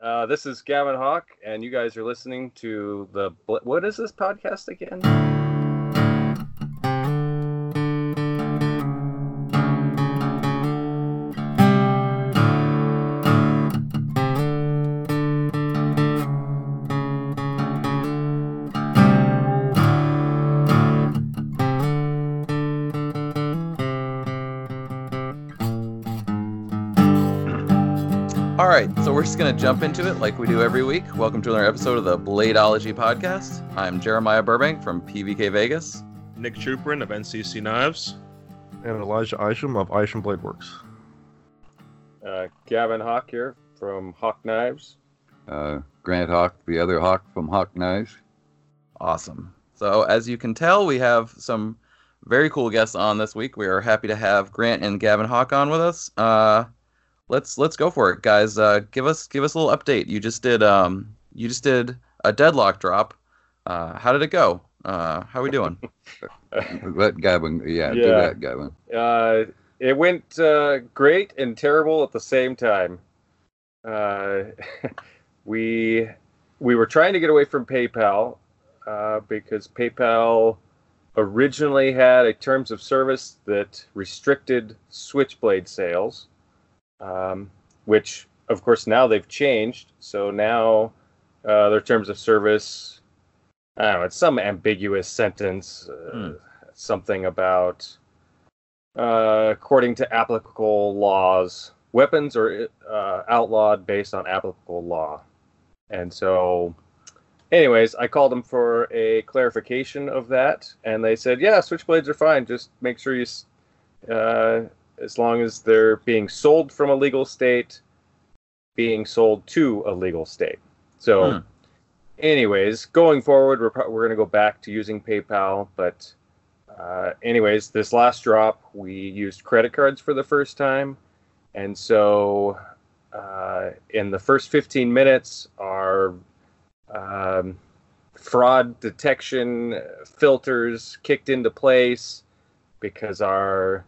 Uh, this is Gavin Hawk, and you guys are listening to the what is this podcast again? We're just going to jump into it like we do every week. Welcome to another episode of the Bladeology podcast. I'm Jeremiah Burbank from PVK Vegas. Nick Chuprin of NCC Knives. And Elijah Isham of Isham Blade Works. Uh, Gavin Hawk here from Hawk Knives. Uh, Grant Hawk, the other Hawk from Hawk Knives. Awesome. So, as you can tell, we have some very cool guests on this week. We are happy to have Grant and Gavin Hawk on with us. Uh, let's let's go for it, guys. Uh, give us give us a little update. You just did um you just did a deadlock drop. Uh, how did it go? Uh, how are we doing? Let Gavin, yeah, do that, Gavin. Uh, it went uh, great and terrible at the same time. Uh, we we were trying to get away from PayPal uh, because PayPal originally had a terms of service that restricted Switchblade sales, um, which of course now they've changed. So now uh, their terms of service, I don't know, it's some ambiguous sentence, uh, Hmm. something about uh, according to applicable laws, weapons are uh, outlawed based on applicable law. And so, anyways, I called them for a clarification of that, and they said, "Yeah, switchblades are fine. Just make sure you, uh, as long as they're being sold from a legal state, being sold to a legal state." So, Hmm. anyways, going forward, we're pro- we're going to go back to using PayPal, but uh, anyways, this last drop, we used credit cards for the first time. And so uh, in the first 15 minutes, our um, fraud detection filters kicked into place because our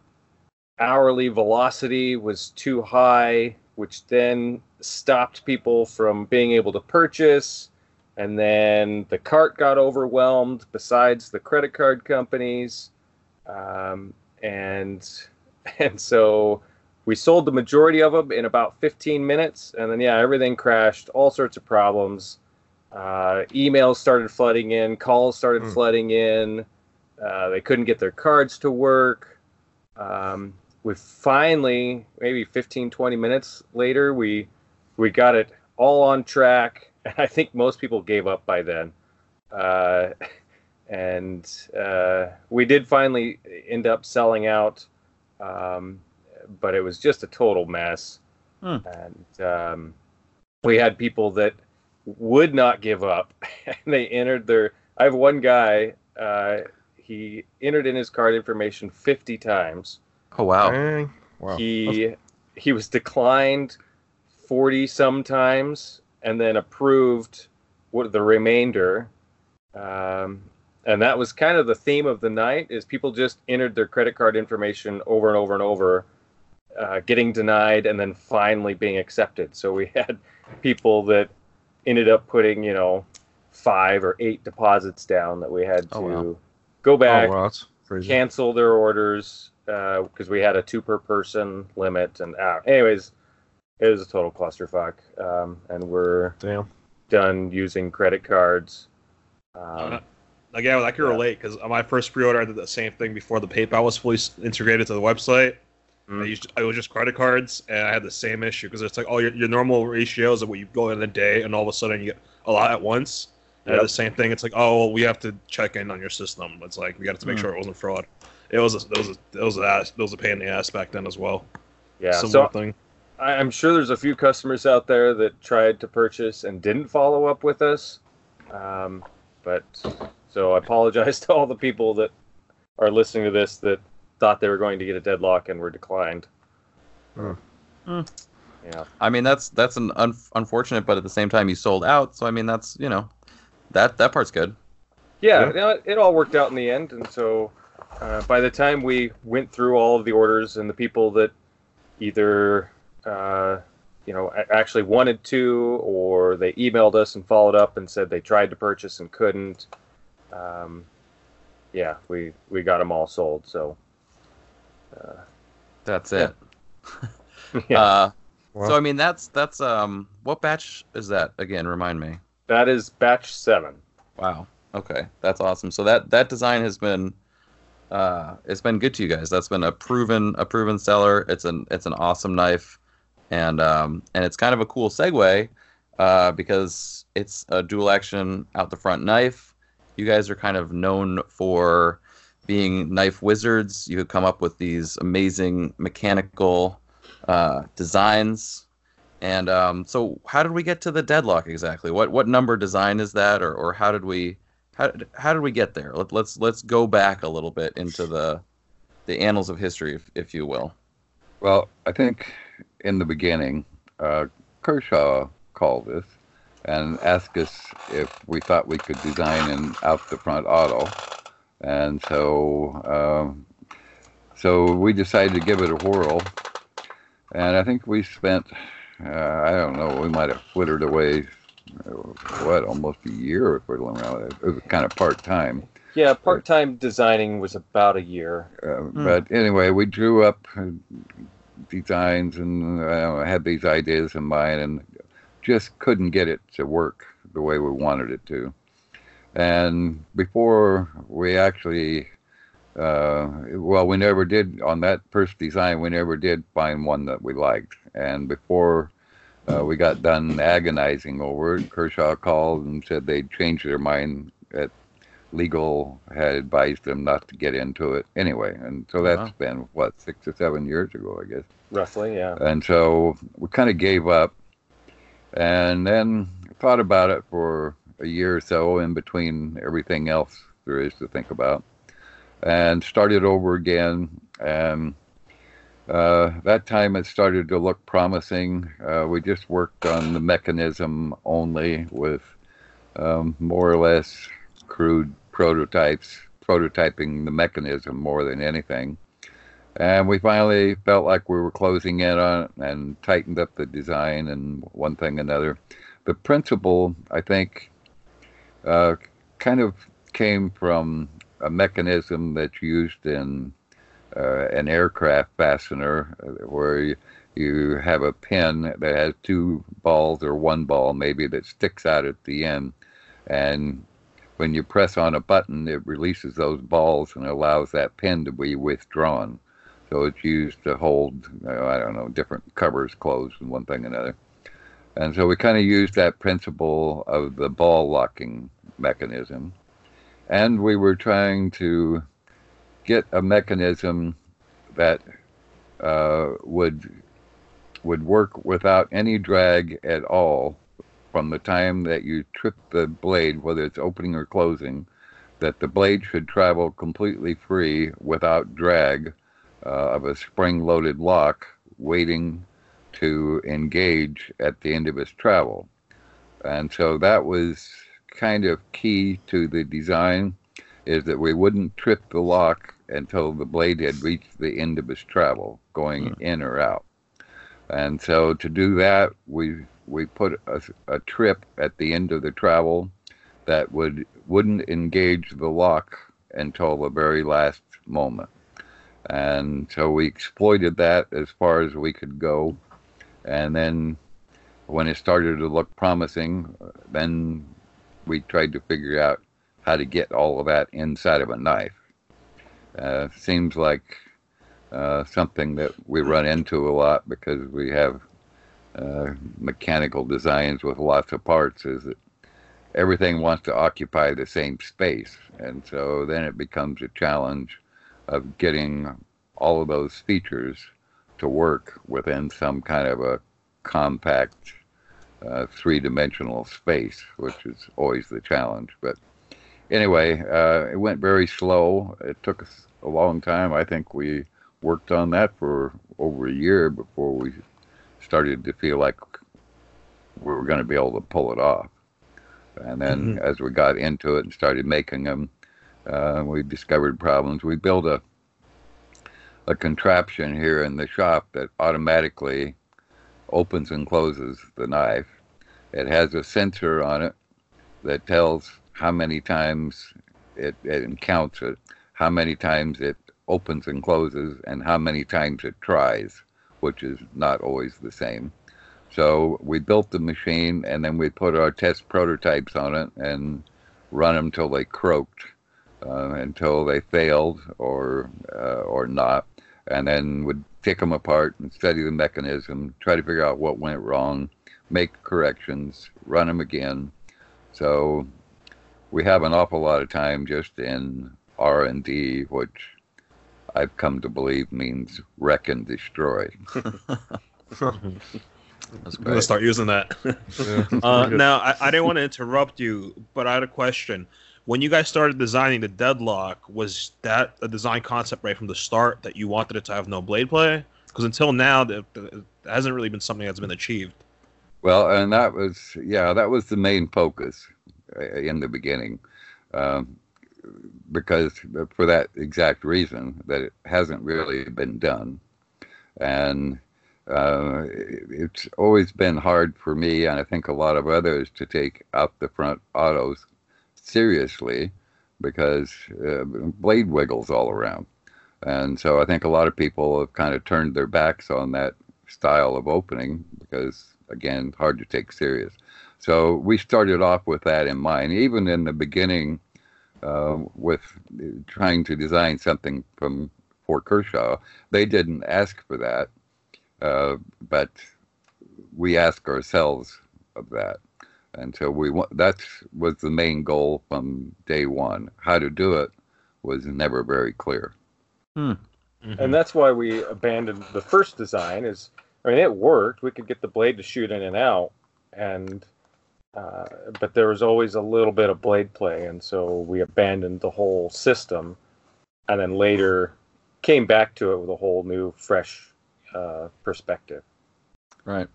hourly velocity was too high, which then stopped people from being able to purchase. And then the cart got overwhelmed besides the credit card companies. Um, and and so we sold the majority of them in about 15 minutes. And then yeah everything crashed all sorts of problems. Uh, emails started flooding in calls started Hmm. flooding in. Uh, they couldn't get their cards to work. Um, we finally maybe 15 20 minutes later we we got it all on track and I think most people gave up by then. Uh, and uh, we did finally end up selling out, um, but it was just a total mess. Hmm. And um, we had people that would not give up. and they entered their. I have one guy. Uh, he entered in his card information 50 times. Oh wow. Dang. Wow. He he was declined forty sometimes, and then approved what the remainder. Um, and that was kind of the theme of the night: is people just entered their credit card information over and over and over, uh, getting denied, and then finally being accepted. So we had people that ended up putting, you know, five or eight deposits down that we had to Oh, wow. go Oh, back wow, cancel their orders because we had a two per person limit and uh, anyways it was a total clusterfuck um, and we're Damn. done using credit cards um, Again, I can Yeah. relate because on my first pre-order, I did the same thing before the PayPal was fully integrated to the website. Mm. I used I was just credit cards, and I had the same issue because it's like all your, your normal ratios of what you go in a day, and all of a sudden you get a lot at once. And Yep. the same thing. It's like, oh, well, we have to check in on your system. It's like we got to make Hmm. sure it wasn't fraud. It was a, it was a, it was a, it was a pain in the ass back then as well. yeah Similar so thing. I, i'm sure there's a few customers out there that tried to purchase and didn't follow up with us um, but so i apologize to all the people that are listening to this that thought they were going to get a deadlock and were declined. Hmm. yeah I mean that's that's an un- unfortunate, but at the same time you sold out. So I mean that's you know, that that part's good. yeah, Yeah. you know, it, it all worked out in the end and so uh, by the time we went through all of the orders and the people that either uh, you know, actually wanted to, or they emailed us and followed up and said they tried to purchase and couldn't. Um, yeah, we we got them all sold. So, uh, That's it. yeah, Uh, Wow. So I mean, that's that's um, what batch is that again? Remind me. that is batch seven. Wow. Okay, that's awesome. So that that design has been, uh, it's been good to you guys. That's been a proven a proven seller. It's an it's an awesome knife, and um and it's kind of a cool segue, uh, because it's a dual action out the front knife. You guys are kind of known for being knife wizards. You come up with these amazing mechanical uh, designs. And um, so, how did we get to the deadlock exactly? What what number design is that, or, or how did we how, how did we get there? Let, let's let's go back a little bit into the the annals of history, if, if you will. Well, I think in the beginning, uh, Kershaw called us and asked us if we thought we could design an out the front auto, and so um, so we decided to give it a whirl, and I think we spent uh, I don't know we might have flittered away what almost a year fiddling around with it. It was kind of part time. Yeah, part time designing was about a year. Uh, Hmm. But anyway, we drew up uh, designs and uh, had these ideas in mind and just couldn't get it to work the way we wanted it to. And before we actually, uh, well, we never did, on that first design, we never did find one that we liked. And before uh, we got done agonizing over it, Kershaw called and said they'd changed their mind at legal had advised them not to get into it anyway. And so that's Wow. been, what, six or seven years ago, I guess. Roughly, yeah. And so we kind of gave up and then thought about it for a year or so in between everything else there is to think about and started over again. And uh, that time it started to look promising. Uh, we just worked on the mechanism only with um, more or less crude prototypes, prototyping the mechanism more than anything. And we finally felt like we were closing in on it and tightened up the design and one thing another. The principle, I think, uh, kind of came from a mechanism that's used in uh, an aircraft fastener uh, where you, you have a pin that has two balls or one ball maybe that sticks out at the end. And when you press on a button, it releases those balls and allows that pin to be withdrawn. So it's used to hold, uh, I don't know, different covers closed and one thing another. And so we kind of used that principle of the ball locking mechanism. And we were trying to get a mechanism that uh, would would work without any drag at all from the time that you trip the blade, whether it's opening or closing, that the blade should travel completely free without drag uh, of a spring-loaded lock waiting to engage at the end of its travel. And so that was kind of key to the design is that we wouldn't trip the lock until the blade had reached the end of its travel, going hmm. in or out. And so to do that, we we put a, a trip at the end of the travel that would wouldn't engage the lock until the very last moment. And so we exploited that as far as we could go. And then when it started to look promising, then we tried to figure out how to get all of that inside of a knife. Uh, seems like uh, something that we run into a lot because we have uh, mechanical designs with lots of parts is that everything wants to occupy the same space. And so then it becomes a challenge of getting all of those features to work within some kind of a compact uh, three-dimensional space, which is always the challenge. But anyway, uh, it went very slow. It took us a long time. I think we worked on that for over a year before we started to feel like we were going to be able to pull it off. And then as we got into it and started making them, uh, we discovered problems. We built a a contraption here in the shop that automatically opens and closes the knife. It has a sensor on it that tells how many times it, it counts it, how many times it opens and closes, and how many times it tries, which is not always the same. So we built the machine, and then we put our test prototypes on it and run them till they croaked, uh, until they failed or uh, or not, and then would take them apart and study the mechanism, try to figure out what went wrong, make corrections, run them again. So we have an awful lot of time just in R and D, which I've come to believe means wreck and destroy. That's I'm gonna start using that. Yeah. uh, now, I, I didn't want to interrupt you, but I had a question. When you guys started designing the deadlock, was that a design concept right from the start that you wanted it to have no blade play? Because until now, that that hasn't really been something that's been achieved. Well, and that was yeah, that was the main focus in the beginning, um, because for that exact reason that it hasn't really been done, and uh, it's always been hard for me, and I think a lot of others, to take out the front autos seriously, because uh, blade wiggles all around, and so I think a lot of people have kind of turned their backs on that style of opening because again hard to take serious so we started off with that in mind even in the beginning uh, with trying to design something from for kershaw. They didn't ask for that uh, but we ask ourselves of that. And so we that was the main goal from day one. How to do it was never very clear. And that's why we abandoned the first design is i mean it worked. We could get the blade to shoot in and out and uh, but there was always a little bit of blade play and so we abandoned the whole system and then later came back to it with a whole new fresh uh, perspective Right.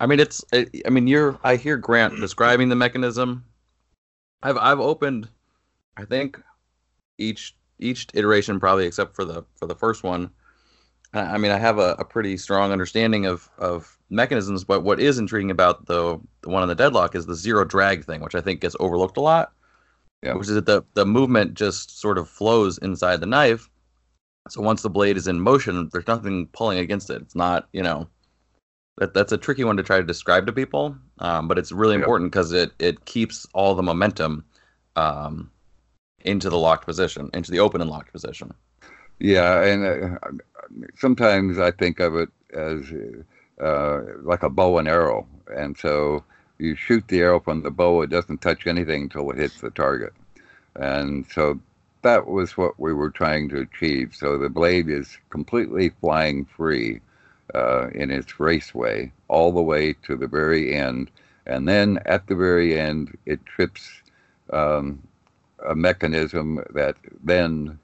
I mean, it's. I I mean, you're. I hear Grant describing the mechanism. I've I've opened, I think, each each iteration probably except for the for the first one. I mean, I have a, a pretty strong understanding of of mechanisms, but what is intriguing about the the one on the deadlock is the zero drag thing, which I think gets overlooked a lot. Yeah. Which is that the the movement just sort of flows inside the knife. So once the blade is in motion, there's nothing pulling against it. It's not, you know, that that's a tricky one to try to describe to people, um, but it's really Yeah. important because it it keeps all the momentum um, into the locked position, into the open and locked position. Yeah, and uh, sometimes I think of it as uh, like a bow and arrow, and so you shoot the arrow from the bow; it doesn't touch anything until it hits the target, and so that was what we were trying to achieve. So the blade is completely flying free uh, in its raceway all the way to the very end, and then at the very end, it trips um, a mechanism that then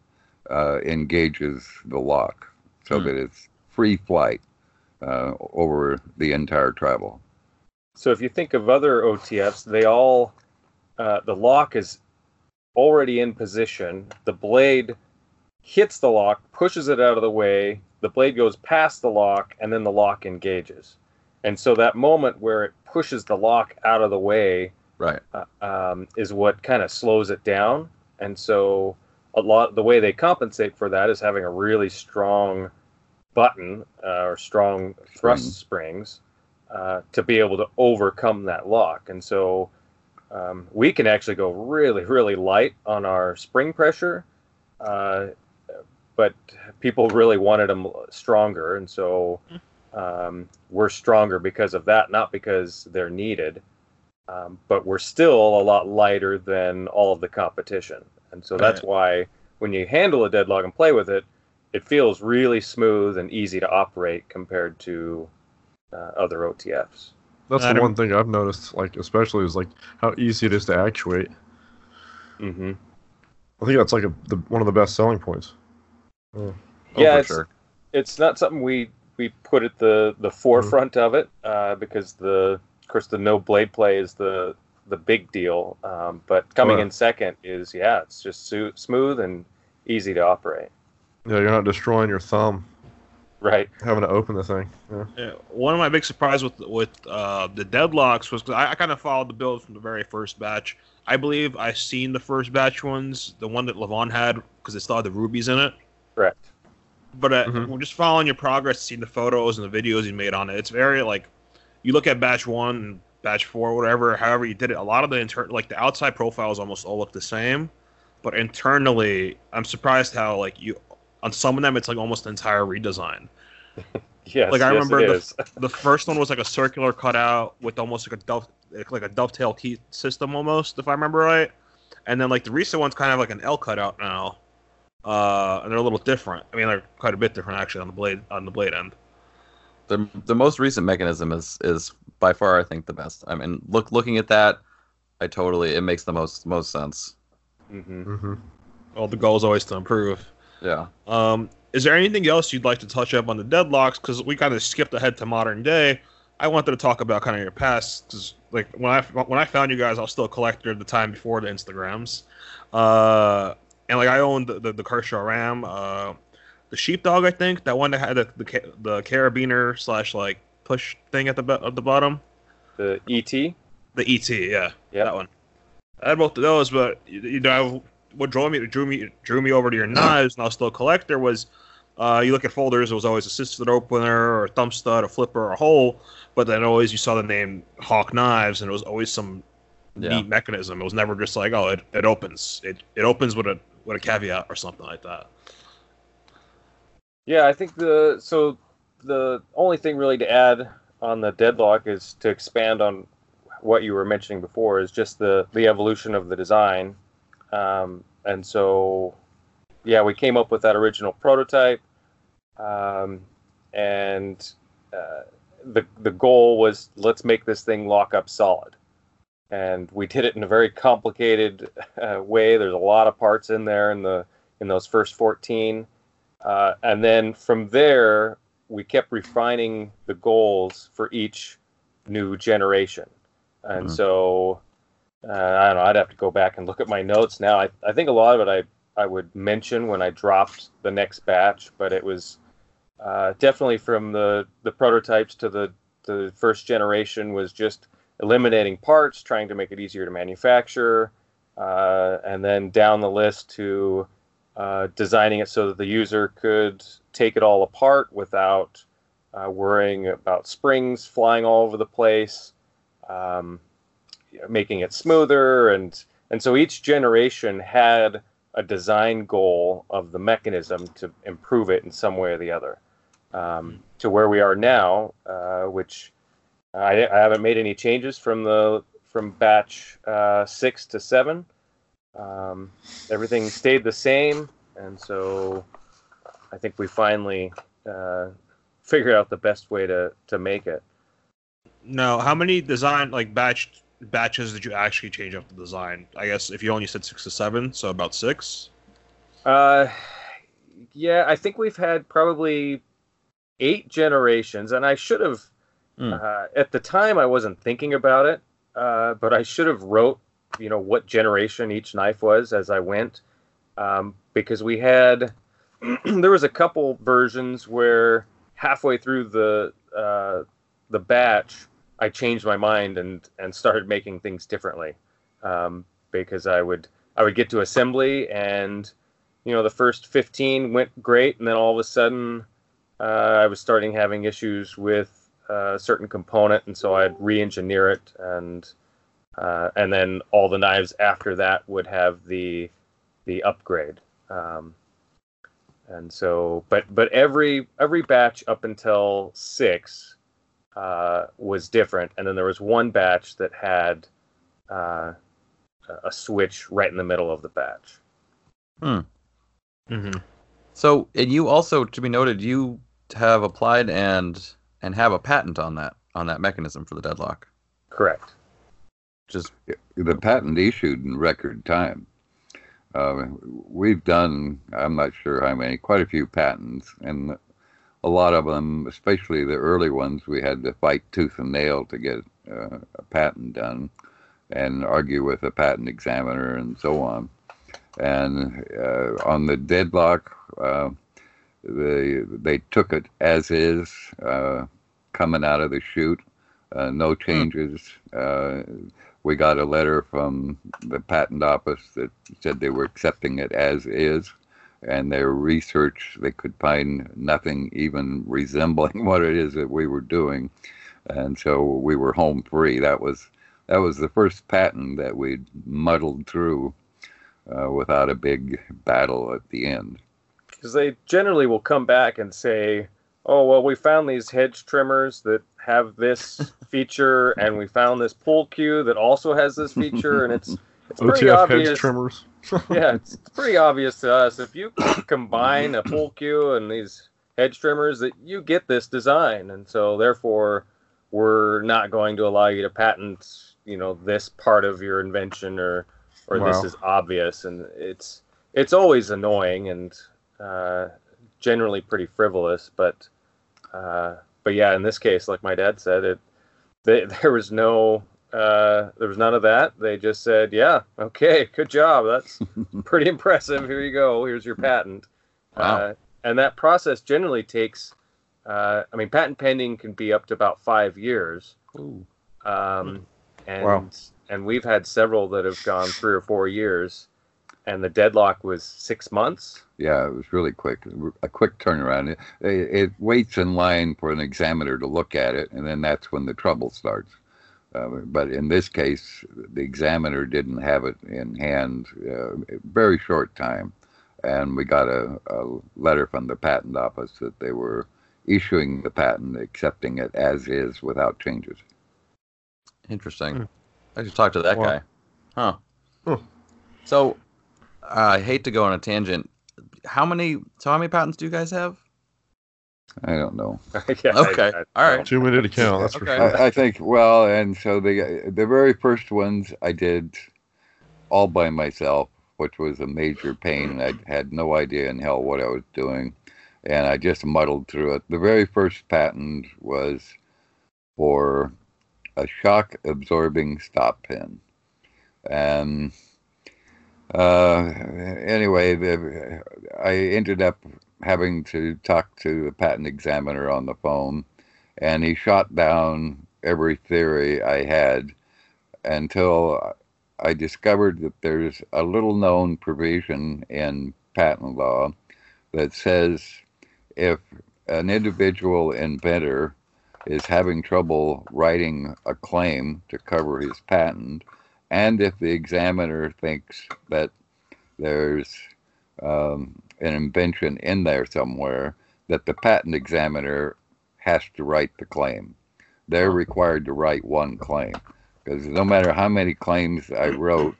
uh, engages the lock so Hmm. that it's free flight uh, over the entire travel. So if you think of other OTFs, they all uh, the lock is already in position. The blade hits the lock, pushes it out of the way. The blade goes past the lock, and then the lock engages. And so that moment where it pushes the lock out of the way Right. uh, um, is what kind of slows it down. And so a lot the way they compensate for that is having a really strong button uh, or strong thrust springs uh, to be able to overcome that lock. And so um, we can actually go really, really light on our spring pressure, uh, but people really wanted them stronger, and so um, we're stronger because of that, not because they're needed. Um, but we're still a lot lighter than all of the competition, and so that's why when you handle a deadlock and play with it, it feels really smooth and easy to operate compared to uh, other OTFs. That's the one thing I've noticed, like especially is like how easy it is to actuate. Mm-hmm. I think that's like a, the, one of the best selling points. Oh, Yeah, for it's- sure. it's not something we we put at the the forefront of it uh, because the of course the no blade play is the the big deal. Um, but coming Right. in second is yeah, it's just su- smooth and easy to operate. Yeah, you're not destroying your thumb. Right. having to open the thing. Yeah. Yeah, one of my big surprises with with uh, the deadlocks was because I, I kind of followed the build from the very first batch. I believe I seen the first batch ones, the one that Levon had, because it still had the rubies in it. Correct. But uh, Mhm. we're just following your progress, seeing the photos and the videos you made on it. It's very like you look at batch one, and batch four, whatever, however you did it. A lot of the inter- like the outside profiles almost all look the same, but internally, I'm surprised how like you on some of them it's like almost an entire redesign. Yes. Like, I yes, remember the- The first one was like a circular cutout with almost like a dove, like a dovetail key system almost, if I remember right. And then like the recent one's kind of like an L cutout now, uh, and they're a little different. I mean, they're quite a bit different actually on the blade on the blade end. The the most recent mechanism is is by far I think the best. I mean, look looking at that, I totally it makes the most most sense. hmm hmm Well, the goal is always to improve. Yeah. Um, is there anything else you'd like to touch up on the deadlocks? Because we kind of skipped ahead to modern day. I wanted to talk about kind of your past. Because like when I when I found you guys, I was still a collector at the time before the Instagrams. Uh, and like I owned the the, the Kershaw Ram, uh, the Sheepdog, I think that one that had the the, the carabiner slash like push thing at the at the bottom. The ET. The ET, yeah, Yeah. that one. I had both of those, but you, you know what drew me drew me drew me over to your knives, and I was still a collector. Was uh, you look at folders, it was always a assisted opener or a thumb stud, a flipper, or a hole, but then always you saw the name Hawk Knives, and it was always some Yeah. neat mechanism. It was never just like oh it, it opens. It it opens with a with a caveat or something like that. Yeah, I think the so the only thing really to add on the deadlock is to expand on what you were mentioning before is just the the evolution of the design, um, and so yeah, we came up with that original prototype, um, and uh, the the goal was let's make this thing lock up solid, and we did it in a very complicated uh, way. There's a lot of parts in there in the in those first 14 uh, and then from there, we kept refining the goals for each new generation. And Mhm. so, uh, I don't know, I'd have to go back and look at my notes now. I, I think a lot of it I, I would mention when I dropped the next batch, but it was uh, definitely from the, the prototypes to the, the first generation was just eliminating parts, trying to make it easier to manufacture, uh, and then down the list to uh, designing it so that the user could take it all apart without uh, worrying about springs flying all over the place, um, making it smoother, and and so each generation had a design goal of the mechanism to improve it in some way or the other. Um, to where we are now, uh, which I, I haven't made any changes from the from batch uh, six to seven. Um, everything stayed the same, and so I think we finally uh, figured out the best way to to make it. No, how many design like batch batches did you actually change up the design? I guess if you only said six to seven, so about six. Uh, yeah, I think we've had probably eight generations, and I should have. Hmm. Uh, at the time, I wasn't thinking about it, uh, but I should have wrote, you know, what generation each knife was as I went, um, because we had there was a couple versions where halfway through the uh, the batch, I changed my mind and and started making things differently, um, because I would I would get to assembly and you know the first 15 went great and then all of a sudden uh, i was starting having issues with uh, a certain component and so i'd re-engineer it and uh, and then all the knives after that would have the the upgrade um, and so but but every every batch up until six uh, was different and then there was one batch that had uh, a- a switch right in the middle of the batch Mm-hmm. So, and you also, to be noted, you have applied and and have a patent on that on that mechanism for the deadlock. correct Just the patent issued in record time. Uh, we've done, I'm not sure how many, quite a few patents, and a lot of them, especially the early ones, we had to fight tooth and nail to get uh, a patent done and argue with a patent examiner and so on. And uh, on the deadlock, uh, they they took it as is, uh, coming out of the chute, uh, no changes. Uh, we got a letter from the patent office that said they were accepting it as is, and their research they could find nothing even resembling what it is that we were doing, and so we were home free. That was that was the first patent that we muddled through uh, without a big battle at the end. because they generally will come back and say, "Oh well, we found these hedge trimmers that have this feature, and we found this pull cue that also has this feature, and it's it's pretty OTF obvious. hedge trimmers. yeah, it's pretty obvious to us if you combine a pull cue and these hedge trimmers that you get this design, and so therefore we're not going to allow you to patent, you know, this part of your invention or or Wow. this is obvious, and it's it's always annoying and uh, generally pretty frivolous, but uh, but yeah, in this case, like my dad said, it they, there was no uh, there was none of that. They just said, "Yeah, okay, good job. That's pretty impressive. Here you go. Here's your patent." Wow. Uh, and that process generally takes, uh, I mean, patent pending can be up to about five years. Ooh. Um, and Wow. and we've had several that have gone three or four years, and the deadlock was six months. Yeah, it was really quick, a quick turnaround. It, it, it waits in line for an examiner to look at it, and then that's when the trouble starts. Uh, but in this case, the examiner didn't have it in hand uh, a very short time, and we got a, a letter from the patent office that they were issuing the patent, accepting it as is without changes. Interesting. Hmm. I should talk to that Wow. guy. Huh. Huh. So, I hate to go on a tangent. How many? So, how many patents do you guys have? I don't know. Yeah, I- Okay. I- All right. Too many to count. That's for sure. I, I think well, and so the the very first ones I did all by myself, which was a major pain. I had no idea in hell what I was doing, and I just muddled through it. The very first patent was for a shock absorbing stop pin, and uh, anyway, the, I ended up having to talk to the patent examiner on the phone and he shot down every theory I had until I discovered that there's a little known provision in patent law that says if an individual inventor is having trouble writing a claim to cover his patent, and if the examiner thinks that there's um, an invention in there somewhere, that the patent examiner has to write the claim. They're required to write one claim because no matter how many claims I wrote,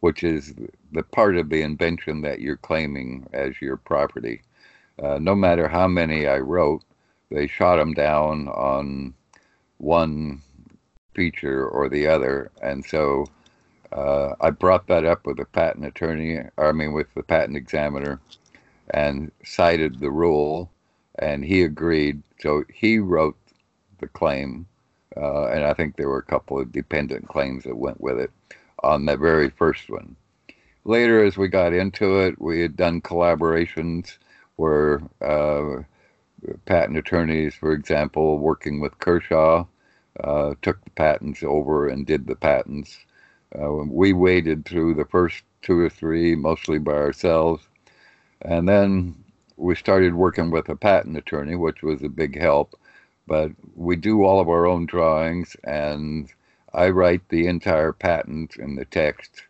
which is the part of the invention that you're claiming as your property, uh, no matter how many I wrote, they shot them down on one feature or the other, and so uh, I brought that up with the patent attorney, I mean with the patent examiner, and cited the rule, and he agreed. So he wrote the claim, uh, and I think there were a couple of dependent claims that went with it on the very first one. Later, as we got into it, we had done collaborations where uh, patent attorneys, for example, working with Kershaw, uh, took the patents over and did the patents. Uh, we waded through the first two or three, mostly by ourselves. And then we started working with a patent attorney, which was a big help. But we do all of our own drawings, and I write the entire patent in the text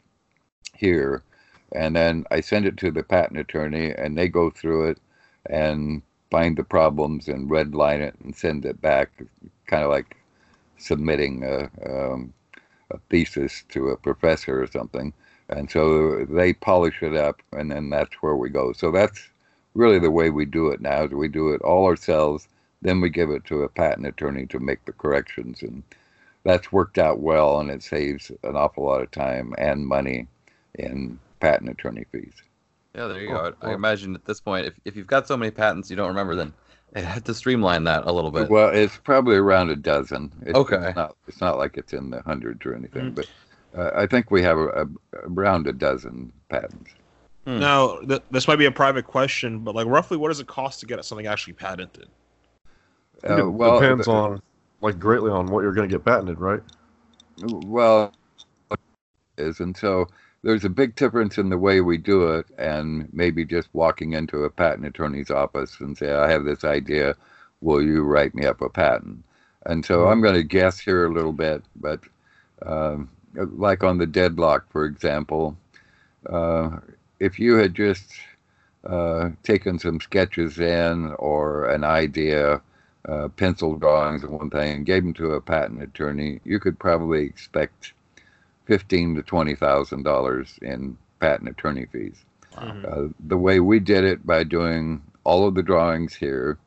here. And then I send it to the patent attorney, and they go through it and find the problems and redline it and send it back, kind of like submitting a, um, a thesis to a professor or something. And so they polish it up, and then that's where we go. So that's really the way we do it now. Is we do it all ourselves, then we give it to a patent attorney to make the corrections, and that's worked out well, and it saves an awful lot of time and money in patent attorney fees. Yeah, there you Oh, go. I, I imagine at this point, if, if you've got so many patents you don't remember, then I had to streamline that a little bit. Well, it's probably around a dozen. It's, Okay. It's not, it's not like it's in the hundreds or anything, Mm. but uh, I think we have a, a, around a dozen patents. Hmm. Now, th- this might be a private question, but like roughly, what does it cost to get something actually patented? Uh, it well, depends the- on like greatly on what you're going to get patented, right? Well, is and so there's a big difference in the way we do it, and maybe just walking into a patent attorney's office and say, "I have this idea. Will you write me up a patent?" And so I'm going to guess here a little bit, but um, like on the deadlock, for example, uh, if you had just uh, taken some sketches in or an idea uh, pencil drawings and one thing and gave them to a patent attorney, you could probably expect fifteen to twenty thousand dollars in patent attorney fees. Mhm. Uh, the way we did it by doing all of the drawings here,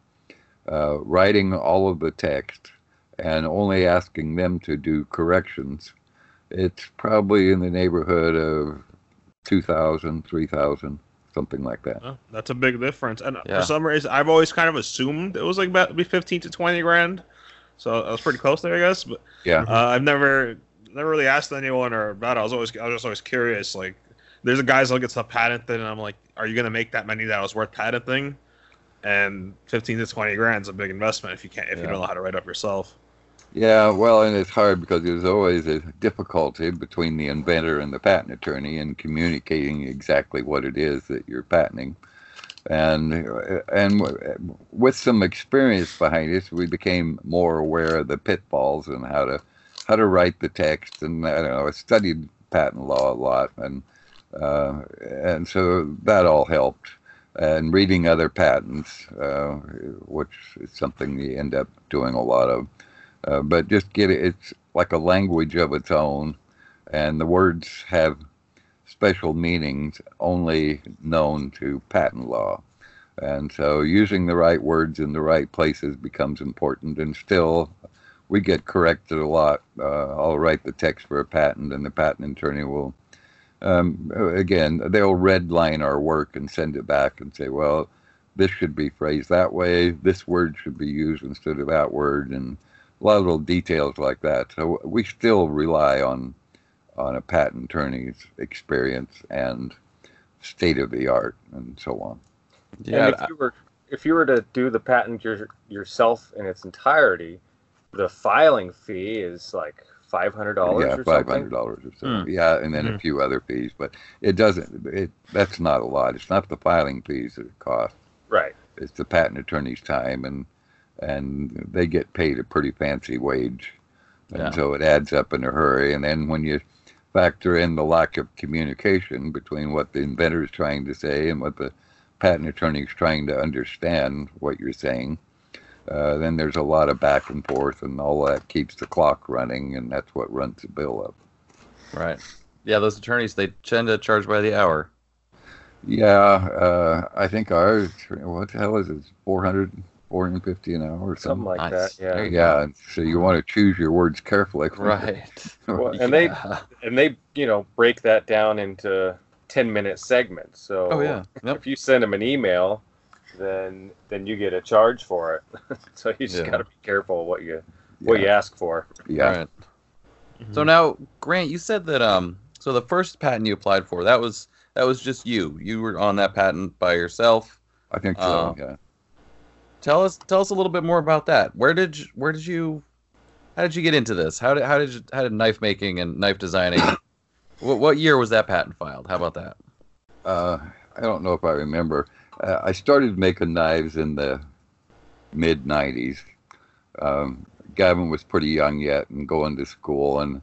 uh, writing all of the text, and only asking them to do corrections, it's probably in the neighborhood of two thousand, three thousand, something like that. Oh, that's a big difference. And Yeah. for some reason, I've always kind of assumed it was like about be fifteen to twenty grand. So I was pretty close there, I guess. But Yeah. uh, I've never never really asked anyone or about it. I was always I was just always curious. Like, there's a guys that get stuff patented, and I'm like, are you gonna make that many that was worth patenting? And fifteen to twenty grand is a big investment if you can't if you don't know how to write up yourself. Yeah, well, and it's hard because there's always a difficulty between the inventor and the patent attorney in communicating exactly what it is that you're patenting. And and with some experience behind us, we became more aware of the pitfalls and how to how to write the text. And I don't know, I studied patent law a lot, and uh, and so that all helped. And reading other patents, uh, which is something you end up doing a lot of. Uh, but just get it, it's like a language of its own, and the words have special meanings only known to patent law. And so using the right words in the right places becomes important. And still, we get corrected a lot. Uh, I'll write the text for a patent, and the patent attorney will, um, again, they'll redline our work and send it back and say, well, this should be phrased that way. This word should be used instead of that word. And a lot of little details like that. So we still rely on on a patent attorney's experience and state of the art and so on. Yeah, and if you were if you were to do the patent your, yourself in its entirety, the filing fee is like five hundred dollars yeah, or five something. hundred dollars or so. Hmm. Yeah, and then a Mhm. few other fees, but it doesn't. It that's not a lot. It's not the filing fees that it costs. Right. It's the patent attorney's time, and and they get paid a pretty fancy wage, and Yeah. so it adds up in a hurry. And then when you factor in the lack of communication between what the inventor is trying to say and what the patent attorney is trying to understand what you're saying, uh, then there's a lot of back and forth, and all that keeps the clock running, and that's what runs the bill up. right. Yeah, those attorneys they tend to charge by the hour. Yeah, uh, I think ours, what the hell is it, 400, 450 an hour or Something something? like Nice. that. Yeah. Yeah, so you want to choose your words carefully. Right. Well, and they and they you know break that down into 10 minute segments so Oh yeah. Yep. if you send them an email then then you get a charge for it so you just Yeah. got to be careful what you what you ask for yeah. Right. So now, Grant, you said that um, so the first patent you applied for that was that was just you. You were on that patent by yourself. I think so. Uh, yeah. Tell us tell us a little bit more about that. Where did you, where did you how did you get into this? How did how did you, how did knife making and knife designing? what what year was that patent filed? How about that? Uh, I don't know if I remember. Uh, I started making knives in the mid '90s. Um, Gavin was pretty young yet and going to school, and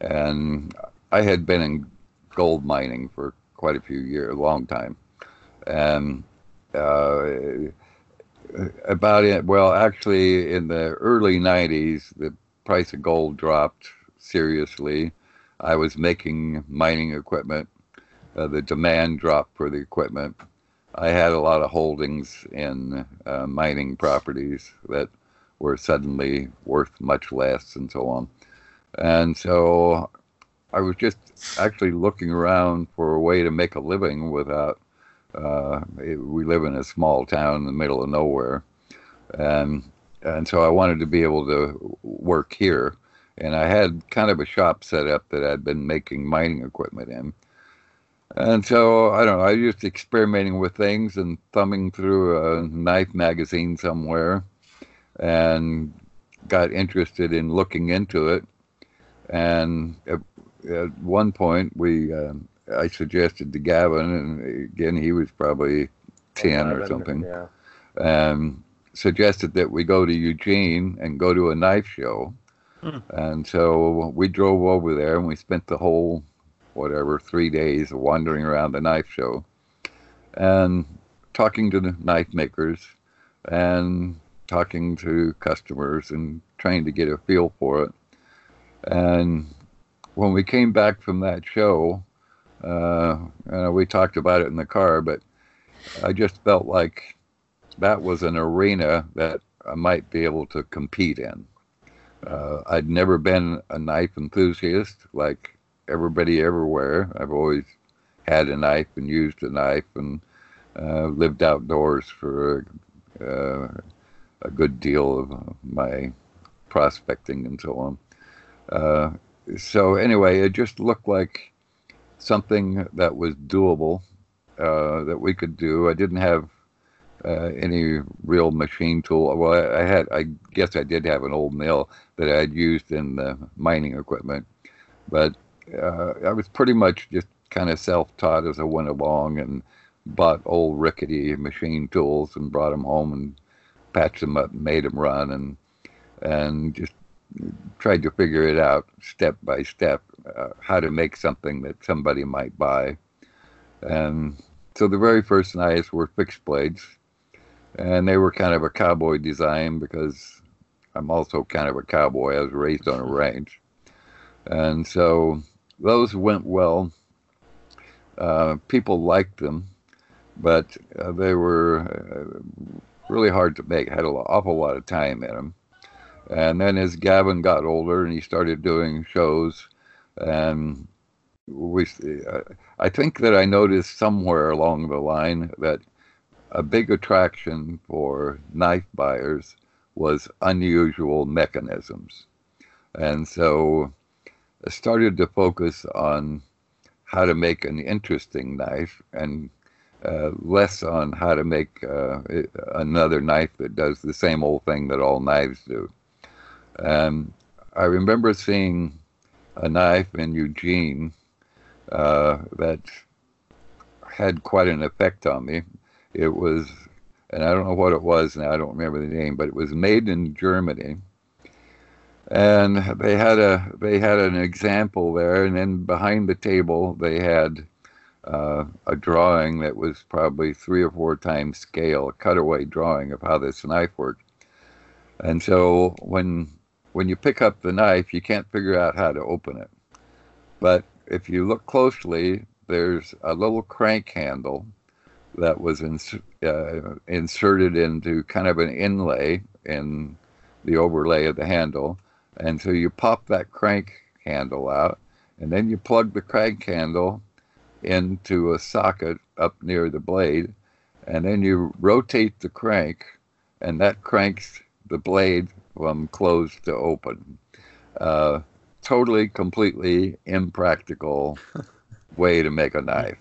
and I had been in gold mining for quite a few years, a long time, and uh, about it. Well, actually, in the early '90s, the price of gold dropped seriously. I was making mining equipment uh, the demand dropped for the equipment. I had a lot of holdings in uh, mining properties that were suddenly worth much less and so on. And so I was just actually looking around for a way to make a living without. Uh, it, we live in a small town in the middle of nowhere, and and so I wanted to be able to work here. And I had kind of a shop set up that I'd been making mining equipment in And so I don't know. I was just experimenting with things and thumbing through a knife magazine somewhere, and got interested in looking into it. And at, at one point, we uh, I suggested to Gavin, and again he was probably ten or 11, something, Yeah. and suggested that we go to Eugene and go to a knife show. Hmm. And so we drove over there and we spent the whole, whatever, three days wandering around the knife show and talking to the knife makers and talking to customers and trying to get a feel for it. And when we came back from that show, uh, we talked about it in the car, but I just felt like that was an arena that I might be able to compete in. Uh, I'd never been a knife enthusiast like everybody everywhere. I've always had a knife and used a knife and uh, lived outdoors for uh, a good deal of my prospecting and so on. Uh, so anyway, it just looked like something that was doable uh, that we could do. I didn't have uh, any real machine tool. Well, I, I had, I guess I did have an old mill that I'd used in the mining equipment, but uh, I was pretty much just kind of self-taught as I went along and bought old rickety machine tools and brought them home and patched them up and made them run and and just tried to figure it out step by step uh, how to make something that somebody might buy. And so the very first knives were fixed blades, and they were kind of a cowboy design because I'm also kind of a cowboy. I was raised on a range, and so those went well. Uh, people liked them, but uh, they were uh, really hard to make. Had an awful lot of time in them. And then as Gavin got older and he started doing shows, and we, uh, I think that I noticed somewhere along the line that a big attraction for knife buyers was unusual mechanisms. And so started to focus on how to make an interesting knife and uh, less on how to make uh, another knife that does the same old thing that all knives do. And I remember seeing a knife in Eugene uh, that had quite an effect on me. It was, and I don't know what it was now, I don't remember the name, but it was made in Germany. And they had a they had an example there, and then behind the table they had uh, a drawing that was probably three or four times scale, a cutaway drawing of how this knife worked. And so when when you pick up the knife, you can't figure out how to open it. But if you look closely, there's a little crank handle that was ins- uh, inserted into kind of an inlay in the overlay of the handle. And so you pop that crank handle out, and then you plug the crank handle into a socket up near the blade, and then you rotate the crank, and that cranks the blade from closed to open. Uh, totally, completely impractical way to make a knife.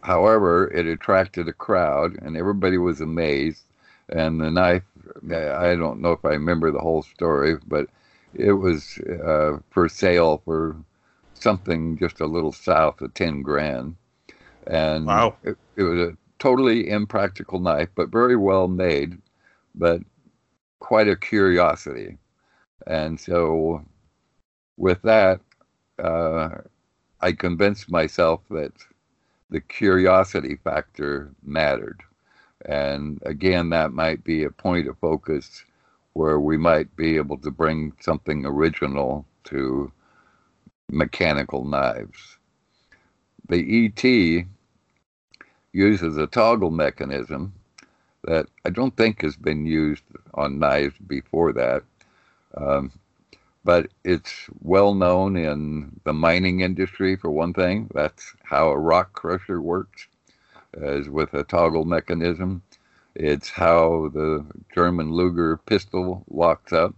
However, it attracted a crowd, and everybody was amazed. And the knife, I don't know if I remember the whole story, but it was uh, for sale for something just a little south of 10 grand. And Wow. it, it was a totally impractical knife, but very well made, but quite a curiosity. And so, with that, uh, I convinced myself that the curiosity factor mattered. And again, that might be a point of focus where we might be able to bring something original to mechanical knives. The ET uses a toggle mechanism that I don't think has been used on knives before that. Um, but it's well known in the mining industry for one thing. That's how a rock crusher works, is with a toggle mechanism. It's how the German Luger pistol locks up,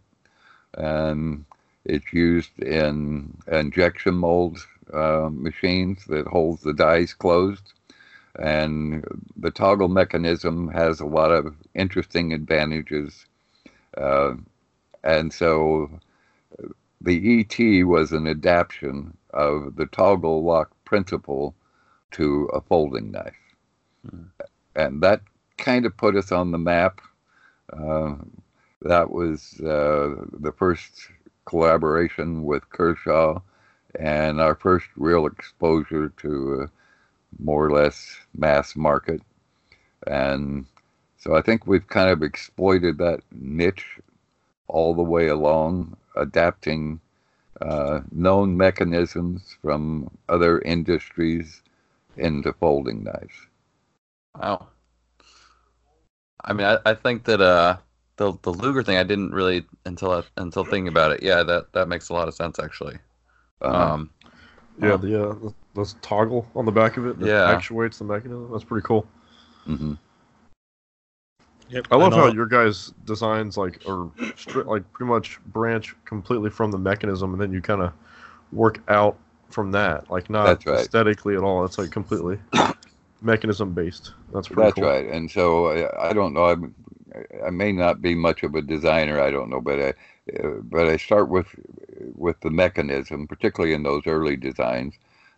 and it's used in injection mold uh, machines that holds the dies closed. And the toggle mechanism has a lot of interesting advantages. Uh, and so the ET was an adaptation of the toggle lock principle to a folding knife. Hmm. And that kind of put us on the map. Uh, that was uh, the first collaboration with Kershaw and our first real exposure to more or less mass market. And so I think we've kind of exploited that niche all the way along, adapting uh, known mechanisms from other industries into folding knives. Wow. I mean, I, I think that uh, the the Luger thing I didn't really until I, until thinking about it. Yeah, that that makes a lot of sense actually. Uh, Um, Yeah, Huh. the uh, the, the toggle on the back of it that Yeah. actuates the mechanism. That's pretty cool. Mm-hmm. Yep, I love how your guys' designs like are stri- like pretty much branch completely from the mechanism, and then you kind of work out from that. Like not right. aesthetically at all. It's like completely mechanism based. That's pretty That's cool. right. And so I, I don't know. I'm, I may not be much of a designer. I don't know, but I, uh, but I start with with the mechanism, particularly in those early designs,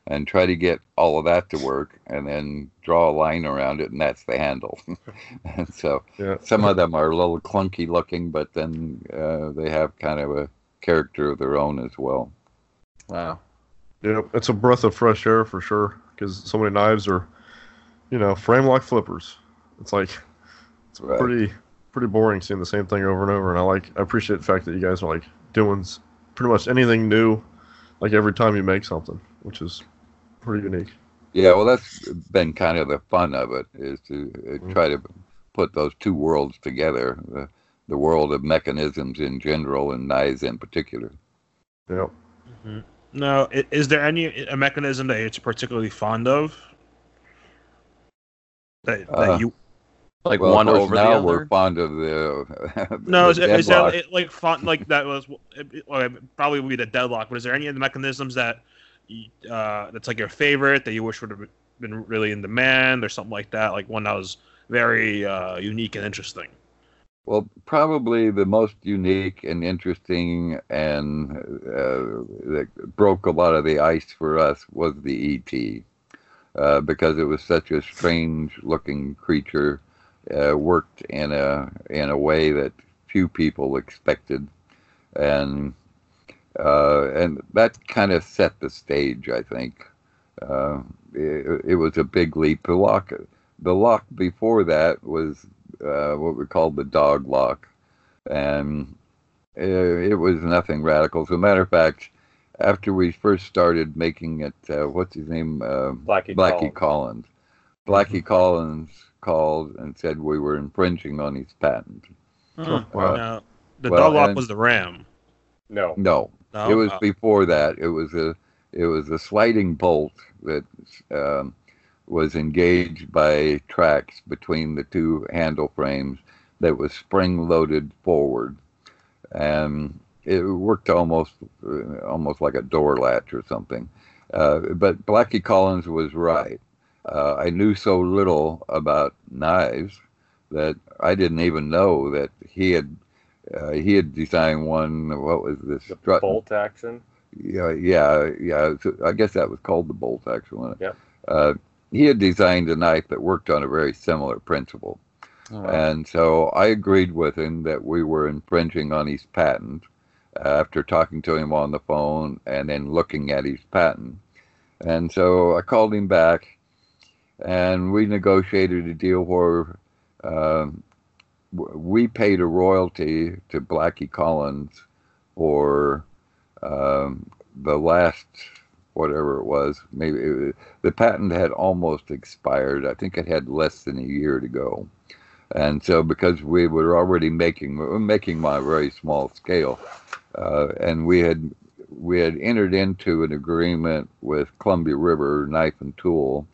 and try to get all of that to work, and then draw a line around it, and that's the handle. and so Yeah. some of them are a little clunky looking, but then uh, they have kind of a character of their own as well. wow. Yeah, it's a breath of fresh air for sure. Because so many knives are, you know, frame lock flippers. It's like it's Right. pretty pretty boring seeing the same thing over and over. And I like I appreciate the fact that you guys are like doing pretty much anything new, like every time you make something, which is pretty unique. Yeah, well, that's been kind of the fun of it is to uh, Mm. try to put those two worlds together, the, the world of mechanisms in general and knives in particular. Yeah. Mhm. No, is there any a mechanism that you're particularly fond of? That, that Uh, you Like well, one of course, over the other. we're fond of the no, the is, is that it, like fun like that was it, it- probably would be the deadlock? But is there any of the mechanisms that uh, that's like your favorite that you wish would have been really in demand or something like that? Like one that was very uh, unique and interesting. Well, probably the most unique and interesting and uh, that broke a lot of the ice for us was the ET, uh, because it was such a strange-looking creature, uh, worked in a in a way that few people expected, and uh, and that kind of set the stage. I think uh, it, it was a big leap. The lock, the lock before that was uh, what we called the dog lock, and uh, it was nothing radical. As a matter of fact, after we first started making it, uh, what's his name? Uh, Blackie, Blackie Collins. Collins. Blackie Collins called and said we were infringing on his patent. Wow. Now, the Well, dog lock and- was the RAM. No. No, No? it was Uh, before that. It was a it was a sliding bolt that um, was engaged by tracks between the two handle frames that was spring loaded forward, and it worked almost uh, almost like a door latch or something. Uh, but Blackie Collins was right. Uh, I knew so little about knives that I didn't even know that he had uh, he had designed one. What was this? The strut- bolt action. yeah, yeah, yeah. so I guess that was called the bolt actually. Yep. Uh, he had designed a knife that worked on a very similar principle, Oh, wow. and so I agreed with him that we were infringing on his patent uh, after talking to him on the phone and then looking at his patent. And so I called him back, and we negotiated a deal where w- we paid a royalty to Blackie Collins for um, the last whatever it was. Maybe it was, the patent had almost expired. I think it had less than a year to go. And so, because we were already making making a very small scale, uh, and we had we had entered into an agreement with Columbia River Knife and Tool.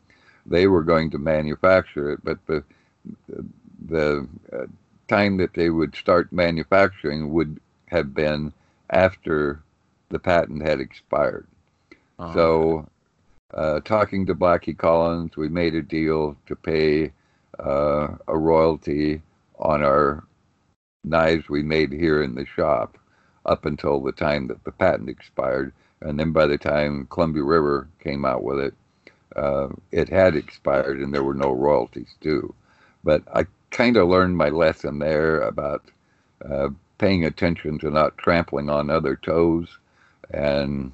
They were going to manufacture it, but the the uh, time that they would start manufacturing would have been after the patent had expired. Uh-huh. So, uh, talking to Blackie Collins, we made a deal to pay uh, a royalty on our knives we made here in the shop up until the time that the patent expired. And then by the time Columbia River came out with it, uh, it had expired and there were no royalties due. But I kind of learned my lesson there about uh, paying attention to not trampling on other toes and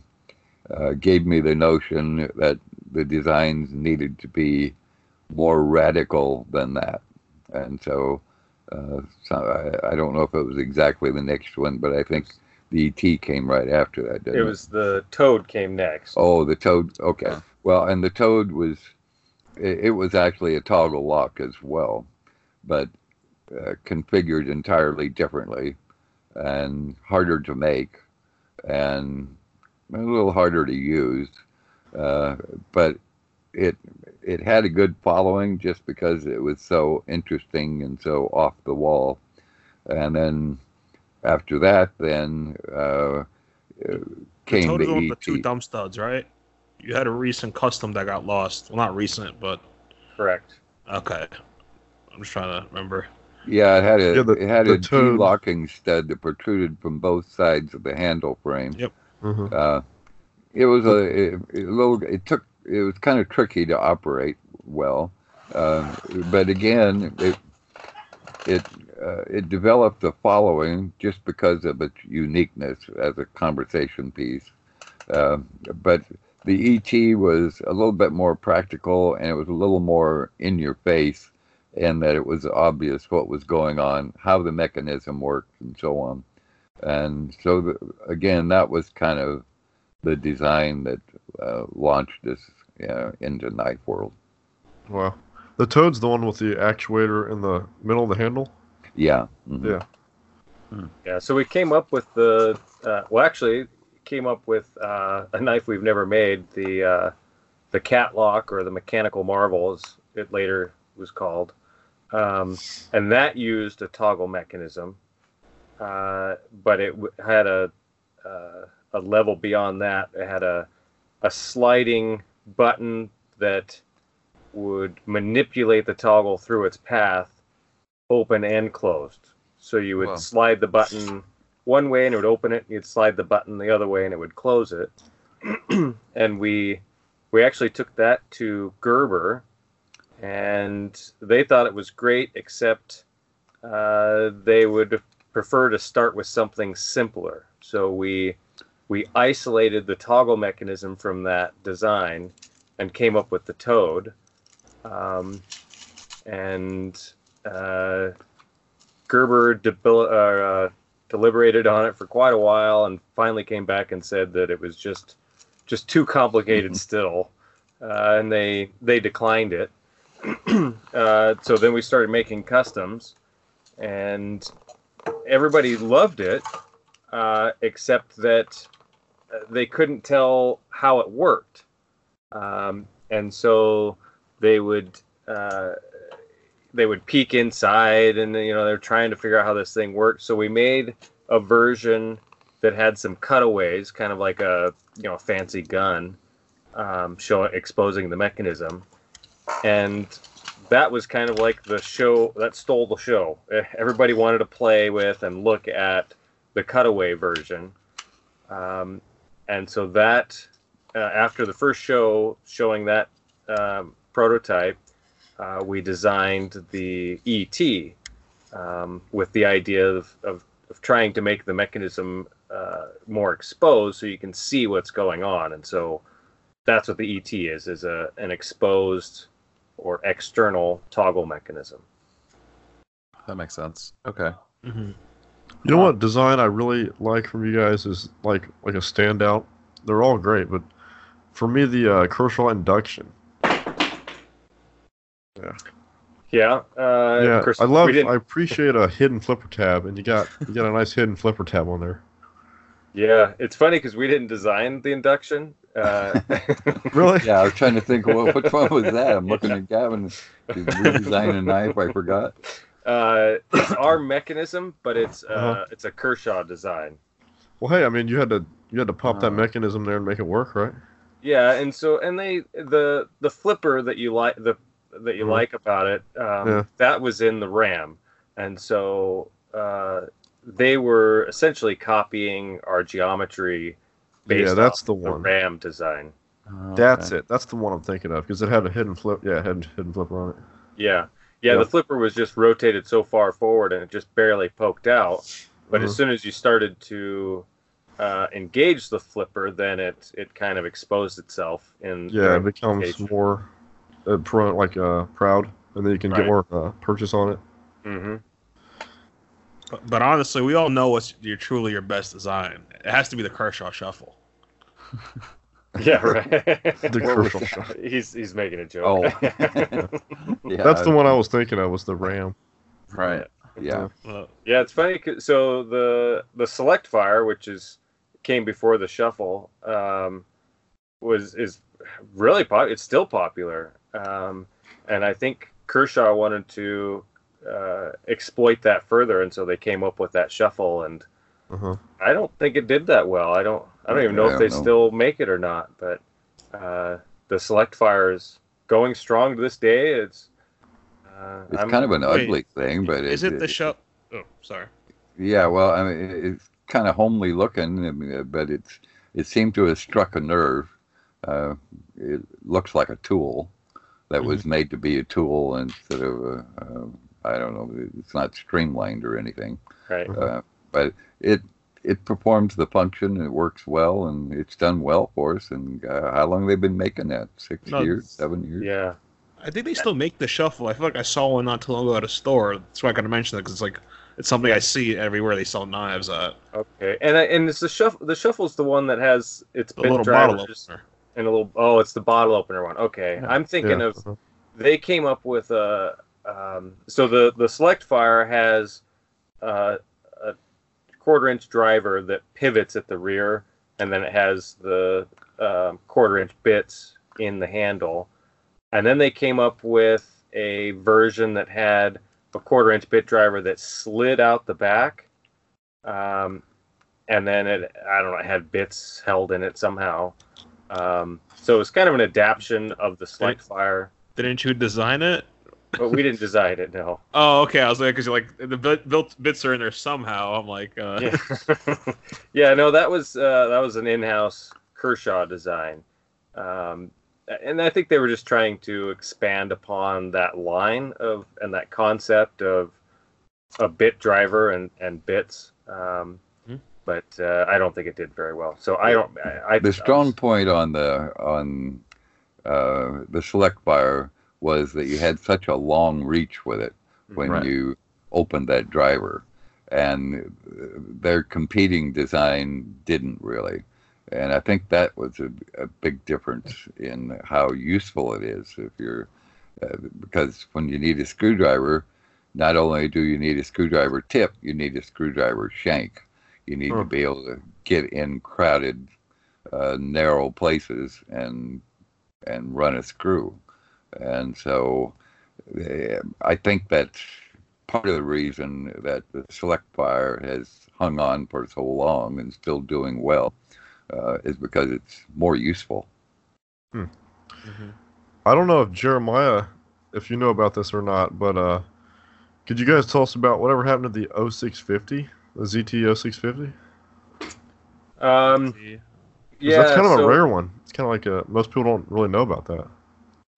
uh, gave me the notion that the designs needed to be more radical than that. And so, uh, so I, I don't know if it was exactly the next one, but I think the ET came right after that. Didn't It was the Toad came next. Oh, the Toad. Okay. Yeah. Well, and the Toad was, it, it was actually a toggle lock as well, but uh, configured entirely differently and harder to make and a little harder to use. Uh, but it it had a good following just because it was so interesting and so off the wall. And then after that, then uh, uh, came the is the one ET. with the two thumb studs, right? You had a recent custom that got lost. Well, not recent, but Correct. okay. I'm just trying to remember. Yeah, it had a Yeah, the- it had a Toad- locking stud that protruded from both sides of the handle frame. Yep. Mhm. Uh, it was a, it, a little. It took. It was kind of tricky to operate well, uh, but again, it it uh, it developed the following just because of its uniqueness as a conversation piece. Uh, but the ET was a little bit more practical, and it was a little more in your face, and that it was obvious what was going on, how the mechanism worked, and so on. And so, the, again, that was kind of the design that uh, launched us uh, into Knife World. Wow. The Toad's the one with the actuator in the middle of the handle. Yeah. mhm. Yeah. Yeah, so we came up with the uh, well, actually, came up with uh, a knife we've never made, the uh, the Catlock or the Mechanical Marvel, as it later was called, um, and that used a toggle mechanism, uh, but it w- had a uh, a level beyond that. It had a a sliding button that would manipulate the toggle through its path, open and closed. So you would Wow. slide the button one way and it would open it. You'd slide the button the other way and it would close it. and we we actually took that to Gerber, and they thought it was great, except uh, they would prefer to start with something simpler. So we we isolated the toggle mechanism from that design and came up with the Toad. Um, and uh, Gerber debil- uh, uh, deliberated on it for quite a while and finally came back and said that it was just just too complicated still, uh, and they they declined it. uh, so then we started making customs, and everybody loved it, uh, except that uh, they couldn't tell how it worked, um, and so they would. They would peek inside and you know they're trying to figure out how this thing works so we made a version that had some cutaways kind of like a you know fancy gun um, show exposing the mechanism. And that was kind of like the show that stole the show. Eh, everybody wanted to play with and look at the cutaway version. Um, and so that uh, after the first show showing that um, prototype uh, we designed the ET um, with the idea of, of, of trying to make the mechanism uh, more exposed so you can see what's going on. And so that's what the ET is, is a, an exposed or external toggle mechanism. That makes sense. Okay. Mm-hmm. You know what design I really like from you guys is like like a standout. They're all great, but for me the uh, Kershaw induction. Yeah. Uh, yeah, of course, I love. we I appreciate a hidden flipper tab, and you got you got a nice hidden flipper tab on there. Yeah, it's funny because we didn't design the induction. Uh, Really? Yeah, I was trying to think, well, which one was that? I'm looking at Gavin. Did redesign a knife? I forgot. uh, it's our mechanism, but it's uh, Uh-huh. it's a Kershaw design. Well, hey, I mean, you had to you had to pop that Uh. mechanism there and make it work, right? Yeah, and so and they the the flipper that you like the that you Mhm. like about it um, Yeah. that was in the RAM, and so uh, they were essentially copying our geometry based Yeah, that's off the one. RAM design. That's it. That's the one I'm thinking of because it had a hidden flip. Yeah, it had a hidden flipper on it. Yeah, yeah. Yeah. The flipper was just rotated so far forward, and it just barely poked out. But as Mhm. soon as you started to uh, engage the flipper, then it it kind of exposed itself in Yeah, it during becomes more uh, pro, like uh, proud, and then you can Right. get more uh, purchase on it. Mhm. But, but honestly, we all know what's your truly your best design. It has to be the Kershaw Shuffle. Yeah, right. The Kershaw Shuffle. He's he's making a joke. Oh. Yeah, That's the one I was thinking of. Was the Ram? Right. Yeah. Uh, yeah, it's funny. So the the select fire, which is came before the shuffle, um, was is really pop. It's still popular, um, and I think Kershaw wanted to uh, exploit that further, and so they came up with that shuffle. And Uh-huh. I don't think it did that well. I don't. I don't even know I if they know. still make it or not. But uh, the select fire is going strong to this day. It's uh, It's I'm- kind of an Wait, ugly thing, but is it, it the show? Oh, sorry. Yeah, well, I mean, it's kind of homely looking, I mean, but it's it seemed to have struck a nerve. Uh, it looks like a tool that was made to be a tool instead of a, uh, I don't know, it's not streamlined or anything. right. Uh, but it it performs the function, it works well, and it's done well for us. And uh, how long they've been making that? Six No, years, seven years? Yeah. I think they still make the shuffle. I feel like I saw one not too long ago at a store. That's why I gotta mention it because it's like it's something I see everywhere they sell knives at. Okay, and and it's the shuffle. The shuffle's the one that has its The bit little bottle drivers opener. And a little. Oh, it's the bottle opener one. Okay, Yeah. I'm thinking Yeah. of. They came up with a. Um, so the the select fire has uh, a quarter inch driver that pivots at the rear, and then it has the um, quarter inch bits in the handle, and then they came up with a version that had a quarter inch bit driver that slid out the back. Um, and then it, I don't know, it had bits held in it somehow. Um, so it was kind of an adaptation of the Select Fire, Didn't you design it? but we didn't design it, no. Oh, okay. I was like, because you're like the built bits are in there somehow. I'm like, uh, Yeah, yeah no, that was uh, that was an in-house Kershaw design, um, and I think they were just trying to expand upon that line of and that concept of a bit driver and and bits. Um. But uh, I don't think it did very well. So I don't. I, I the strong was- point on the on uh, the select fire was that you had such a long reach with it when Right. you opened that driver, and uh, their competing design didn't really. And I think that was a, a big difference in how useful it is if you're uh, because when you need a screwdriver, not only do you need a screwdriver tip, you need a screwdriver shank. You need Huh. to be able to get in crowded, uh, narrow places and and run a screw. And so, uh, I think that's part of the reason that the Select Fire has hung on for so long and still doing well, uh, is because it's more useful. I don't know if Jeremiah, if you know about this or not, but uh, could you guys tell us about whatever happened to the 0650, the ZT 0650? Um, 'Cause yeah, that's kind of so- a rare one. It's kind of like a most people don't really know about that.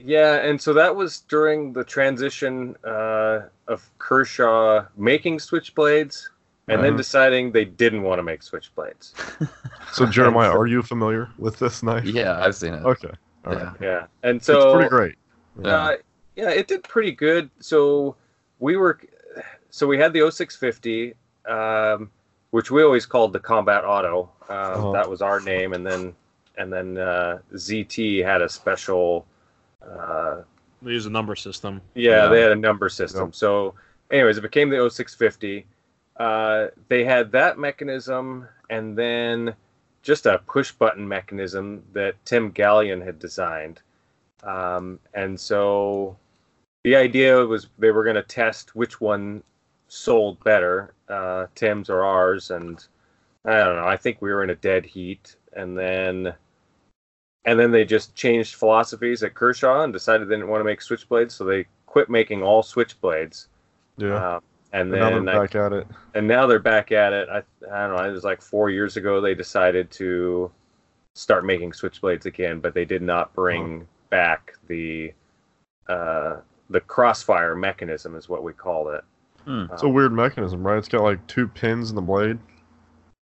Yeah, and so that was during the transition uh, of Kershaw making switchblades, and then Uh-huh. deciding they didn't want to make switchblades. So Jeremiah, are you familiar with this knife? Yeah, I've seen it. Okay. All right. Yeah. Yeah, and it's so pretty great. Uh, yeah, it did pretty good. So we were, so we had the 0650, um, which we always called the Combat Auto. Uh, Uh-huh. That was our name, and then and then uh, ZT had a special. Uh, they use a number system. yeah, Yeah. they had a number system. Yep. So, anyways, it became the 0650. Uh, they had that mechanism, and then just a push button mechanism that Tim Galyean had designed. Um, and so the idea was they were going to test which one sold better, uh, Tim's or ours. And I don't know, I think we were in a dead heat. And then and then they just changed philosophies at Kershaw and decided they didn't want to make switchblades, so they quit making all switchblades. Yeah. Um, and And now then they're I, back at it. and now they're back at it. I I don't know. It was like four years ago they decided to start making switchblades again, but they did not bring back the uh, the crossfire mechanism, is what we call it. Hmm. It's a weird mechanism, right? It's got like two pins in the blade.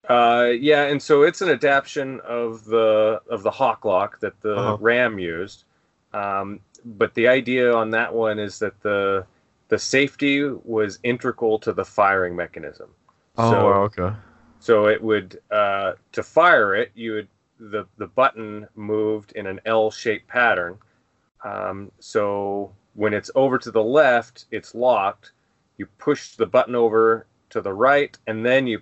Uh, yeah, and so it's an adaptation of the of the hawk lock that the Uh-huh. Ram used. Um, but the idea on that one is that the the safety was integral to the firing mechanism. Oh, So- wow, okay. So it would uh, to fire it, you would the the button moved in an L-shaped pattern. Um, so when it's over to the left, it's locked. You push the button over to the right, and then you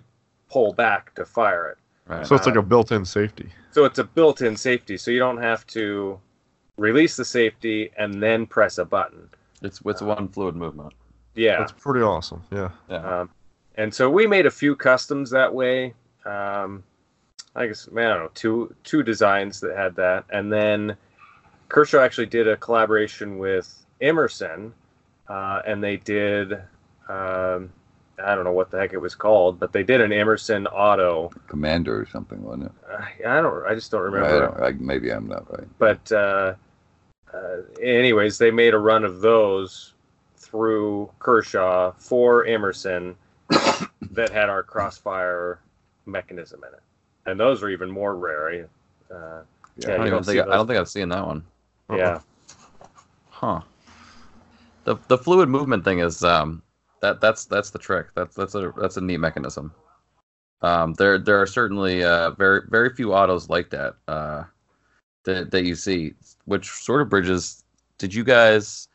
pull back to fire it. Right. So it's like a built-in safety. So it's a built-in safety, so you don't have to release the safety and then press a button. it's it's one fluid movement. Yeah. it's pretty awesome. Yeah. Yeah. Um, and so we made a few customs that way. Um, I guess, man, I don't know, two two designs that had that, and then Kershaw actually did a collaboration with Emerson, uh, and they did, um, I don't know what the heck it was called, but they did an Emerson Auto. Commander or something, wasn't it? I, I don't, I just don't I remember. don't, I, maybe I'm not right. but uh, uh, anyways, they made a run of those through Kershaw for Emerson that had our crossfire mechanism in it, and those are even more rare. Uh, Yeah. Yeah, I, don't think I, I don't think I've seen that one. yeah, Huh. The the fluid movement thing is um that that's that's the trick. That's that's a that's a neat mechanism. Um there there are certainly uh very very few autos like that uh that that you see which sort of bridges did you guys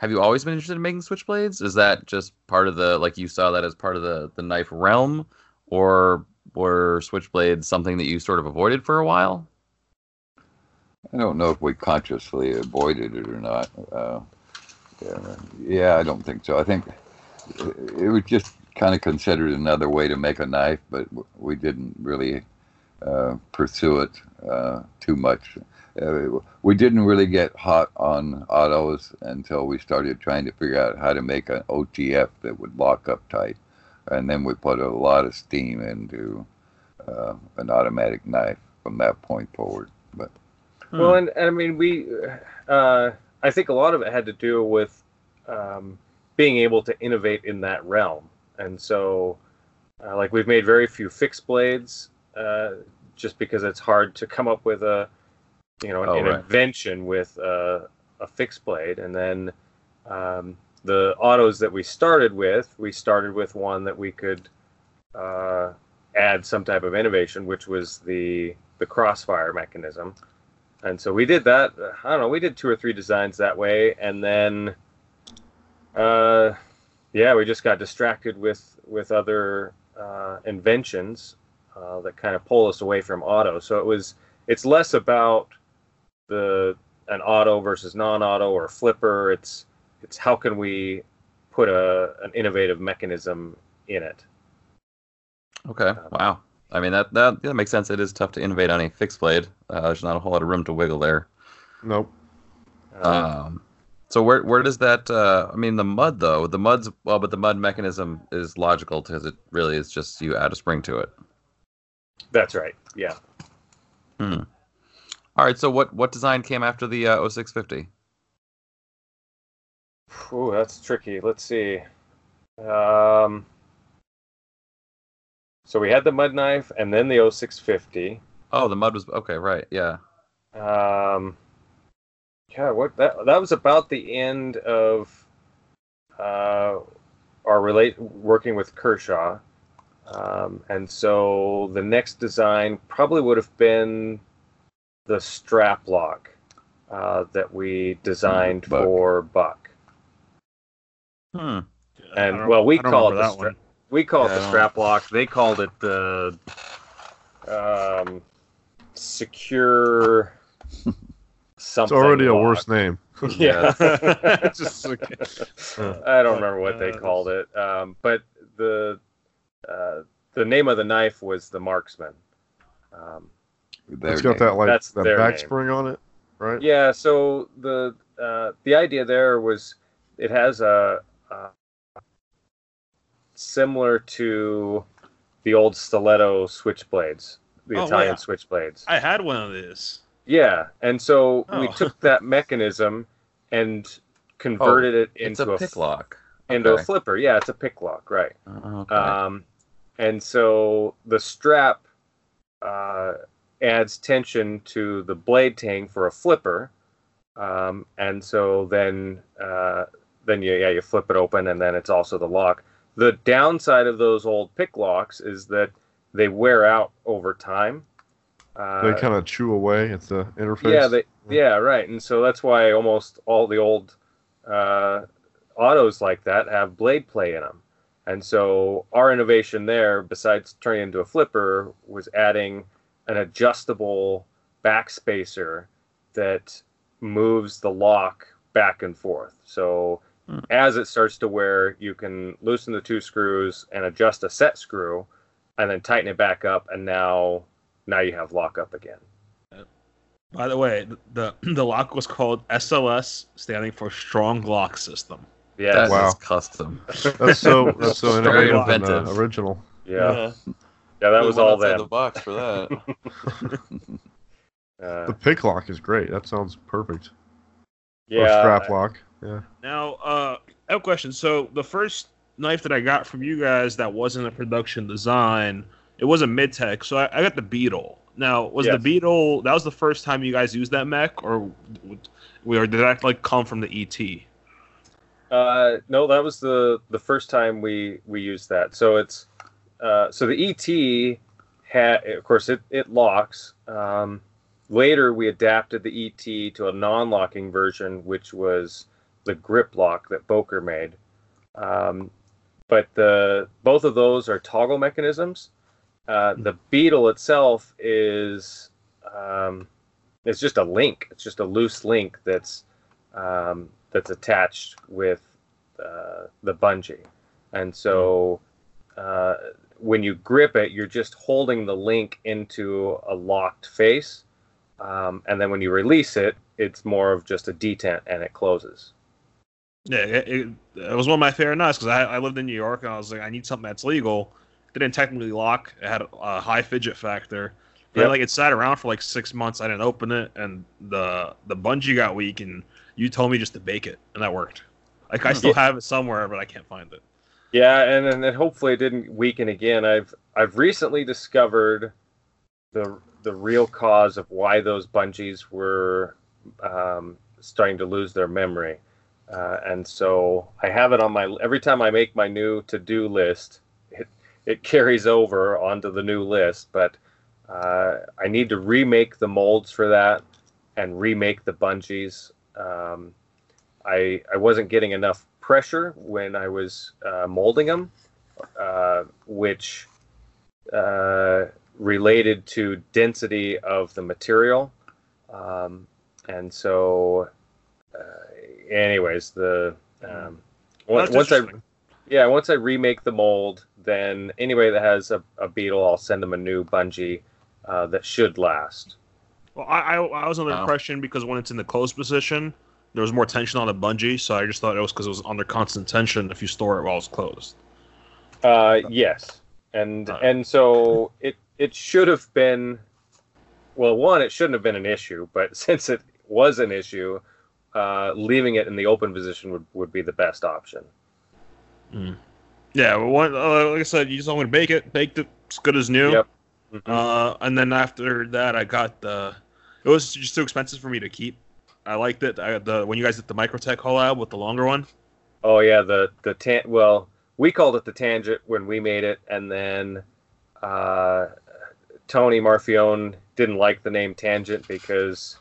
have you always been interested in making switchblades? Is that just part of the like you saw that as part of the the knife realm or were switchblades something that you sort of avoided for a while? I don't know if we consciously avoided it or not. Uh, yeah, yeah, I don't think so. I think it was just kind of considered another way to make a knife, but we didn't really uh, pursue it uh, too much. Uh, we didn't really get hot on autos until we started trying to figure out how to make an OTF that would lock up tight, and then we put a lot of steam into uh, an automatic knife from that point forward. But Well, and, and I mean, we, uh, I think a lot of it had to do with um, being able to innovate in that realm. And so, uh, like, we've made very few fixed blades uh, just because it's hard to come up with a, you know, an, Oh, an right. invention with uh, a fixed blade. And then um, the autos that we started with, we started with one that we could uh, add some type of innovation, which was the the crossfire mechanism and so we did that i don't know we did two or three designs that way and then uh yeah we just got distracted with with other uh inventions uh, that kind of pull us away from auto so it was it's less about the an auto versus non-auto or flipper it's it's how can we put a an innovative mechanism in it Okay. Wow. I mean that that that makes sense. It is tough to innovate on a fixed blade. Uh, there's not a whole lot of room to wiggle there. Nope. Uh, Um, so where where does that? Uh, I mean, the mud though. The mud's well, but the mud mechanism is logical because it really is just you add a spring to it. that's right yeah Hmm. All right. So what what design came after the uh, 0650? Ooh, that's tricky. Let's see. Um, so we had the mud knife and then the 0650. Oh, the mud was okay. Right. Yeah. Um, yeah, what that that was about the end of uh, our relate working with Kershaw. Um, and so the next design probably would have been the strap lock uh, that we designed Buck. for Buck. Hmm. And well, we call it the stra- one. we call it the strap lock. They called it the um, secure something. already a worse name. Yeah. Just okay. I don't remember what they Uh, called it, um, but the uh, the name of the knife was the marksman. Um, it's got name. that like That's that their back name. spring on it, right? Yeah, so the uh, the idea there was it has a, a similar to the old stiletto switchblades, the Oh, Italian wow. switchblades. I had one of these. Yeah, and so we Oh. took that mechanism and converted it It's into a a, pick lock. into a flipper. Yeah, it's a pick lock, right? Okay. Um, and so the strap uh, adds tension to the blade tang for a flipper, um, and so then uh, then you yeah you flip it open, and then it's also the lock. The downside of those old pick locks is that they wear out over time. Uh, They kind of chew away at the interface. yeah, they, yeah, right. And so that's why almost all the old uh, autos like that have blade play in them. And so our innovation there, besides turning into a flipper, was adding an adjustable backspacer that moves the lock back and forth. So Hmm. as it starts to wear, you can loosen the two screws and adjust a set screw, and then tighten it back up, and now now you have lock up again. By the way, the the lock was called SLS, standing for Strong Lock System. Yeah. That is Wow. custom. That's so that's so Very innovative and uh, inventive. original. Yeah. Yeah, that was all outside them. the box for that. Uh, The pick lock is great. That sounds perfect. Or yeah. strap lock. Yeah. Now, uh, I have a question. So the first knife that I got from you guys that wasn't a production design, it was a mid tech. So I, I got the Beetle. Now, was the Beetle that was the first time you guys used that mech, or or did that like come from the ET? Uh, no, that was the the first time we we used that. So it's uh, so the ET had, of course, it it locks. Um, later, we adapted the ET to a non-locking version, which was the grip lock that Boker made. Um, but the both of those are toggle mechanisms. Uh, the Beetle itself is um, it's just a link. It's just a loose link that's um, that's attached with uh, the bungee, and so uh, when you grip it, you're just holding the link into a locked face, um, and then when you release it, it's more of just a detent and it closes. Yeah, it, it, it was one of my favorite knives because I, I lived in New York and I was like, I need something that's legal. Didn't technically lock. It had a high fidget factor. But Yep. like it sat around for like six months. I didn't open it, and the the bungee got weak, and you told me just to bake it, and that worked. Like I still have it somewhere, but I can't find it. Yeah, and and then hopefully it didn't weaken again. I've I've recently discovered the the real cause of why those bungees were um, starting to lose their memory, uh, and so I have it on my every time I make my new to do list, it carries over onto the new list. But uh, I need to remake the molds for that and remake the bungees. Um, I I wasn't getting enough pressure when I was uh, molding them, uh, which uh, related to density of the material, um, and so, uh, anyways, the um, once, I yeah once I remake the mold, then anybody that has a, a beetle, I'll send them a new bungee uh, that should last. Well, I, I I was under the Wow. impression because when it's in the closed position, there was more tension on the bungee, so I just thought it was because it was under constant tension if you store it while it's closed. Uh, yes, and and so it it should have been. Well, one, it shouldn't have been an issue, but since it was an issue, uh, leaving it in the open position would, would be the best option. Yeah, well, one, uh, like I said, you just want to bake it, baked it, as good as new. Yep. Mhm. Uh, and then after that, I got the. It was just too expensive for me to keep. I liked it. I the when you guys did the Microtech collab with the longer one. Oh yeah, the the tan. Well, we called it the tangent when we made it, and then uh, Tony Marfione didn't like the name tangent because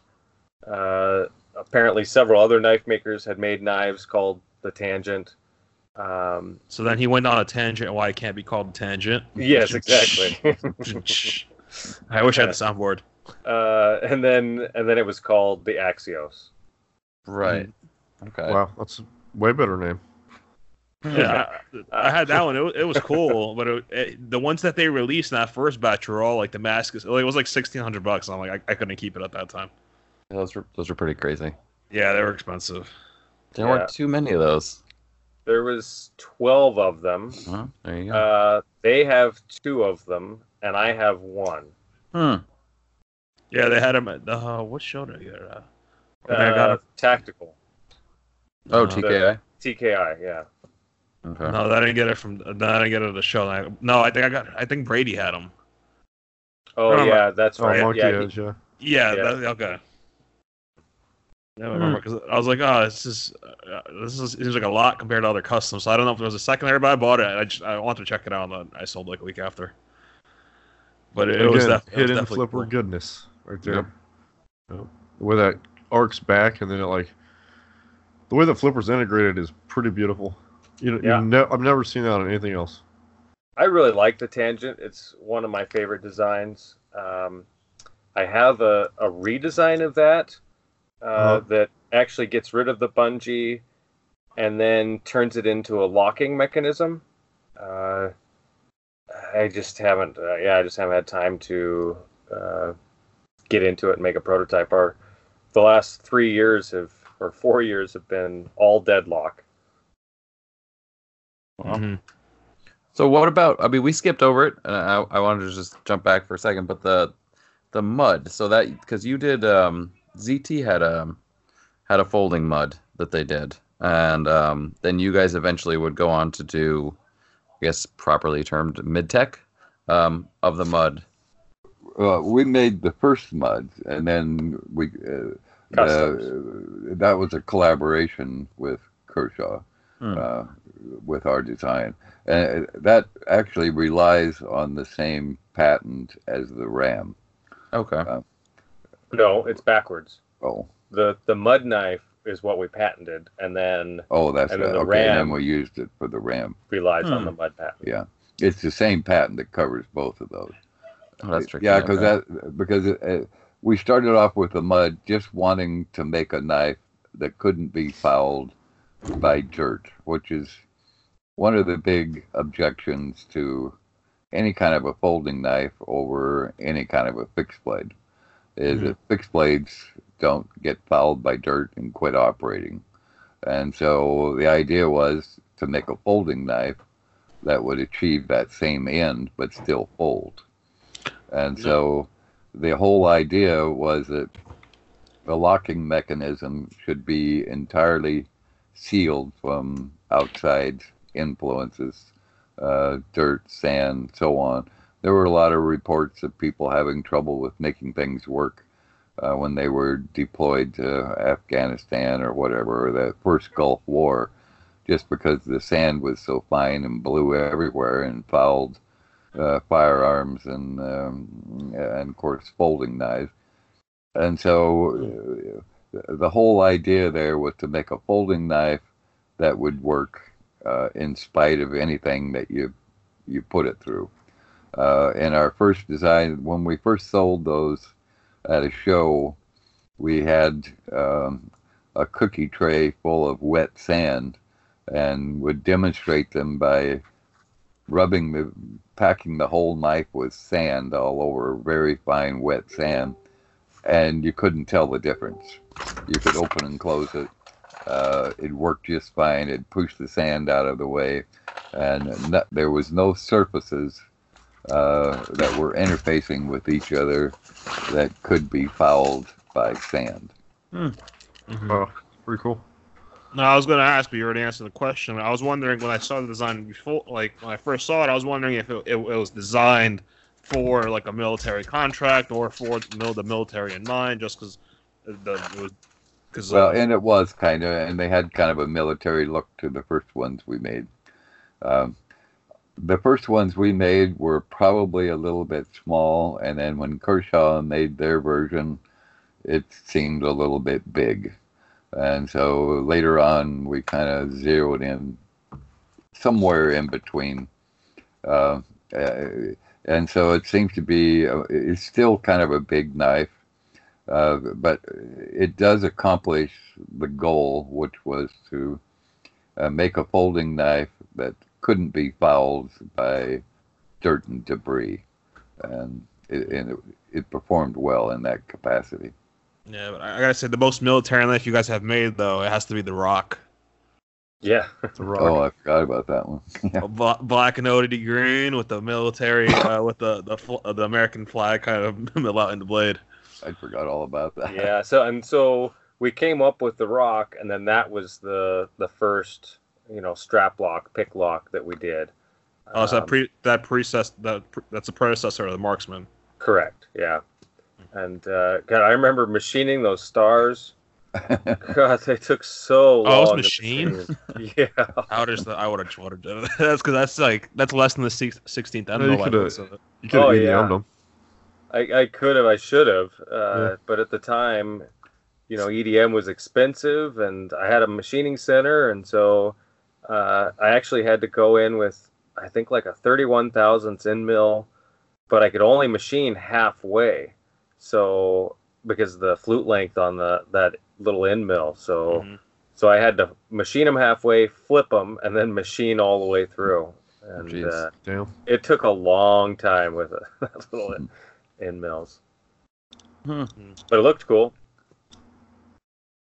uh, apparently several other knife makers had made knives called the tangent. Um, So then he went on a tangent why it can't be called a tangent. yes, exactly. I wish I had the soundboard. uh, and then and then it was called the Axios. Right. Okay. Wow, that's a way better name. Yeah, I, I had that one. It, wa- it was cool, but it, it, the ones that they released in that first batch were all like Damascus. Like, it was like sixteen hundred bucks. I'm like, I, I couldn't keep it at that time. Those were those were pretty crazy. Yeah, they were expensive. There Yeah. weren't too many of those. There was 12 of them. Well, there you go. Uh, they have two of them, and I have one. hmm. Yeah, they had them at uh, what show did I get? Uh, I think I got Uh, it. tactical. Oh, Uh, TKI. TKI, yeah. Okay. No, I didn't get it from. No, I didn't get it at the show. I, no, I think I got. I think Brady had them. Oh, yeah, that's Oh, right. Monkey yeah, he- yeah. Yeah, Yeah. That, okay. Yeah, I remember because I was like, oh, this is uh, this is seems like a lot compared to other customs. So I don't know if there was a secondary, but I bought it. I just I wanted to check it out, and I sold it like a week after. But it, it was, Again, def- it was hidden definitely flipper cool. goodness right there. Yep. Yep. The way that arcs back and then it like the way the flipper's integrated is pretty beautiful. You know, Yeah. you've ne- I've never seen that on anything else. I really like the tangent. It's one of my favorite designs. Um, I have a, a redesign of that uh, Uh-huh. that actually gets rid of the bungee and then turns it into a locking mechanism. Uh, I just haven't, uh, yeah, I just haven't had time to uh, get into it and make a prototype. Our the last three years have, or four years, have been all deadlock. Mhm. So what about? I mean, we skipped over it, and I, I wanted to just jump back for a second. But the the mud, so that because you did um, ZT had a had a folding mud that they did, and um, then you guys eventually would go on to do, I guess properly termed mid tech um, of the mud. Uh, we made the first mud, and then we uh, uh, that was a collaboration with Kershaw Hmm. uh, with our design, and that actually relies on the same patent as the Ram. Okay. No, it's backwards. Oh, the the mud knife is what we patented and then oh, that's And right. then the okay. And Ram. then we used it for the Ram. relies on Hmm. the mud patent. Yeah, it's the same patent that covers both of those. Oh, that's tricky. Yeah, because okay. that because it, uh, we started off with the mud, just wanting to make a knife that couldn't be fouled by dirt, which is one of the big objections to any kind of a folding knife over any kind of a fixed blade. Is Mhm. that fixed blades don't get fouled by dirt and quit operating, and so the idea was to make a folding knife that would achieve that same end but still fold. And so the whole idea was that the locking mechanism should be entirely sealed from outside influences, uh, dirt, sand, so on. There were a lot of reports of people having trouble with making things work uh, when they were deployed to Afghanistan or whatever, or the first Gulf War, just because the sand was so fine and blew everywhere and fouled uh, firearms and um, and of course folding knives. And so uh, the whole idea there was to make a folding knife that would work uh, in spite of anything that you you put it through. Uh, in our first design, when we first sold those at a show, we had um, a cookie tray full of wet sand and would demonstrate them by rubbing the packing the whole knife with sand all over very fine wet sand. And you couldn't tell the difference. You could open and close it. Uh, it worked just fine. It pushed the sand out of the way. And no, there was no surfaces uh, that were interfacing with each other that could be fouled by sand Mhm. Oh, pretty cool. No, I was going to ask, but you already answered the question. I was wondering when I saw the design before, like when I first saw it, I was wondering if it, it, it was designed for like a military contract or for the military in mind, just because the it was because Well, and it was kind of, and they had kind of a military look to the first ones we made. Um, the first ones we made were probably a little bit small, and then when Kershaw made their version, it seemed a little bit big. And so later on, we kind of zeroed in somewhere in between. Uh, uh, and so it seems to be, uh, it's still kind of a big knife. Uh, but it does accomplish the goal, which was to uh, make a folding knife that couldn't be fouled by dirt and debris, and it, and it, it performed well in that capacity. Yeah, but I I gotta say the most military knife you guys have made though, it has to be the Rock. Yeah. The rock. Oh, I forgot about that one. yeah. Black and OD green with the military, uh, with the the, fl- uh, the American flag kind of mill out in the blade. I forgot all about that. yeah. So and so we came up with the rock, and then that was the the first you know strap lock, pick lock that we did. Oh, so Um, that pre that precess that that's a predecessor of the Marksman. Correct. Yeah. And uh, God, I remember machining those stars. God, they took so long. Oh, it was to machine? machine. yeah. How does the I would have just wanted to. That's because that's like that's less than the six- 16th No, enema you life, coulda- so- You could Oh, have yeah. EDM'd them. I, I could have, I should have, uh, Yeah. but at the time, you know, EDM was expensive, and I had a machining center, and so uh, I actually had to go in with, I think, like a thirty-one thousandths end mill, but I could only machine halfway, so because of the flute length on the that little end mill, so Mhm. so I had to machine them halfway, flip them, and then machine all the way through, and Jeez. uh, it took a long time with a little end, end mills. Hmm. But it looked cool.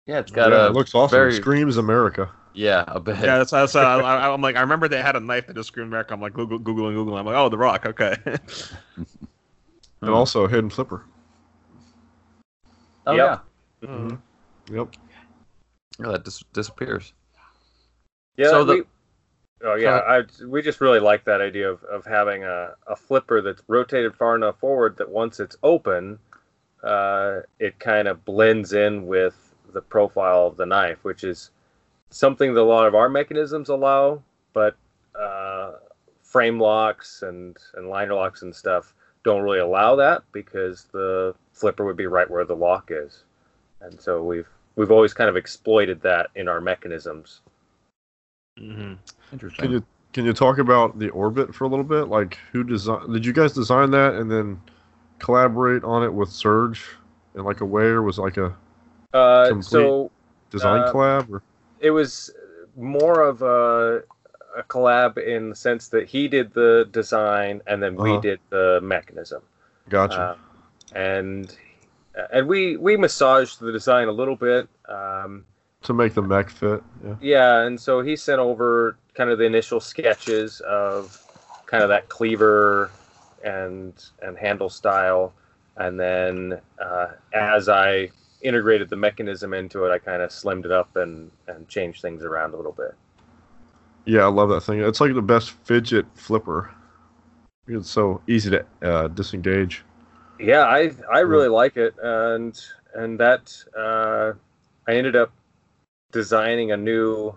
Yeah, it's got yeah, a it looks awesome. very It screams America. Yeah a bit. Yeah, that's that's. I, I, I'm like, I remember they had a knife that just screamed America. I'm like, Google, googling, googling. I'm like, oh, the Rock. Okay. And Hmm. also a hidden flipper. oh Yep. yeah, Yep. Yeah, that dis- disappears. Yeah. So the- we, oh yeah, I we just really like that idea of, of having a, a flipper that's rotated far enough forward that once it's open, uh, it kind of blends in with the profile of the knife, which is something that a lot of our mechanisms allow, but uh, frame locks and, and liner locks and stuff don't really allow that because the flipper would be right where the lock is. And so we've we've always kind of exploited that in our mechanisms. hmm Interesting. Can you can you talk about the orbit for a little bit? Like who design? Did you guys design that and then collaborate on it with Surge in like a way, or was it like a Uh, Complete. so design Uh, collab? Or it was more of a, a collab in the sense that he did the design and then we Uh-huh. did the mechanism. gotcha. Uh, and and we we massaged the design a little bit. Um, to make the mech fit. Yeah. yeah, and so he sent over kind of the initial sketches of kind of that cleaver and and handle style, and then uh, as I integrated the mechanism into it, I kind of slimmed it up and and changed things around a little bit. Yeah, I love that thing. It's like the best fidget flipper. It's so easy to uh, disengage. Yeah, I I really like it, and and that uh, I ended up designing a new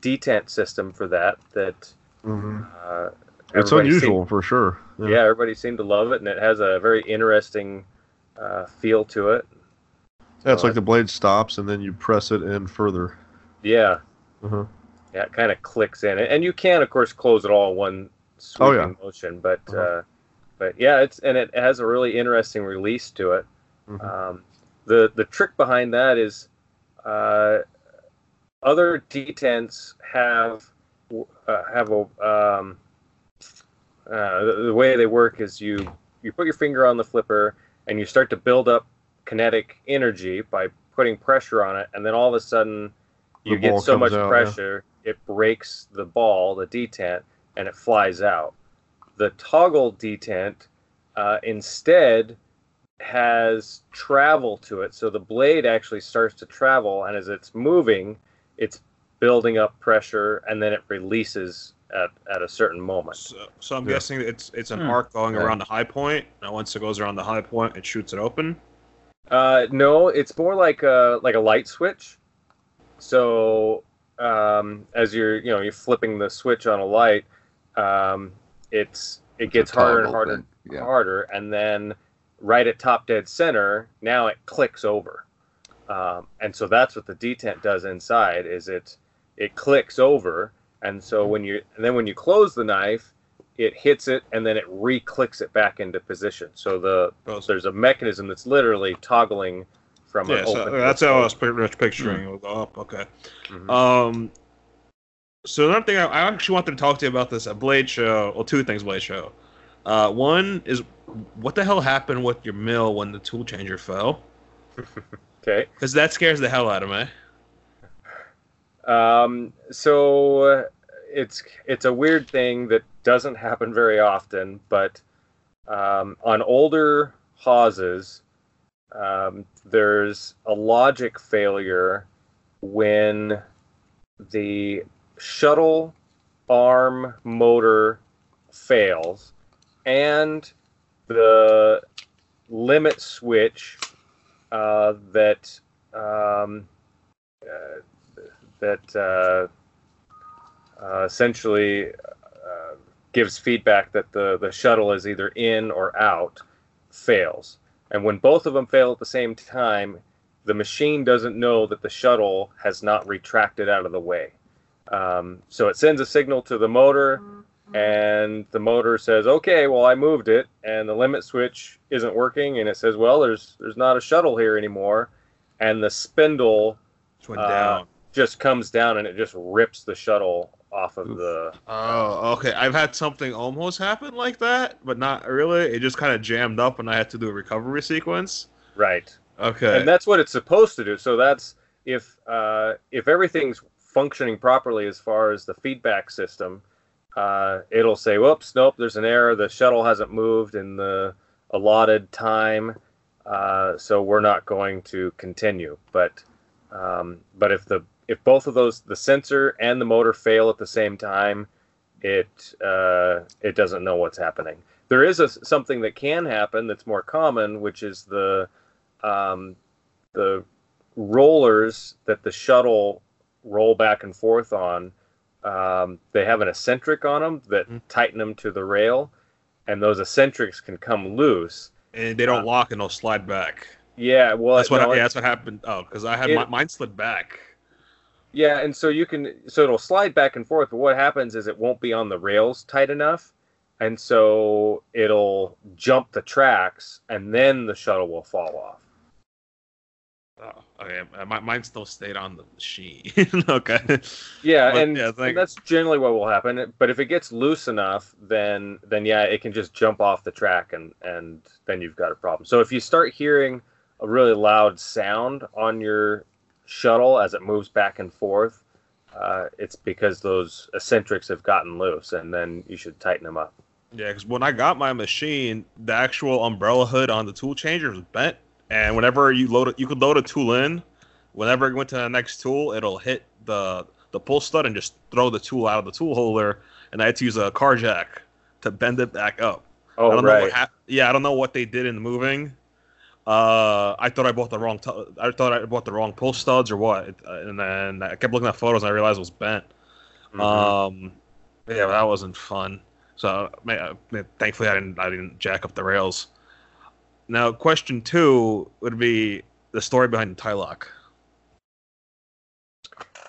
detent system for that. That hmm uh, It's unusual for sure. Seemed, yeah, everybody seemed to love it, and it has a very interesting uh, feel to it. Yeah, it's like the blade stops and then you press it in further. Yeah, Uh-huh. yeah, it kind of clicks in, and you can, of course, close it all in one sweeping Oh, yeah. motion. But Uh-huh. uh, but yeah, it's and it has a really interesting release to it. Mhm. Um, the the trick behind that is uh, other detents have uh, have a um, uh, the, the way they work is you you put your finger on the flipper and you start to build up kinetic energy by putting pressure on it, and then all of a sudden you The get so much comes out, yeah. pressure it breaks the ball, the detent, and it flies out. The toggle detent uh, instead has travel to it. So the blade actually starts to travel, and as it's moving, it's building up pressure, and then it releases at, at a certain moment. So, so I'm Yeah. guessing it's it's an Hmm. arc going Okay. around the high point, and once it goes around the high point, it shoots it open. Uh, no, it's more like a like a light switch. So um, as you're you know you're flipping the switch on a light, um, it's it gets It's harder and harder Yeah. harder, and then right at top dead center, now it clicks over, um, and so that's what the detent does inside. Is it it clicks over, and so when you and then when you close the knife, it hits it, and then it re-clicks it back into position. So the there's a mechanism that's literally toggling from yeah, so that's how I was pretty much picturing it will go up. Okay. Mhm. Um, So another thing I, I actually wanted to talk to you about this at Blade Show. Well, two things Blade Show. Uh, one is what the hell happened with your mill when the tool changer fell? Okay. Because that scares the hell out of me. Um, so uh, it's it's a weird thing that doesn't happen very often, but um, on older Haases, um, there's a logic failure when the shuttle arm motor fails and the limit switch uh, that um, uh, that uh, uh, essentially uh, gives feedback that the, the shuttle is either in or out fails. And when both of them fail at the same time, the machine doesn't know that the shuttle has not retracted out of the way. Um, so it sends a signal to the motor, and the motor says, "Okay, well I moved it," and the limit switch isn't working, and it says, "Well, there's there's not a shuttle here anymore," and the spindle went Uh, down. Just comes down and it just rips the shuttle off of the. Oh, okay. I've had something almost happen like that, but not really. It just kind of jammed up, and I had to do a recovery sequence. Right. Okay. and that's what it's supposed to do. So that's if uh, if everything's functioning properly as far as the feedback system, uh, it'll say, "Whoops, nope, there's an error. The shuttle hasn't moved in the allotted time, uh, so we're not going to continue." But um, but if the if both of those, the sensor and the motor fail at the same time, it uh, it doesn't know what's happening. There is a, something that can happen that's more common, which is the um, the rollers that the shuttle roll back and forth on. Um, they have an eccentric on them that Mhm. tighten them to the rail, and those eccentrics can come loose. and they don't lock and they'll slide back. Yeah, well, That's what. no, yeah, that's what happened. Oh, because I had It- my, mine slid back. Yeah, and so you can so it'll slide back and forth, but what happens is it won't be on the rails tight enough, and so it'll jump the tracks, and then the shuttle will fall off. Oh, okay. uh, My, mine still stayed on the machine. okay. Yeah, But, and, yeah, and that's generally what will happen. But if it gets loose enough, then then yeah, it can just jump off the track, and and then you've got a problem. So if you start hearing a really loud sound on your shuttle as it moves back and forth, uh, it's because those eccentrics have gotten loose, and then you should tighten them up. Yeah, because when I got my machine, the actual umbrella hood on the tool changer was bent, and whenever you load it, you could load a tool in. Whenever it went to the next tool, it'll hit the the pull stud and just throw the tool out of the tool holder, and I had to use a car jack to bend it back up. I Oh don't know right, what hap- Yeah, I don't know what they did in the moving. Uh, I thought I bought the wrong. T- I thought I bought the wrong pull studs or what, uh, and then I kept looking at photos and I realized it was bent. Mhm. Um, yeah, that wasn't fun. So, ma- uh, thankfully, I didn't. I didn't jack up the rails. Now, question two would be the story behind the Ti-Lock.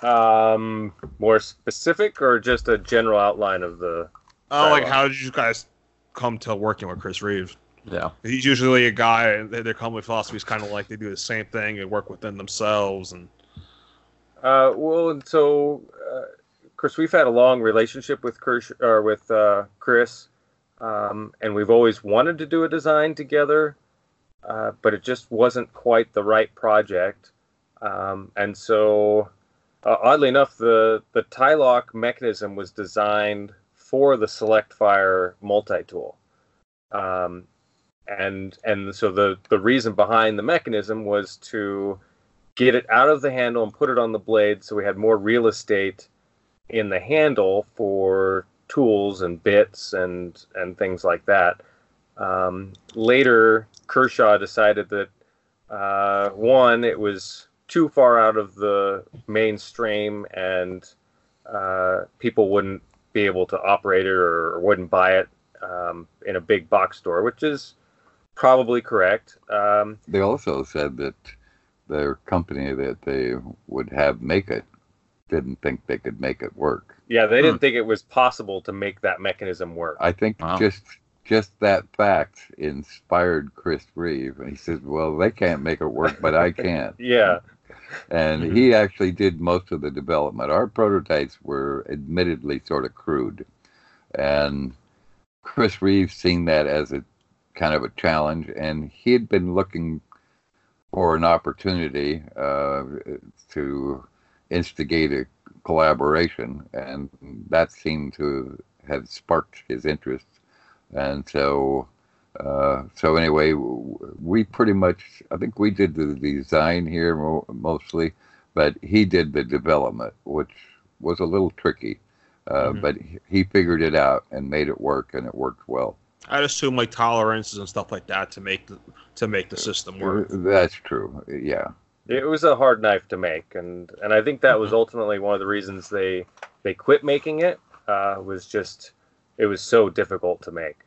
um, more specific or just a general outline of the. Oh, like how did you guys come to working with Chris Reeves? Yeah. He's usually a guy. Their their company philosophy is kind of like they do the same thing and work within themselves. And Uh, well, and so, uh, Chris, we've had a long relationship with Chris, or with uh, Chris, um, and we've always wanted to do a design together, uh, but it just wasn't quite the right project. Um, and so, uh, oddly enough, the the Ti-Lock mechanism was designed for the Select Fire multi tool. Um, and and so the the reason behind the mechanism was to get it out of the handle and put it on the blade so we had more real estate in the handle for tools and bits and and things like that. Um, later, Kershaw decided that uh, one, it was too far out of the mainstream and uh, people wouldn't be able to operate it or, or wouldn't buy it um, in a big box store, which is probably correct. Um, They also said that their company that they would have make it didn't think they could make it work. Yeah, they didn't think it was possible to make that mechanism work. I think Wow. just just that fact inspired Chris Reeve, and he said, "Well, they can't make it work, but I can." yeah. and Mhm. he actually did most of the development. Our prototypes were admittedly sort of crude, and Chris Reeves seen that as a kind of a challenge, and he had been looking for an opportunity uh, to instigate a collaboration, and that seemed to have sparked his interest. And so, uh, so anyway, we pretty much, I think we did the design here mostly, but he did the development, which was a little tricky. Uh, Mhm. But he figured it out and made it work, and it worked well. I'd assume like tolerances and stuff like that to make the to make the system work. That's true. Yeah. It was a hard knife to make, and and I think that was ultimately one of the reasons they they quit making it. Uh, was just it was so difficult to make.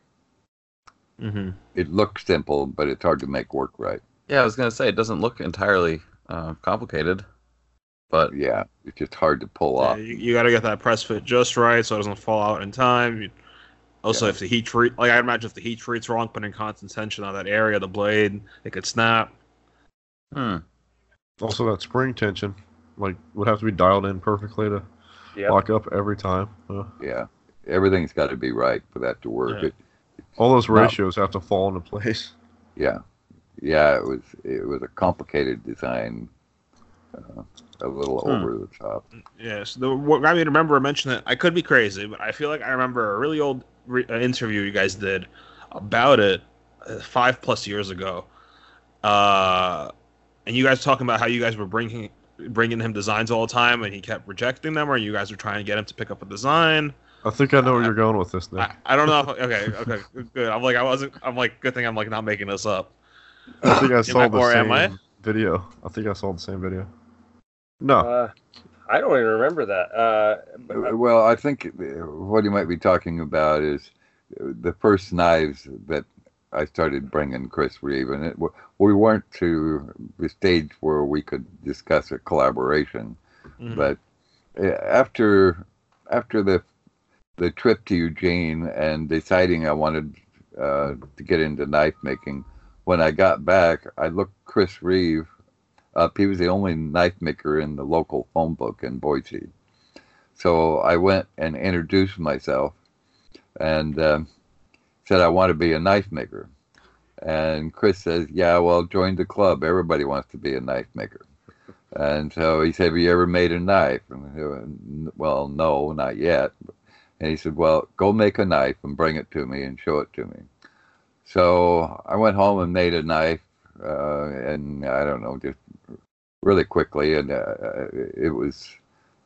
Mm-hmm. It looks simple, but it's hard to make work right. Yeah, I was gonna say it doesn't look entirely uh, complicated, but Yeah, it's just hard to pull Yeah, off. you, you got to get that press fit just right so it doesn't fall out in time. You, also, Yeah. if the heat treat, like I imagine, if the heat treat's wrong, putting constant tension on that area of the blade, it could snap. hmm. Also, that spring tension, like, would have to be dialed in perfectly to Yep. lock up every time. Uh, Yeah, everything's got to be right for that to work. Yeah. It, all those No. ratios have to fall into place. yeah, yeah. It was it was a complicated design, uh, a little Hmm. over the top. Yes, the what got me to remember mention it. I could be crazy, but I feel like I remember a really old re- uh, interview you guys did about it uh, five plus years ago, uh, and you guys talking about how you guys were bringing bringing him designs all the time, and he kept rejecting them, or you guys were trying to get him to pick up a design. I think I know where you're going with this, Nick. I, I don't know. If, okay, okay, good. I'm like I wasn't. I'm like good thing I'm like not making this up. I think I saw I- the or am same I? video. I think I saw the same video. No, Uh, I don't even remember that. Uh, Well, I think uh, what you might be talking about is uh, the first knives that I started bringing Chris Reeve, and it, we weren't to the stage where we could discuss a collaboration. Mhm. But uh, after after the the trip to Eugene and deciding I wanted uh, to get into knife making, when I got back, I looked Chris Reeve up. He was the only knife maker in the local phone book in Boise. So I went and introduced myself and um, said I want to be a knife maker. And Chris says, "Yeah, well, join the club. Everybody wants to be a knife maker." And so he said, "Have you ever made a knife?" And I well, no, not yet. And he said, "Well, go make a knife and bring it to me and show it to me." So I went home and made a knife, uh, and I don't know, just really quickly, and uh, it was.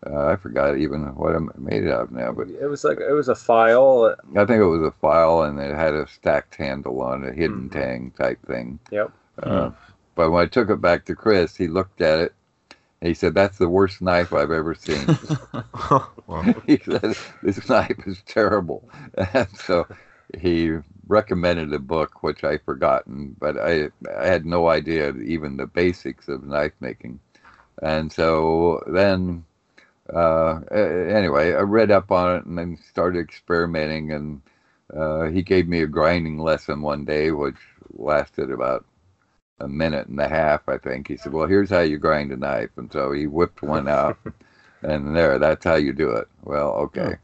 Uh, I forgot even what I made it out of now, but it was like it was a file. I think it was a file, and it had a stacked handle on it, hidden Mhm. tang type thing. Yep. Uh, But when I took it back to Chris, he looked at it, and he said, "That's the worst knife I've ever seen." He said, "This knife is terrible," and so he recommended a book, which I forgotten, but I I had no idea even the basics of knife making, and so then. Uh, anyway, I read up on it and then started experimenting, and uh, he gave me a grinding lesson one day, which lasted about a minute and a half, I think. He said, "Well, here's how you grind a knife," and so he whipped one out, and there, that's how you do it. Well, okay,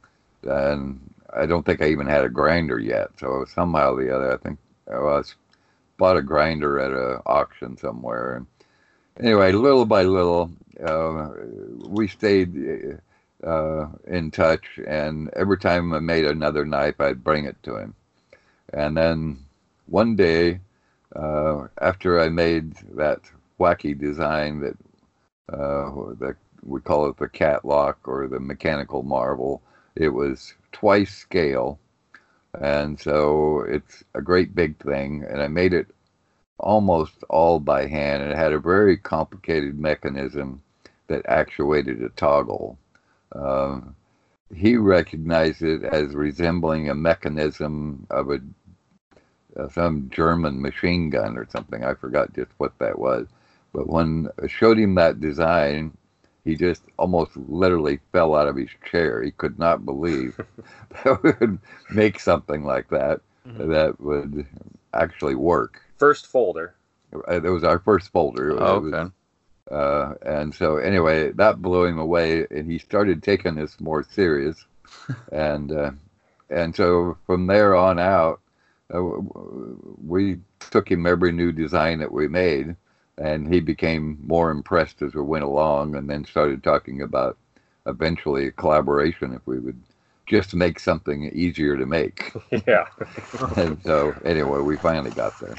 and I don't think I even had a grinder yet, so somehow or the other, I think I was bought a grinder at a auction somewhere, and anyway, little by little, uh, we stayed uh, in touch, and every time I made another knife, I'd bring it to him. And then one day, uh, after I made that wacky design that uh, that we call it the cat lock or the mechanical marvel, it was twice scale, and so it's a great big thing. And I made it almost all by hand. and It had a very complicated mechanism that actuated a toggle. Um, he recognized it as resembling a mechanism of a uh, some German machine gun or something. I forgot just what that was. But when I showed him that design, he just almost literally fell out of his chair. He could not believe that we would make something like that Mhm. that would actually work. First folder. Uh, It was our first folder. It Oh, was, okay. Uh, and so anyway, that blew him away, and he started taking this more serious, and uh, and so from there on out, uh, we took him every new design that we made, and he became more impressed as we went along, and then started talking about eventually a collaboration if we would just make something easier to make. yeah, and so anyway, we finally got there,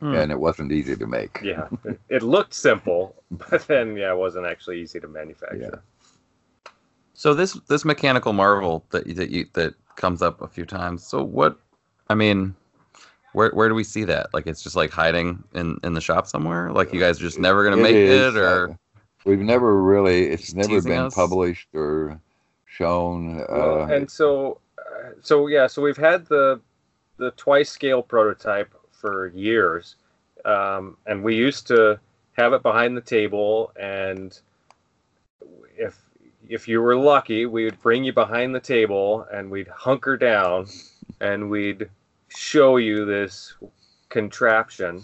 Hmm. and it wasn't easy to make. yeah. It, it looked simple, but then yeah, it wasn't actually easy to manufacture. yeah. So this this mechanical marvel that you- that you that comes up a few times. So what? I mean, where where do we see that? Like it's just like hiding in in the shop somewhere. Like you guys are just never gonna make is, it, or uh, we've never really. It's never been us? published or shown. Well, Uh, and so, uh, so yeah, so we've had the the twice scale prototype for years, um, and we used to have it behind the table, and if if you were lucky, we would bring you behind the table, and we'd hunker down, and we'd show you this contraption,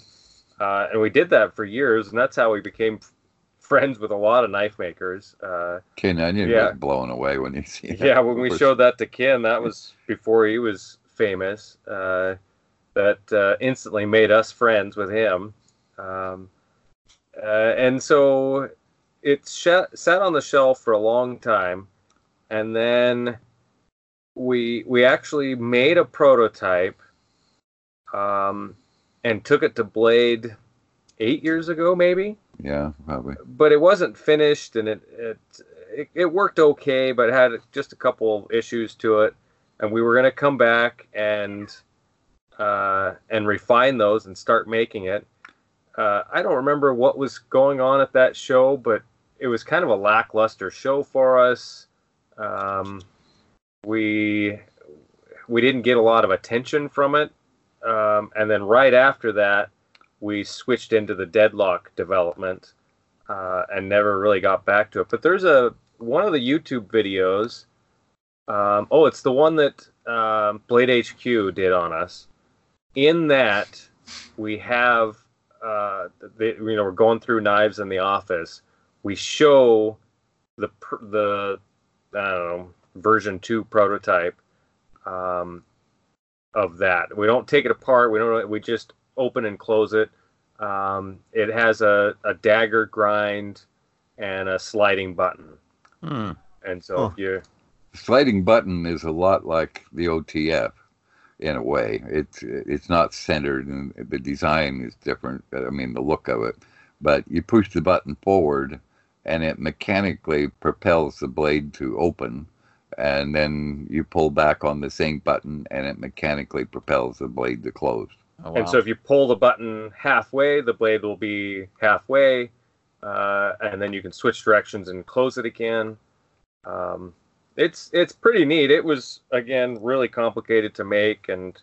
uh, and we did that for years, and that's how we became friends with a lot of knife makers. Uh, Ken Onion yeah. was blown away when he see that. yeah, when we showed that to Ken, that was before he was famous. Uh, that uh, instantly made us friends with him. Um, uh, and so it sh- sat on the shelf for a long time, and then we we actually made a prototype um, and took it to Blade eight years ago, maybe? Yeah, probably. but it wasn't finished and it it it, it worked okay but it had just a couple of issues to it. And we were going to come back and uh, and refine those and start making it. Uh, i don't remember what was going on at that show but it was kind of a lackluster show for us. Um, we we didn't get a lot of attention from it um, and then right after that we switched into the deadlock development uh, and never really got back to it. But there's a one of the YouTube videos. Um, oh, it's the one that um, Blade HQ did on us. In that, we have uh, you know we're going through knives in the office. We show the the I don't know version two prototype um, of that. We don't take it apart. We don't. We just open and close it. Um, it has a, a dagger grind and a sliding button. Hmm. And so Huh. if you sliding button is a lot like the OTF in a way. It's it's not centered and the design is different. I mean the look of it, but you push the button forward and it mechanically propels the blade to open, and then you pull back on the same button and it mechanically propels the blade to close. Oh, and so if you pull the button halfway, the blade will be halfway, uh, and then you can switch directions and close it again. Um, it's it's pretty neat. It was again really complicated to make, and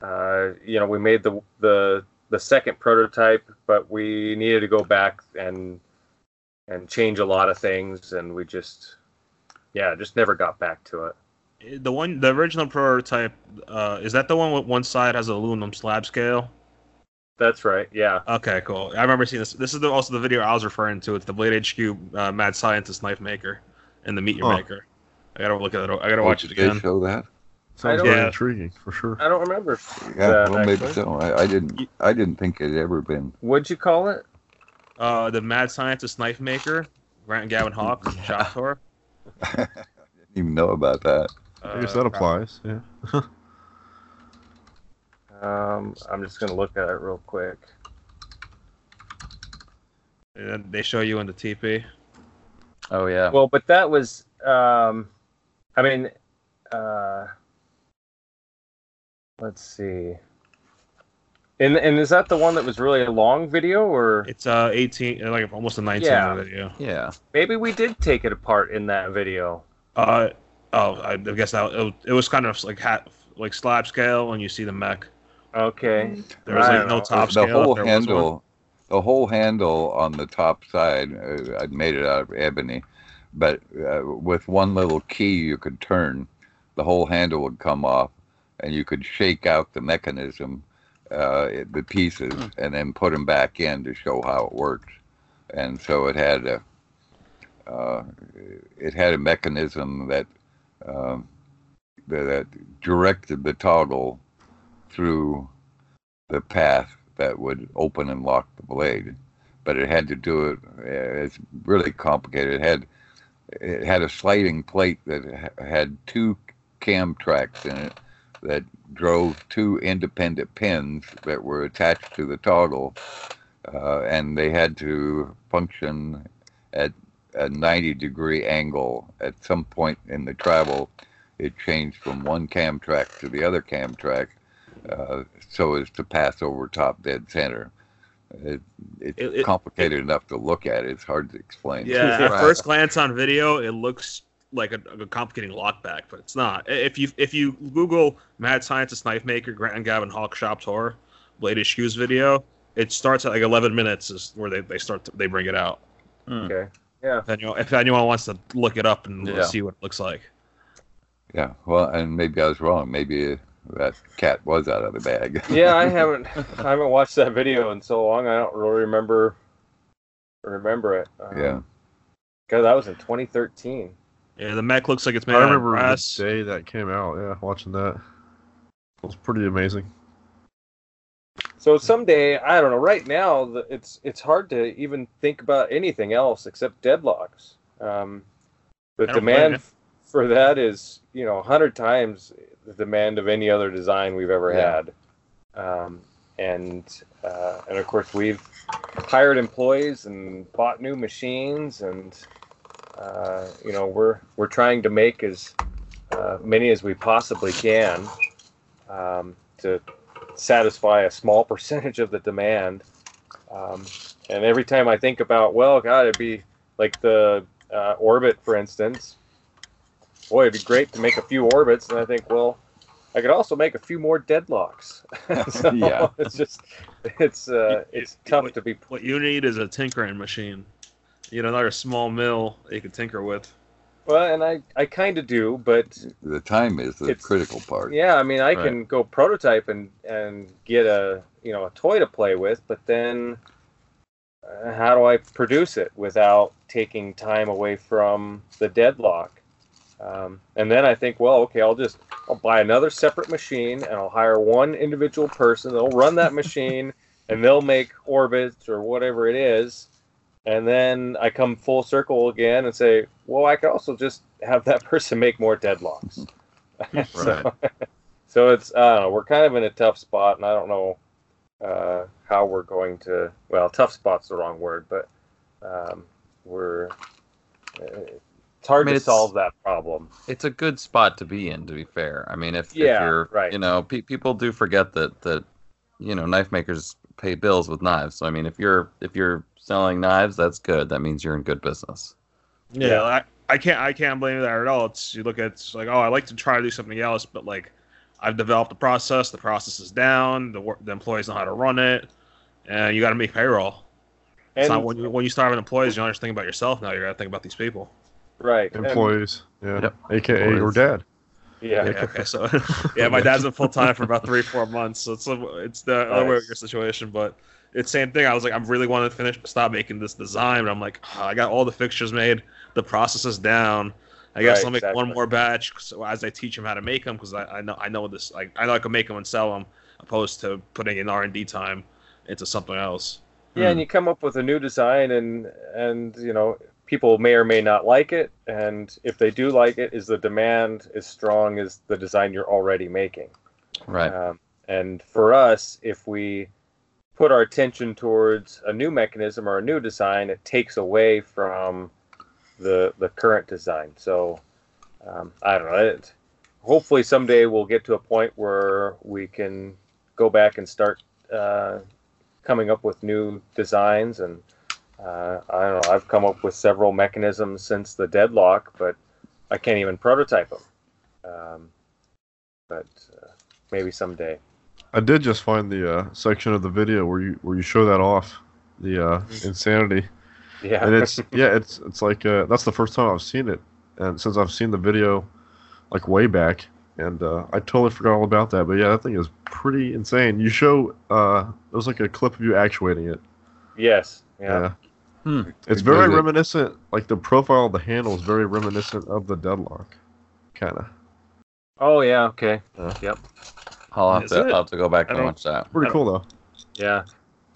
uh, you know we made the the the second prototype, but we needed to go back and and change a lot of things, and we just yeah just never got back to it. The one, the original prototype, uh, is that the one with one side has an aluminum slab scale? That's right. Yeah. Okay, cool. I remember seeing this. This is the, also the video I was referring to. It's the Blade HQ uh, Mad Scientist Knife Maker and the Meet Your Huh. Maker. I gotta look at it. I gotta watch it Did they again. show that? Sounds don't- very Yeah. intriguing for sure. I don't remember. Yeah, that, well, maybe actually. so. I, I didn't. I didn't think it had ever been. What'd you call it? Uh, the Mad Scientist Knife Maker, Grant and Gavin Hawk, Yeah. Shop Tour. didn't even know about that. I guess Uh, that applies. Yeah. Um, I'm just gonna look at it real quick. and They show you in the TP. oh yeah. Well, but that was, um, I mean, uh, let's see. And and is that the one that was really a long video, or It's uh 18, uh, like almost a 19 Yeah. minute video. yeah. maybe we did take it apart in that video? Uh oh, I guess that it, it was kind of like hat, like slab scale, and you see the mech. Okay. There was like no know. top the scale. whole there handle, the whole handle on the top side, uh, I'd made it out of ebony, but uh, with one little key you could turn, the whole handle would come off, and you could shake out the mechanism, uh, the pieces, Hmm. and then put them back in to show how it works. and so it had a uh, it had a mechanism that um, that directed the toggle through the path that would open and lock the blade. But it had to do it. uh, It's really complicated. It had it had a sliding plate that had two cam tracks in it that drove two independent pins that were attached to the toggle, uh, and they had to function at a 90 degree angle. At some point in the travel, it changed from one cam track to the other cam track uh, so as to pass over top dead center. It, it's It- it- complicated enough to look at. It's hard to explain. Yeah, at first glance on video, it looks like a, a complicating lockback, but it's not. If you if you Google Mad Scientist Knife Maker Grant and Gavin Hawk Shop Tour Blade HQ video, it starts at like 11 minutes is where they, they start to, they bring it out. Okay. If anyone, if anyone wants to look it up and Yeah. see what it looks like. Yeah, well, and maybe I was wrong. Maybe that cat was out of the bag. Yeah, I haven't I haven't watched that video in so long. I don't really remember remember it. Um, yeah. God, that was in 2013. Yeah, the mech looks like it's made I out of remember brass. the day that came out. Yeah, watching that. It was pretty amazing. So someday, I don't know. Right now, it's it's hard to even think about anything else except deadlocks. Um, the I don't blame demand you. for that is, you know, a hundred times the demand of any other design we've ever Yeah. had. Um, and uh, and of course, we've hired employees and bought new machines, and uh, you know, we're we're trying to make as uh, many as we possibly can um, to satisfy a small percentage of the demand. Um, and every time I think about, well, God, it'd be like the uh, orbit, for instance. Boy, it'd be great to make a few orbits, and I think, well, I could also make a few more deadlocks. so Yeah. it's just, it's uh, You- it's you- tough to be. What you need is a tinkering machine. You know, another small mill you can tinker with. Well, and I, I kind of do, but The time is the critical part. Yeah, I mean, I Right. can go prototype and and get a you know a toy to play with, but then uh, how do I produce it without taking time away from the deadlock? Um, and then I think, well, okay, I'll just I'll buy another separate machine and I'll hire one individual person. They'll run that machine and they'll make orbits or whatever it is. And then I come full circle again and say, well, I could also just have that person make more deadlocks. so, so it's I don't know. We're kind of in a tough spot, and I don't know uh, how we're going to. Well, tough spot's the wrong word, but um, we're. Uh, it's hard I mean, to it's- solve that problem. it's a good spot to be in to be fair i mean if, Yeah, if you're right. you know pe- people do forget that that you know knife makers pay bills with knives so i mean if you're if you're selling knives that's good that means you're in good business Yeah, Yeah. I, I can't I can't blame that at all. It's you look at it's like oh I like to try to do something else, but like I've developed the process. The process is down. The the employees know how to run it, and you got to make payroll. it's And not when you when you start having employees, you don't just think about yourself. Now you got to think about these people. right, and- Employees. Yeah. Yep. AKA your dad. yeah, Yeah, okay, so yeah, my dad's been full time for about three four months, so it's a, it's the other way with Nice. your situation, but. It's same thing. I was like, I'm really wanting to finish, stop making this design, but I'm like, "Ah, I got all the fixtures made, the process is down. I guess Right, I'll make one more batch so as I teach them how to make them because I, I know I know this. Like I know I can make them and sell them, opposed to putting in R and D time into something else. yeah, and you come up with a new design, and and you know people may or may not like it, and if they do like it, is the demand as strong as the design you're already making? right Um, and for us, if we put our attention towards a new mechanism or a new design, it takes away from the the current design. So um, I don't know. It, hopefully, someday we'll get to a point where we can go back and start uh, coming up with new designs. And uh, I don't know. I've come up with several mechanisms since the deadlock, but I can't even prototype them. Um, but uh, maybe someday. I did just find the uh, section of the video where you where you show that off, the uh, insanity, Yeah. and it's yeah, it's it's like uh, that's the first time I've seen it, and since I've seen the video, like way back, and uh, I totally forgot all about that. But yeah, that thing is pretty insane. You show uh, it was like a clip of you actuating it. yes. Yeah. Hmm. It's very goes in- reminiscent. Like the profile of the handle is very reminiscent of the deadlock, kind of. Oh yeah, okay. I'll have Is to it? I'll have to go back I and don't- watch that. Pretty cool though. Yeah,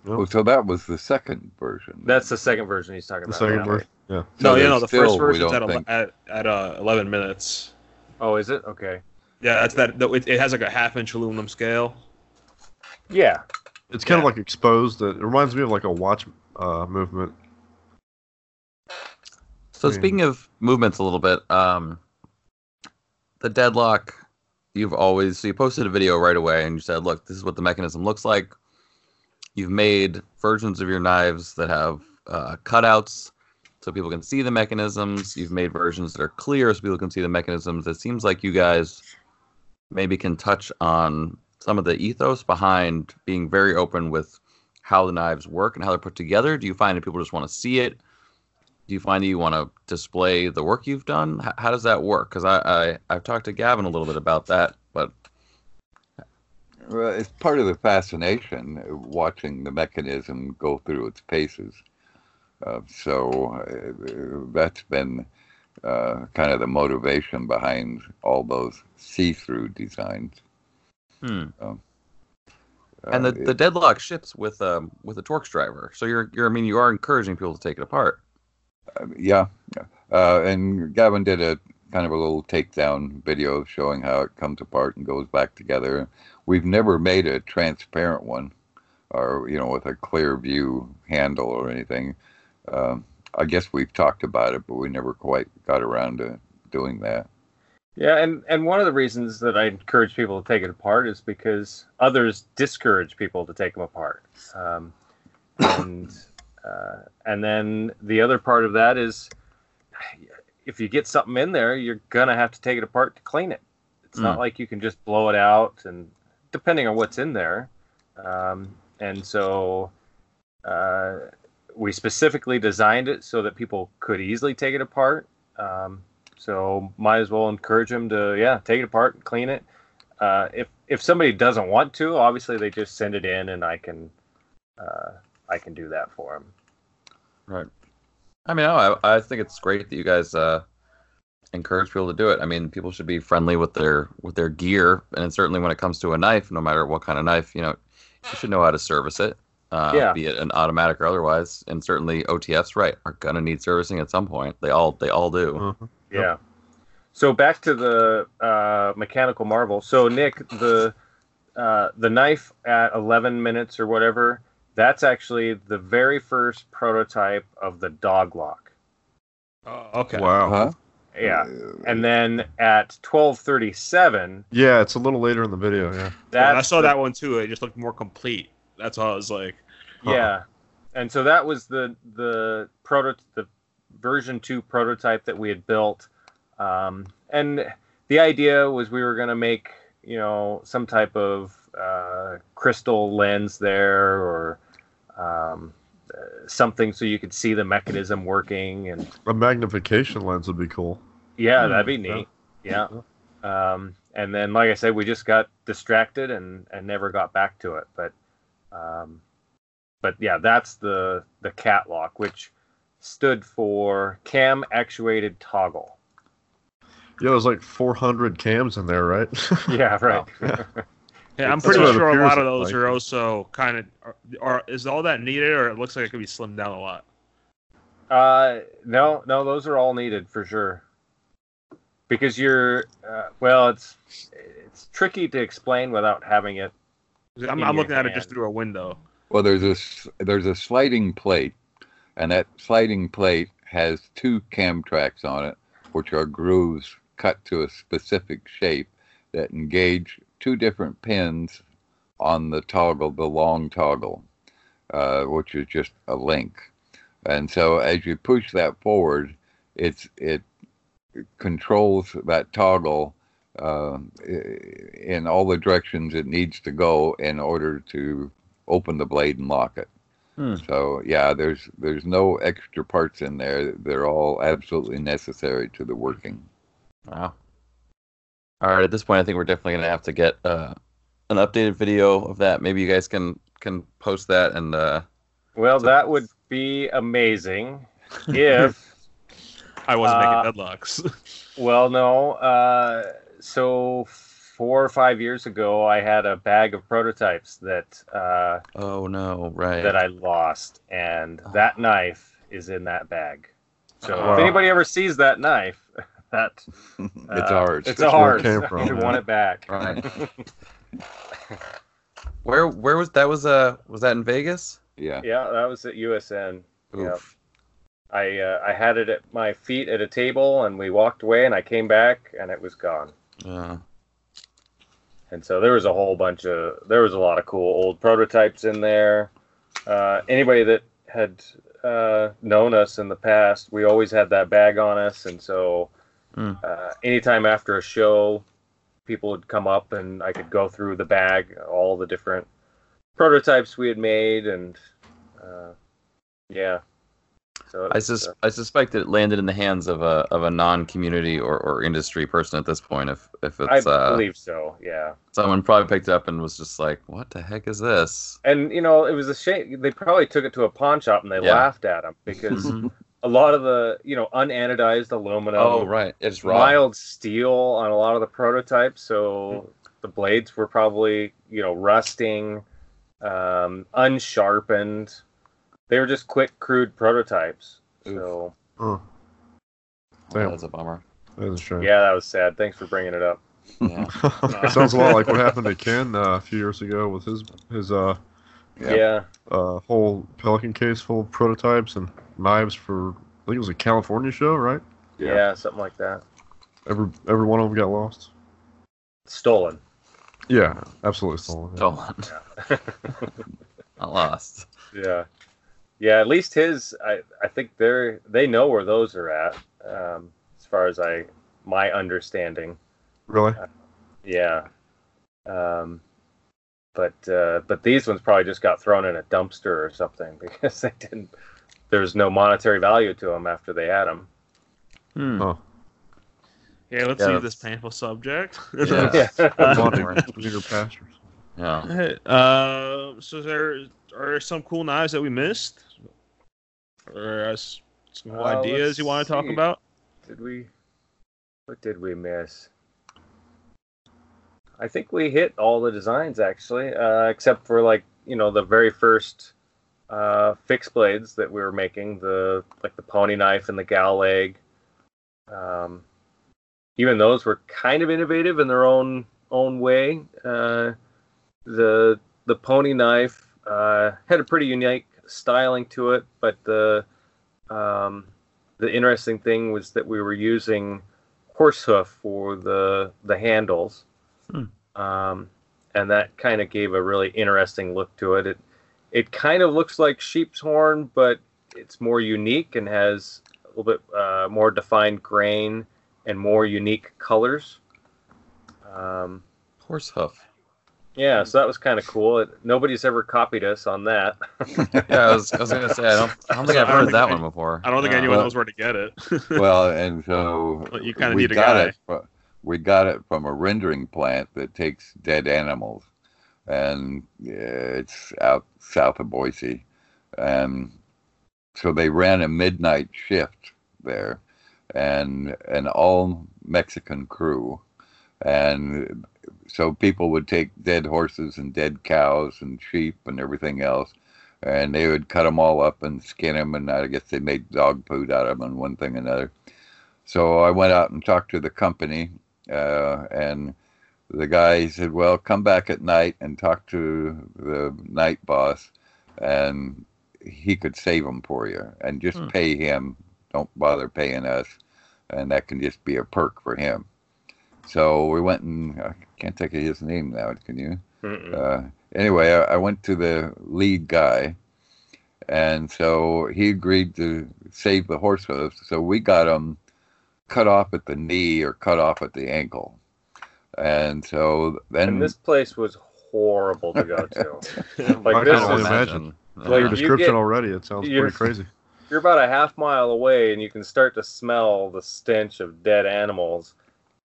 Oh, so that was the second version. that's the second version he's talking The about. second now. version. Yeah. No, So yeah, no. there's The still, first we version's don't at, ele- think- at at uh, 11 minutes. Oh, is it? Okay. Yeah, that's that. It, it has like a half inch aluminum scale. Yeah. It's kind Yeah. of like exposed. It reminds me of like a watch uh, movement. So Hmm. speaking of movements a little bit, um, the deadlock, you've always so you posted a video right away and you said, look, this is what the mechanism looks like. You've made versions of your knives that have uh, cutouts so people can see the mechanisms. You've made versions that are clear so people can see the mechanisms. It seems like you guys maybe can touch on some of the ethos behind being very open with how the knives work and how they're put together. Do you find that people just want to see it? Do you find that you want to display the work you've done? H- how does that work? Because I, I I've talked to Gavin a little bit about that, but Well, it's part of the fascination uh, watching the mechanism go through its paces. Uh, so uh, that's been uh, kind of the motivation behind all those see-through designs. hmm. Uh, and the, the deadlock ships with um with a Torx driver. So you're you're I mean you are encouraging people to take it apart. Yeah. Uh, and Gavin did a kind of a little takedown video showing how it comes apart and goes back together. We've never made a transparent one, or you know, with a clear view handle or anything. Um, I guess we've talked about it, but we never quite got around to doing that. Yeah, and and one of the reasons that I encourage people to take it apart is because others discourage people to take them apart. Um, and uh, and then the other part of that is if you get something in there, you're gonna have to take it apart to clean it. It's not like you can just blow it out, and depending on what's in there. Um, and so uh, we specifically designed it so that people could easily take it apart. Um, so might as well encourage them to yeah take it apart and clean it. Uh, if if somebody doesn't want to, obviously they just send it in and I can uh, I can do that for him. Right. I mean, I, I think it's great that you guys uh, encourage people to do it. I mean, people should be friendly with their with their gear, and certainly when it comes to a knife, no matter what kind of knife, you know, you should know how to service it, uh, Yeah. be it an automatic or otherwise. And certainly OTFs, right, are gonna need servicing at some point. They all they all do. Uh-huh. Yeah. So back to the uh, mechanical marvel. So Nick, the uh, the knife at 11 minutes or whatever, that's actually the very first prototype of the dog lock. Oh, okay. Wow. Huh? Yeah. And then at 12:37, Yeah, it's a little later in the video. Yeah. that's I saw the- that one too. It just looked more complete. That's all I was like. Huh. Yeah, and so that was the the proto the version two prototype that we had built, um, and the idea was we were going to make you know some type of uh, crystal lens there or um, uh, something so you could see the mechanism working and A magnification lens would be cool. yeah Hmm, that'd be neat. Yeah. Um, and then like i said we just got distracted and and never got back to it but um, but yeah that's the the cat lock which stood for cam actuated toggle. Yeah, there's like 400 cams in there, right? yeah right Yeah, I'm pretty sure a lot of those like. are also kind of are, are. Is all that needed, or it looks like it could be slimmed down a lot? uh no no those are all needed for sure because you're uh, well it's it's tricky to explain without having it I'm, I'm your looking at it just through a window. Well, there's a s- there's a sliding plate, and that sliding plate has two cam tracks on it, which are grooves cut to a specific shape that engage two different pins on the toggle, the long toggle, uh, which is just a link. And so as you push that forward, it's it controls that toggle uh, in all the directions it needs to go in order to open the blade and lock it. Hmm. So yeah, there's there's no extra parts in there. They're all absolutely necessary to the working. Wow. All right, at this point, I think we're definitely gonna have to get uh, an updated video of that. Maybe you guys can can post that and uh, well So- that would be amazing if I wasn't Uh, making deadlocks. Well, no. Uh, so four or five years ago, I had a bag of prototypes that uh, Oh no, right. that I lost, and that knife is in that bag. So Oh. if anybody ever sees that knife, that It's uh, ours. It's That's where ours. it came from, You yeah. want it back. Right. where where was that was uh was that in Vegas? Yeah. Yeah, that was at USN. Yeah. Oof. I uh, I had it at my feet at a table, and we walked away, and I came back, and it was gone. Yeah. And so there was a whole bunch of there was a lot of cool old prototypes in there. Uh, anybody that had uh, known us in the past, we always had that bag on us, and so Hmm. uh, anytime after a show, people would come up and I could go through the bag, all the different prototypes we had made, and uh, yeah. So I sus- uh, I suspect it landed in the hands of a of a non community or, or industry person at this point. If if I it's uh, believe so. Yeah. someone probably picked it up and was just like, "What the heck is this?" and you know it was a shame they probably took it to a pawn shop and they Yeah. laughed at him because. a lot of the you know unanodized aluminum oh right, it's raw. mild steel on a lot of the prototypes so the blades were probably you know rusting um, unsharpened they were just quick crude prototypes so Oh, Oh, Damn. that's a bummer. that's a shame. yeah that was sad thanks for bringing it up Yeah. Sounds a lot like what happened to Ken uh, a few years ago with his his uh, Yeah. yeah uh, whole Pelican case full of prototypes and knives for. I think it was a California show, right? yeah, Yeah. something like that Every every one of them got lost. stolen Yeah, absolutely stolen. yeah. Stolen. Not lost. Yeah, yeah. At least his, I, I think they're they know where those are at. Um, as far as I, my understanding. Really? Yeah. Um, but uh, but these ones probably just got thrown in a dumpster or something because they didn't. There's no monetary value to them after they had them. Hmm. Oh, yeah, let's Yeah, leave that's- this painful subject. Yeah. bonding Boring. greener pastures. Yeah. Uh, so there are some cool knives that we missed, or uh, some Uh, ideas you want to talk about? Did we? What did we miss? I think we hit all the designs actually, uh, except for like you know the very first uh, fixed blades that we were making, the like the pony knife and the gal leg. Um, even those were kind of innovative in their own own way. Uh, the the pony knife uh, had a pretty unique styling to it, but the um, the interesting thing was that we were using horse hoof for the the handles, Hmm. um, and that kind of gave a really interesting look to it. It it kind of looks like sheep's horn, but it's more unique and has a little bit uh, more defined grain and more unique colors. Um, Horse hoof. yeah, so that was kind of cool. It, nobody's ever copied us on that. Yeah, I was, I was gonna say I don't I don't think I've I don't heard think that I- one before. I don't think Yeah. anyone Well- knows where to get it. well, and so Well, you kinda we need a got guy. it. fro- We got it from a rendering plant that takes dead animals, and it's out south of Boise, and so they ran a midnight shift there, and an all Mexican crew, and so people would take dead horses and dead cows and sheep and everything else, and they would cut them all up and skin them, and I guess they made dog food out of them and one thing another. So I went out and talked to the company, uh, and the guy said, "Well, come back at night and talk to the night boss, and he could save them for you, and just Hmm. pay him. Don't bother paying us, and that can just be a perk for him." So we went and I can't think of his name now. Can you? Uh, anyway, I, I went to the lead guy, and so he agreed to save the horse hooves. So we got them cut off at the knee or cut off at the ankle, and so then and this place was horrible to go to. I like can this only is imagine. Uh, like, Your you description get- already, it sounds pretty crazy. you're about a half mile away and you can start to smell the stench of dead animals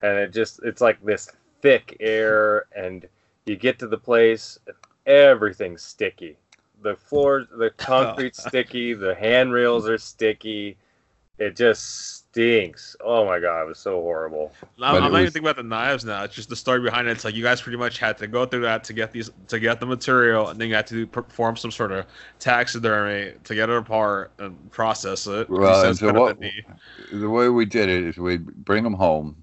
and it just it's like this thick air and you get to the place everything's sticky the floors, the concrete's sticky, the handrails are sticky. It just stinks. Oh my god, it was so horrible. I'm, I'm it not even thinking about the knives now. It's just the story behind it. It's like you guys pretty much had to go through that to get these to get the material, and then you had to perform some sort of taxidermy to get it apart and process it. Well, and so what- the- the way we did it is we'd bring them home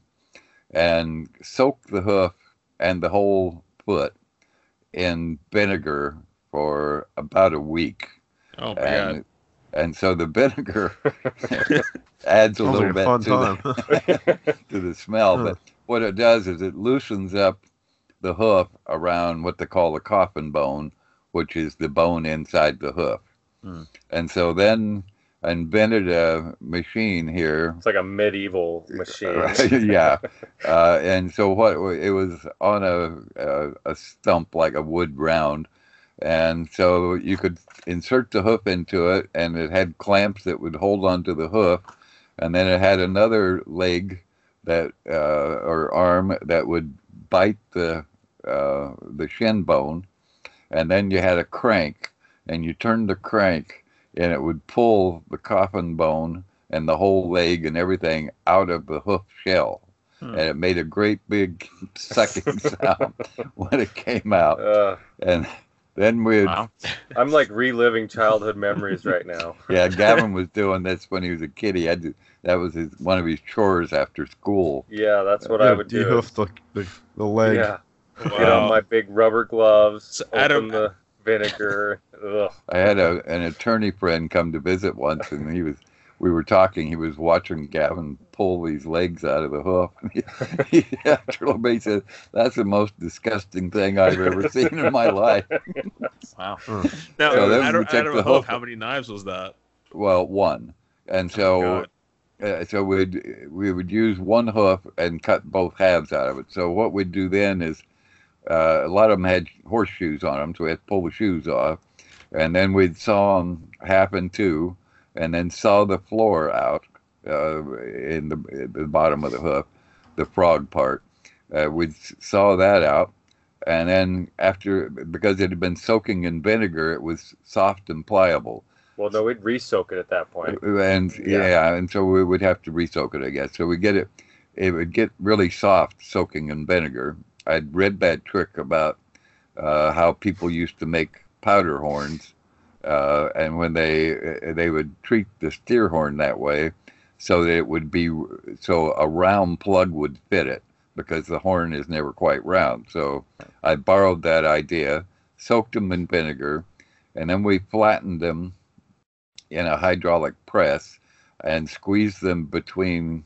and soak the hoof and the whole foot in vinegar for about a week. Oh my and god! And so the vinegar adds a Sounds little like a bit to the, to the smell. Huh. But what it does is it loosens up the hoof around what they call the coffin bone, which is the bone inside the hoof. Hmm. And so then I invented a machine here It's like a medieval machine. yeah, uh, and so what it was on a, a a stump like a wood round, and so you could insert the hoof into it, and it had clamps that would hold onto the hoof, and then it had another leg that uh, or arm that would bite the uh, the shin bone, and then you had a crank, and you turned the crank, and it would pull the coffin bone and the whole leg and everything out of the hoof shell. Hmm. And it made a great big sucking sound when it came out. Uh, And then we'd, Wow. I'm like reliving childhood memories right now. yeah, Gavin was doing this when he was a kid. He had to, that was his, one of his chores after school. Yeah, that's what I would do. dehoof the, the, the leg. Yeah, Wow. get on my big rubber gloves, So open Adam- the vinegar. Ugh. I had a, an attorney friend come to visit once, and he was, we were talking. He was watching Gavin pull these legs out of the hoof. He, he, after a bit, he said, "That's the most disgusting thing I've ever seen in my life." Wow. Now, So then we out of, take out of the a hoof, hoof. how many knives was that? Well, one, and so God. uh, so we'd we would use one hoof and cut both halves out of it. So what we'd do then is uh, a lot of them had horseshoes on them, so we had to pull the shoes off, and then we'd saw them half in two, and then saw the floor out uh, in the the bottom of the hoof, the frog part. Uh, we'd saw that out. And then after, because it had been soaking in vinegar, it was soft and pliable. Well, no, we'd re-soak it at that point. And Yeah. yeah. and so we would have to re-soak it, I guess. So we get it, it would get really soft soaking in vinegar. I'd read that trick about uh, how people used to make powder horns, uh, and when they they would treat the steer horn that way, so that it would be so a round plug would fit it because the horn is never quite round. So I borrowed that idea, soaked them in vinegar, and then we flattened them in a hydraulic press and squeezed them between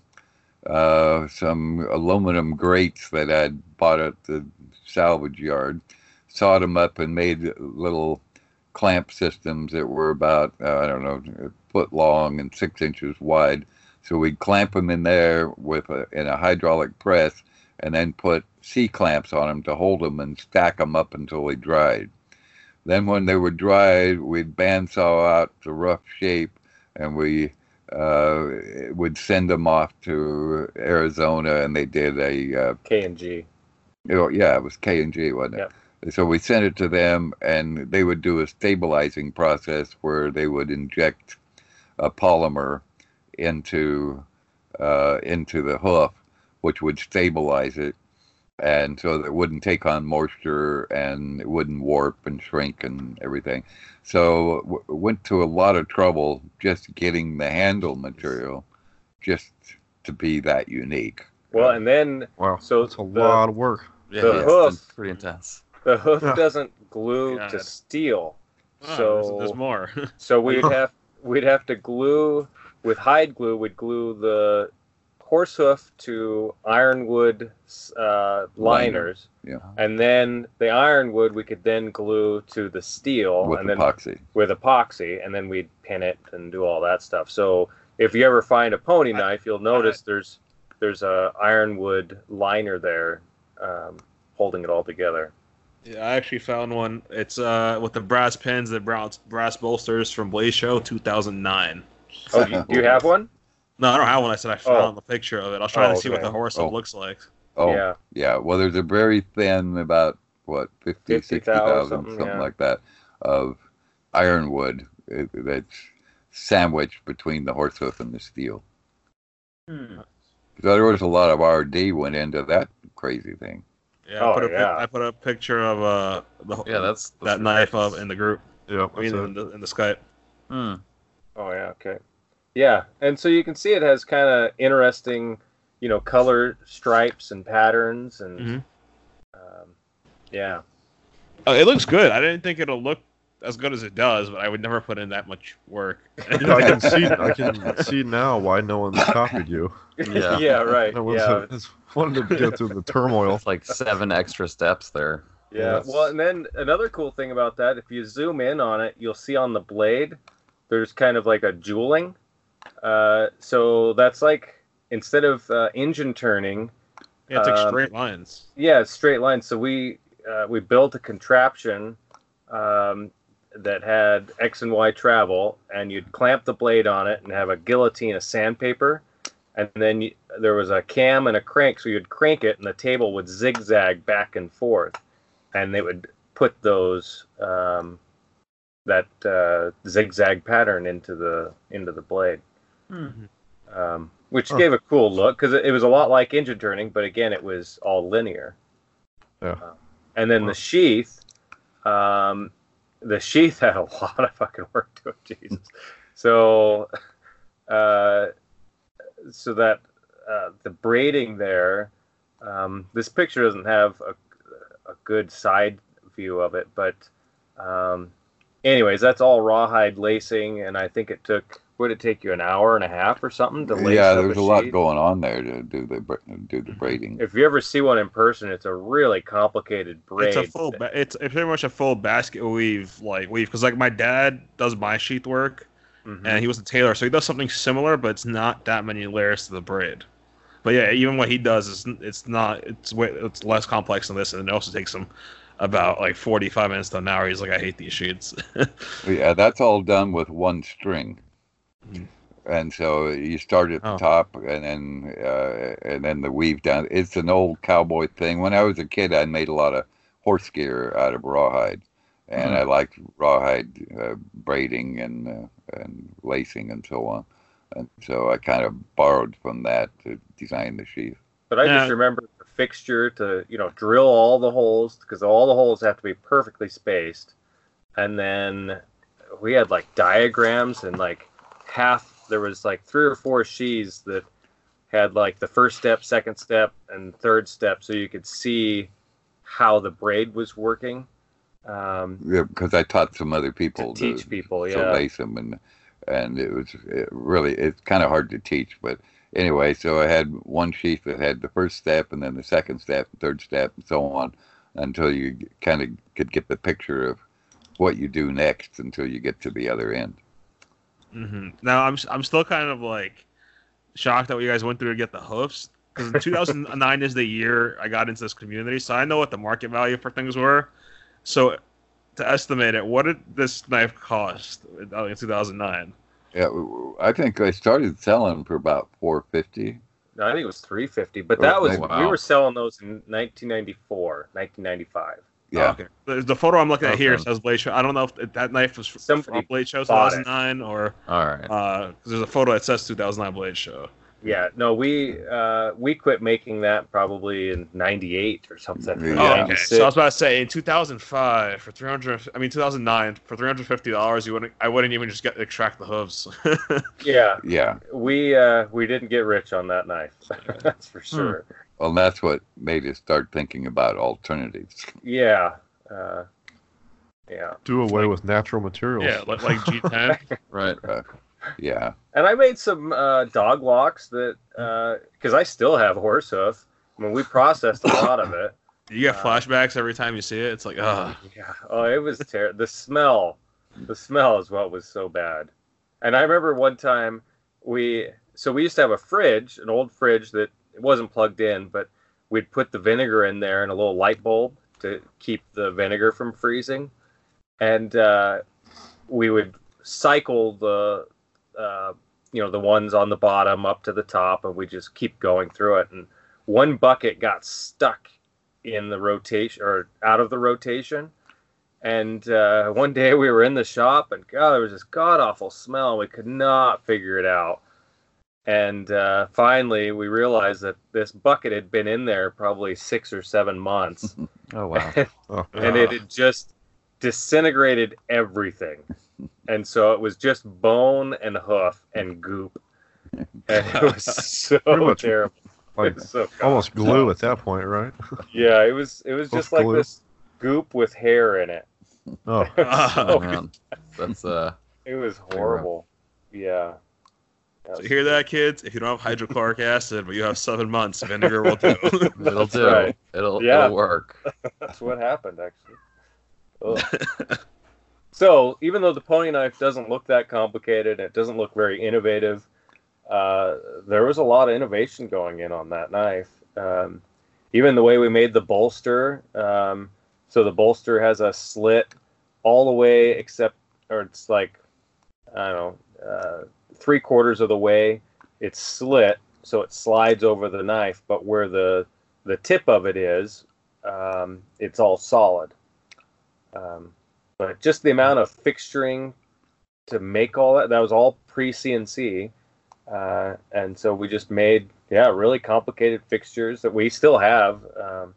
uh, some aluminum grates that I'd bought at the salvage yard, sawed them up and made little clamp systems that were about, uh, I don't know, a foot long and six inches wide. So we'd clamp them in there with a, in a hydraulic press and then put C clamps on them to hold them and stack them up until they dried. Then when they were dried, we'd bandsaw out the rough shape and we uh, would send them off to Arizona and they did a, uh, K and G. know, yeah, it was K and G, wasn't it? So we sent it to them and they would do a stabilizing process where they would inject a polymer into uh, into the hoof, which would stabilize it, and so that it wouldn't take on moisture and it wouldn't warp and shrink and everything. So w- went to a lot of trouble just getting the handle material, just to be that unique. Well, and then Wow. So it's a the- lot of work. Yeah, The it's been hoof. pretty intense. The hoof Yeah. doesn't glue to steel. Oh, so there's, there's more. So we'd have we'd have to glue with hide glue. We'd glue the horse hoof to ironwood uh, liners, Yeah. and then the ironwood we could then glue to the steel, with and then epoxy. with epoxy, and then we'd pin it and do all that stuff. So if you ever find a pony knife, you'll notice there's there's a ironwood liner there um, holding it all together. Yeah, I actually found one. It's uh with the brass pins, the brass brass bolsters from Blade Show 2009. Oh, do you, you have one? No, I don't have one. I said I found Oh. the picture of it. I was trying Oh, to see what the horse Oh. looks like. Oh, Yeah. Yeah, well, there's a very thin, about what, 50, 50,000, 60,000, something, something yeah. like that, of ironwood uh, that's sandwiched between the horse hoof and the steel. Hmm. So there was a lot of R&D went into that crazy thing. Yeah, Oh, I, put a, pic- I put a picture of uh the, Yeah, that's, that's that knife up in the group. Yeah, I mean, in the, in the Skype. Hmm. Oh yeah, okay. Yeah, and so you can see it has kind of interesting, you know, color stripes and patterns, and Mhm. um, yeah, Oh, it looks good. I didn't think it'll look as good as it does, but I would never put in that much work. You know, I can see I can see now why no one's copied you. Yeah. yeah, right, No one's yeah, has wanted to go through the turmoil. It's like seven extra steps there. yeah. Yes. Well, and then another cool thing about that, if you zoom in on it, you'll see on the blade, there's kind of like a jeweling. Uh, so that's like instead of uh, engine turning, yeah, it's like Um, straight lines. Yeah, straight lines. So we uh, we built a contraption um, that had X and Y travel, and you'd clamp the blade on it and have a guillotine of sandpaper, and then you, there was a cam and a crank, so you'd crank it, and the table would zigzag back and forth, and they would put those um, that uh, zigzag pattern into the into the blade. Um, which Huh. gave a cool look because it, it was a lot like engine turning, but again, it was all linear. Yeah. Uh, and then Huh. the sheath, um, the sheath had a lot of fucking work to it. Jesus. So, uh, so that uh, the braiding there, um, this picture doesn't have a, a good side view of it, but um, anyways, that's all rawhide lacing, and I think it took would it take you an hour and a half or something to lace Yeah, there's a a lot going on there to do the do the braiding. If you ever see one in person, it's a really complicated braid. It's a full. Ba- it's, it's pretty much a full basket weave like weave because like my dad does my sheath work Mhm. and he was a tailor, so he does something similar, but it's not that many layers to the braid. But yeah, even what he does is it's not it's way, it's less complex than this, and it also takes him about like 45 minutes to an hour. He's like, I hate these sheets. Yeah, that's all done with one string. And so you start at the Oh. top, and then uh, and then the weave down. It's an old cowboy thing. When I was a kid, I made a lot of horse gear out of rawhide, and Hmm. I liked rawhide uh, braiding and uh, and lacing and so on. And so I kind of borrowed from that to design the sheath. But I just remember the fixture to you know drill all the holes because all the holes have to be perfectly spaced, and then we had like diagrams and like half there was like three or four sheaths that had like the first step, second step, and third step, so you could see how the braid was working. Um, Yeah, because I taught some other people to people teach people, to yeah. lace them and and it was it really it's kind of hard to teach but anyway so i had one sheath that had the first step and then the second step third step and so on until you kind of could get the picture of what you do next until you get to the other end hmm Now I'm I'm still kind of like shocked that you guys went through to get the hoofs because 2009 is the year I got into this community, so I know what the market value for things were. So to estimate it, what did this knife cost in 2009? yeah I think i started selling for about 450 No, I think it was 350, but that was wow. we were selling those in 1994, 1995. Yeah Oh, okay. The, the photo I'm looking at here Okay. says Blade Show. I don't know if that knife was Somebody from Blade Show bought it. 2009 or All right. because there's a photo that says 2009 Blade Show. Yeah, no, we uh, we quit making that probably in '98 or something. Yeah. Oh, okay. So I was about to say in 2005 for 300. I mean 2009 for 350 dollars, you wouldn't. I wouldn't even just get extract the hooves. yeah, yeah we uh, we didn't get rich on that knife. That's for sure. Well that's what made us start thinking about alternatives Yeah, uh, yeah. Do away with natural materials. yeah, like, like G10. Right. yeah And I made some uh, dog locks that because I still have horse hoof. I mean, we processed a lot of it. You get Uh, flashbacks every time you see it. It's like, ah, Yeah. Oh, it was terrible. The smell, the smell is what was so bad. And I remember one time we, so we used to have a fridge, an old fridge that it wasn't plugged in, but we'd put the vinegar in there and a little light bulb to keep the vinegar from freezing. And uh, we would cycle the, uh, you know, the ones on the bottom up to the top, and we just keep going through it. And one bucket got stuck in the rotation or out of the rotation And uh, one day we were in the shop, and God, there was this god awful smell. We could not figure it out. And uh, finally, we realized that this bucket had been in there probably six or seven months, Oh wow. Oh, and it had just disintegrated everything. And so it was just bone and hoof and goop. And it was so much terrible. like so almost glue at that point, right? Yeah, it was it was just Hoof like glue. this goop with hair in it. Oh, Oh man. That's uh It was horrible. Yeah. So you hear that, kids? If you don't have hydrochloric acid, but you have seven months, vinegar will do. it'll do. right. It'll Yeah. it'll work. That's what happened, actually. So, even though the pony knife doesn't look that complicated, it doesn't look very innovative, uh, there was a lot of innovation going in on that knife. Um, even the way we made the bolster. Um, so, the bolster has a slit all the way except, or it's like, I don't know, uh, three quarters of the way. It's slit, so it slides over the knife, but where the the tip of it is, um, it's all solid. Um, but just the amount of fixturing to make all that, that was all pre CNC. Uh, and so we just made, yeah, really complicated fixtures that we still have um,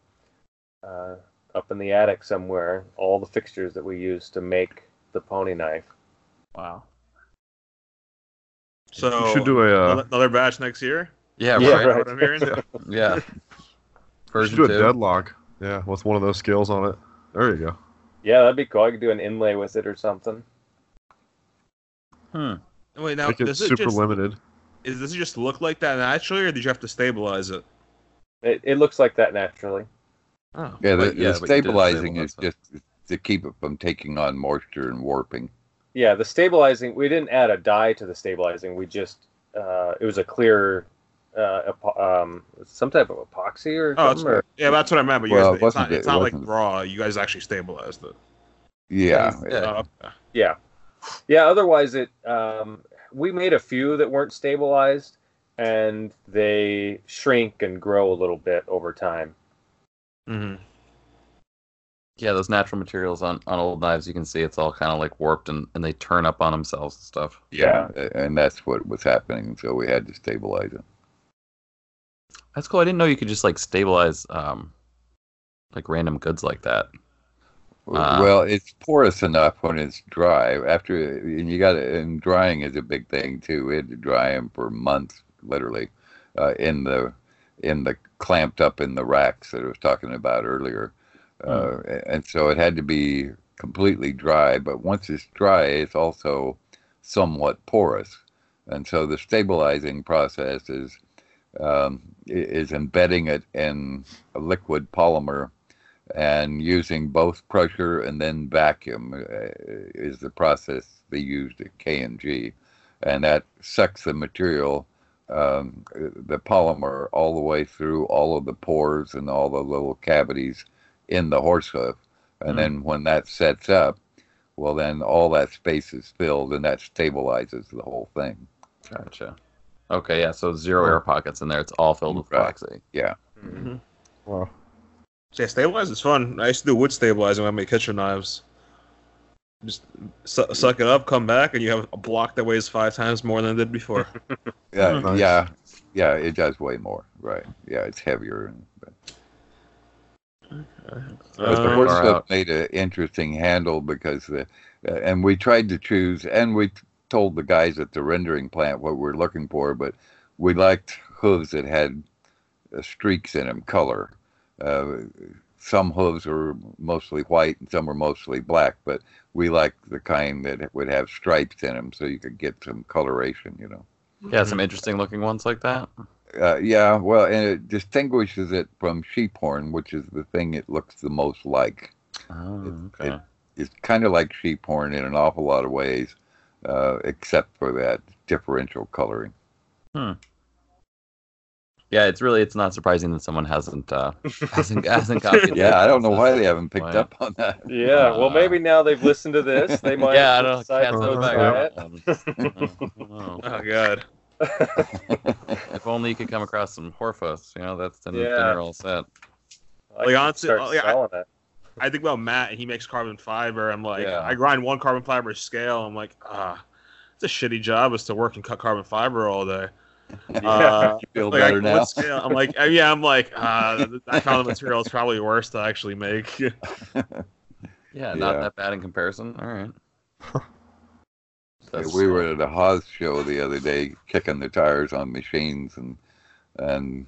uh, up in the attic somewhere. All the fixtures that we use to make the pony knife. Wow. So you should do a uh, another, another batch next year. Yeah, Yeah, right. right. What I'm hearing. Yeah. you should do a deadlock. Yeah, with one of those scales on it. There you go. Yeah, that'd be cool. I could do an inlay with it or something. Hmm. Wait, now Make it does it super just limited. is does it just look like that naturally, or did you have to stabilize it? It, it looks like that naturally. Oh, Yeah, the, But, yeah, the but you did stabilizing is just to keep it from taking on moisture and warping. Yeah, the stabilizing. We didn't add a dye to the stabilizing. We just uh, it was a clear, uh, epo- um, some type of epoxy or oh, that's something. or- yeah, that's what I meant. But you Well, guys, it it's wasn't it's it not like wasn't- raw. You guys actually stabilized it. Yeah, Yeah. Okay. yeah, yeah. Otherwise, it um, we made a few that weren't stabilized, and they shrink and grow a little bit over time. hmm Yeah, those natural materials on, on old knives, you can see it's all kind of like warped and, and they turn up on themselves and stuff. yeah, and that's what was happening. So we had to stabilize it. That's cool. I didn't know you could just like stabilize um like random goods like that. Ah. well, it's porous enough when it's dry. After and you got and drying is a big thing too. We had to dry them for months, literally, uh, in the in the clamped up in the racks that I was talking about earlier. Uh, and so it had to be completely dry. But once it's dry, it's also somewhat porous, and so the stabilizing process is um, is embedding it in a liquid polymer and using both pressure and then vacuum uh, is the process they used at K&G. And that sucks the material, um, the polymer, all the way through all of the pores and all the little cavities in the horse hoof. And Hmm. then when that sets up, well, then all that space is filled and that stabilizes the whole thing. Gotcha. Okay, yeah, so zero air pockets in there. It's all filled with Right. epoxy. hmm Wow. So yeah, stabilize is fun. I used to do wood stabilizing when I made kitchen knives. Just su- suck it up, come back, and you have a block that weighs five times more than it did before. Yeah, Nice. yeah, yeah. It does way more, right? Yeah, it's heavier. But, but the horse Far hoof out. made an interesting handle because the, uh, and we tried to choose, and we told the guys at the rendering plant what we're looking for, but we liked hooves that had uh, streaks in them, color. Uh, some hooves were mostly white and some were mostly black, but we liked the kind that would have stripes in them so you could get some coloration, you know. Yeah, some interesting looking ones like that. Uh, yeah, well, and it distinguishes it from sheep horn, which is the thing it looks the most like. Oh, It- okay. It's kind of like sheep horn in an awful lot of ways, uh, except for that differential coloring. Hmm. Yeah, it's really it's not surprising that someone hasn't uh hasn't hasn't copied. Yeah, I don't know why they haven't picked Wow. up on that. Yeah, well, maybe now they've listened to this, they might. yeah, I don't decide to back try out. it. Oh, oh god. if only you could come across some Horfos, you know, that's then, then Yeah. you're all set. I Like, honestly, start yeah, I- it. I think about Matt, and he makes carbon fiber. I'm like, Yeah. I grind one carbon fiber scale. I'm like, ah, it's a shitty job is to work and cut carbon fiber all day. Uh, You feel like, I- better now? what scale? I'm like, uh, yeah, I'm like, uh, that kind of material is probably worse to actually make. Yeah, not Yeah. that bad in comparison. All right. Yeah, That's- we were at a Haas show the other day, kicking the tires on machines, and and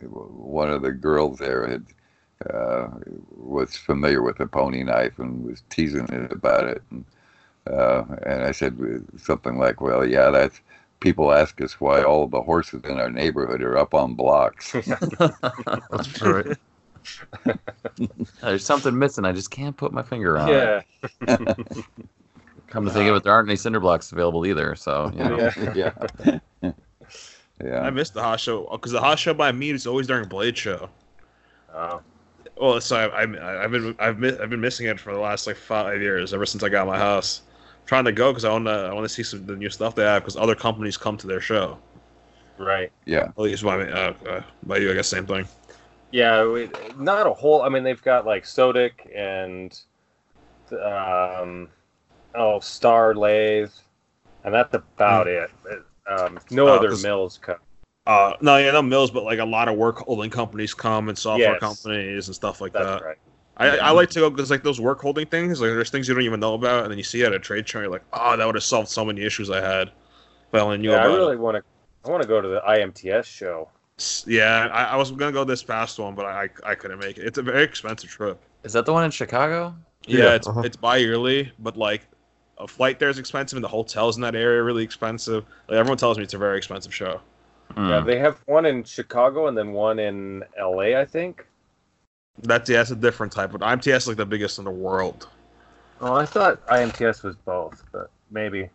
one of the girls there had uh, was familiar with the pony knife and was teasing it about it, and uh, and I said something like, "Well, yeah, that's." People ask us why all the horses in our neighborhood are up on blocks. That's right. There's something missing. I just can't put my finger on Yeah. it. Come to think of it, there aren't any cinder blocks available either. So, you know. Yeah. yeah, yeah. I missed the Haas show because the Haas show by me is always during Blade Show. Oh, Well, so I, I, I've been I've mi- I've been missing it for the last like five years ever since I got my house. trying to go because I want to I want to see some of the new stuff they have because other companies come to their show. right. yeah. At least by me, uh, uh, by you, I guess same thing. Yeah, we, not a whole. I mean, they've got like Sodick and um, oh, Star Lathe, and that's about it. Um, no Oh, other 'cause- mills come. Uh, no, yeah, no mills, but like a lot of work holding companies come and software Yes. companies and stuff like That's that. right. I, I like to go because like those work holding things, like there's things you don't even know about, and then you see it at a trade show, you're like, oh, that would have solved so many issues I had. If I only knew Yeah, I about it. really want to. I want to go to the IMTS show. Yeah, I, I was gonna go this past one, but I I couldn't make it. It's a very expensive trip. Is that the one in Chicago? Yeah, Yeah, it's uh-huh. it's bi-yearly, but like a flight there is expensive, and the hotels in that area are really expensive. Like everyone tells me it's a very expensive show. Yeah, Hmm. they have one in Chicago and then one in LA, I think. That's yeah, that's a different type, but IMTS is like the biggest in the world. Oh, I thought IMTS was both, but maybe.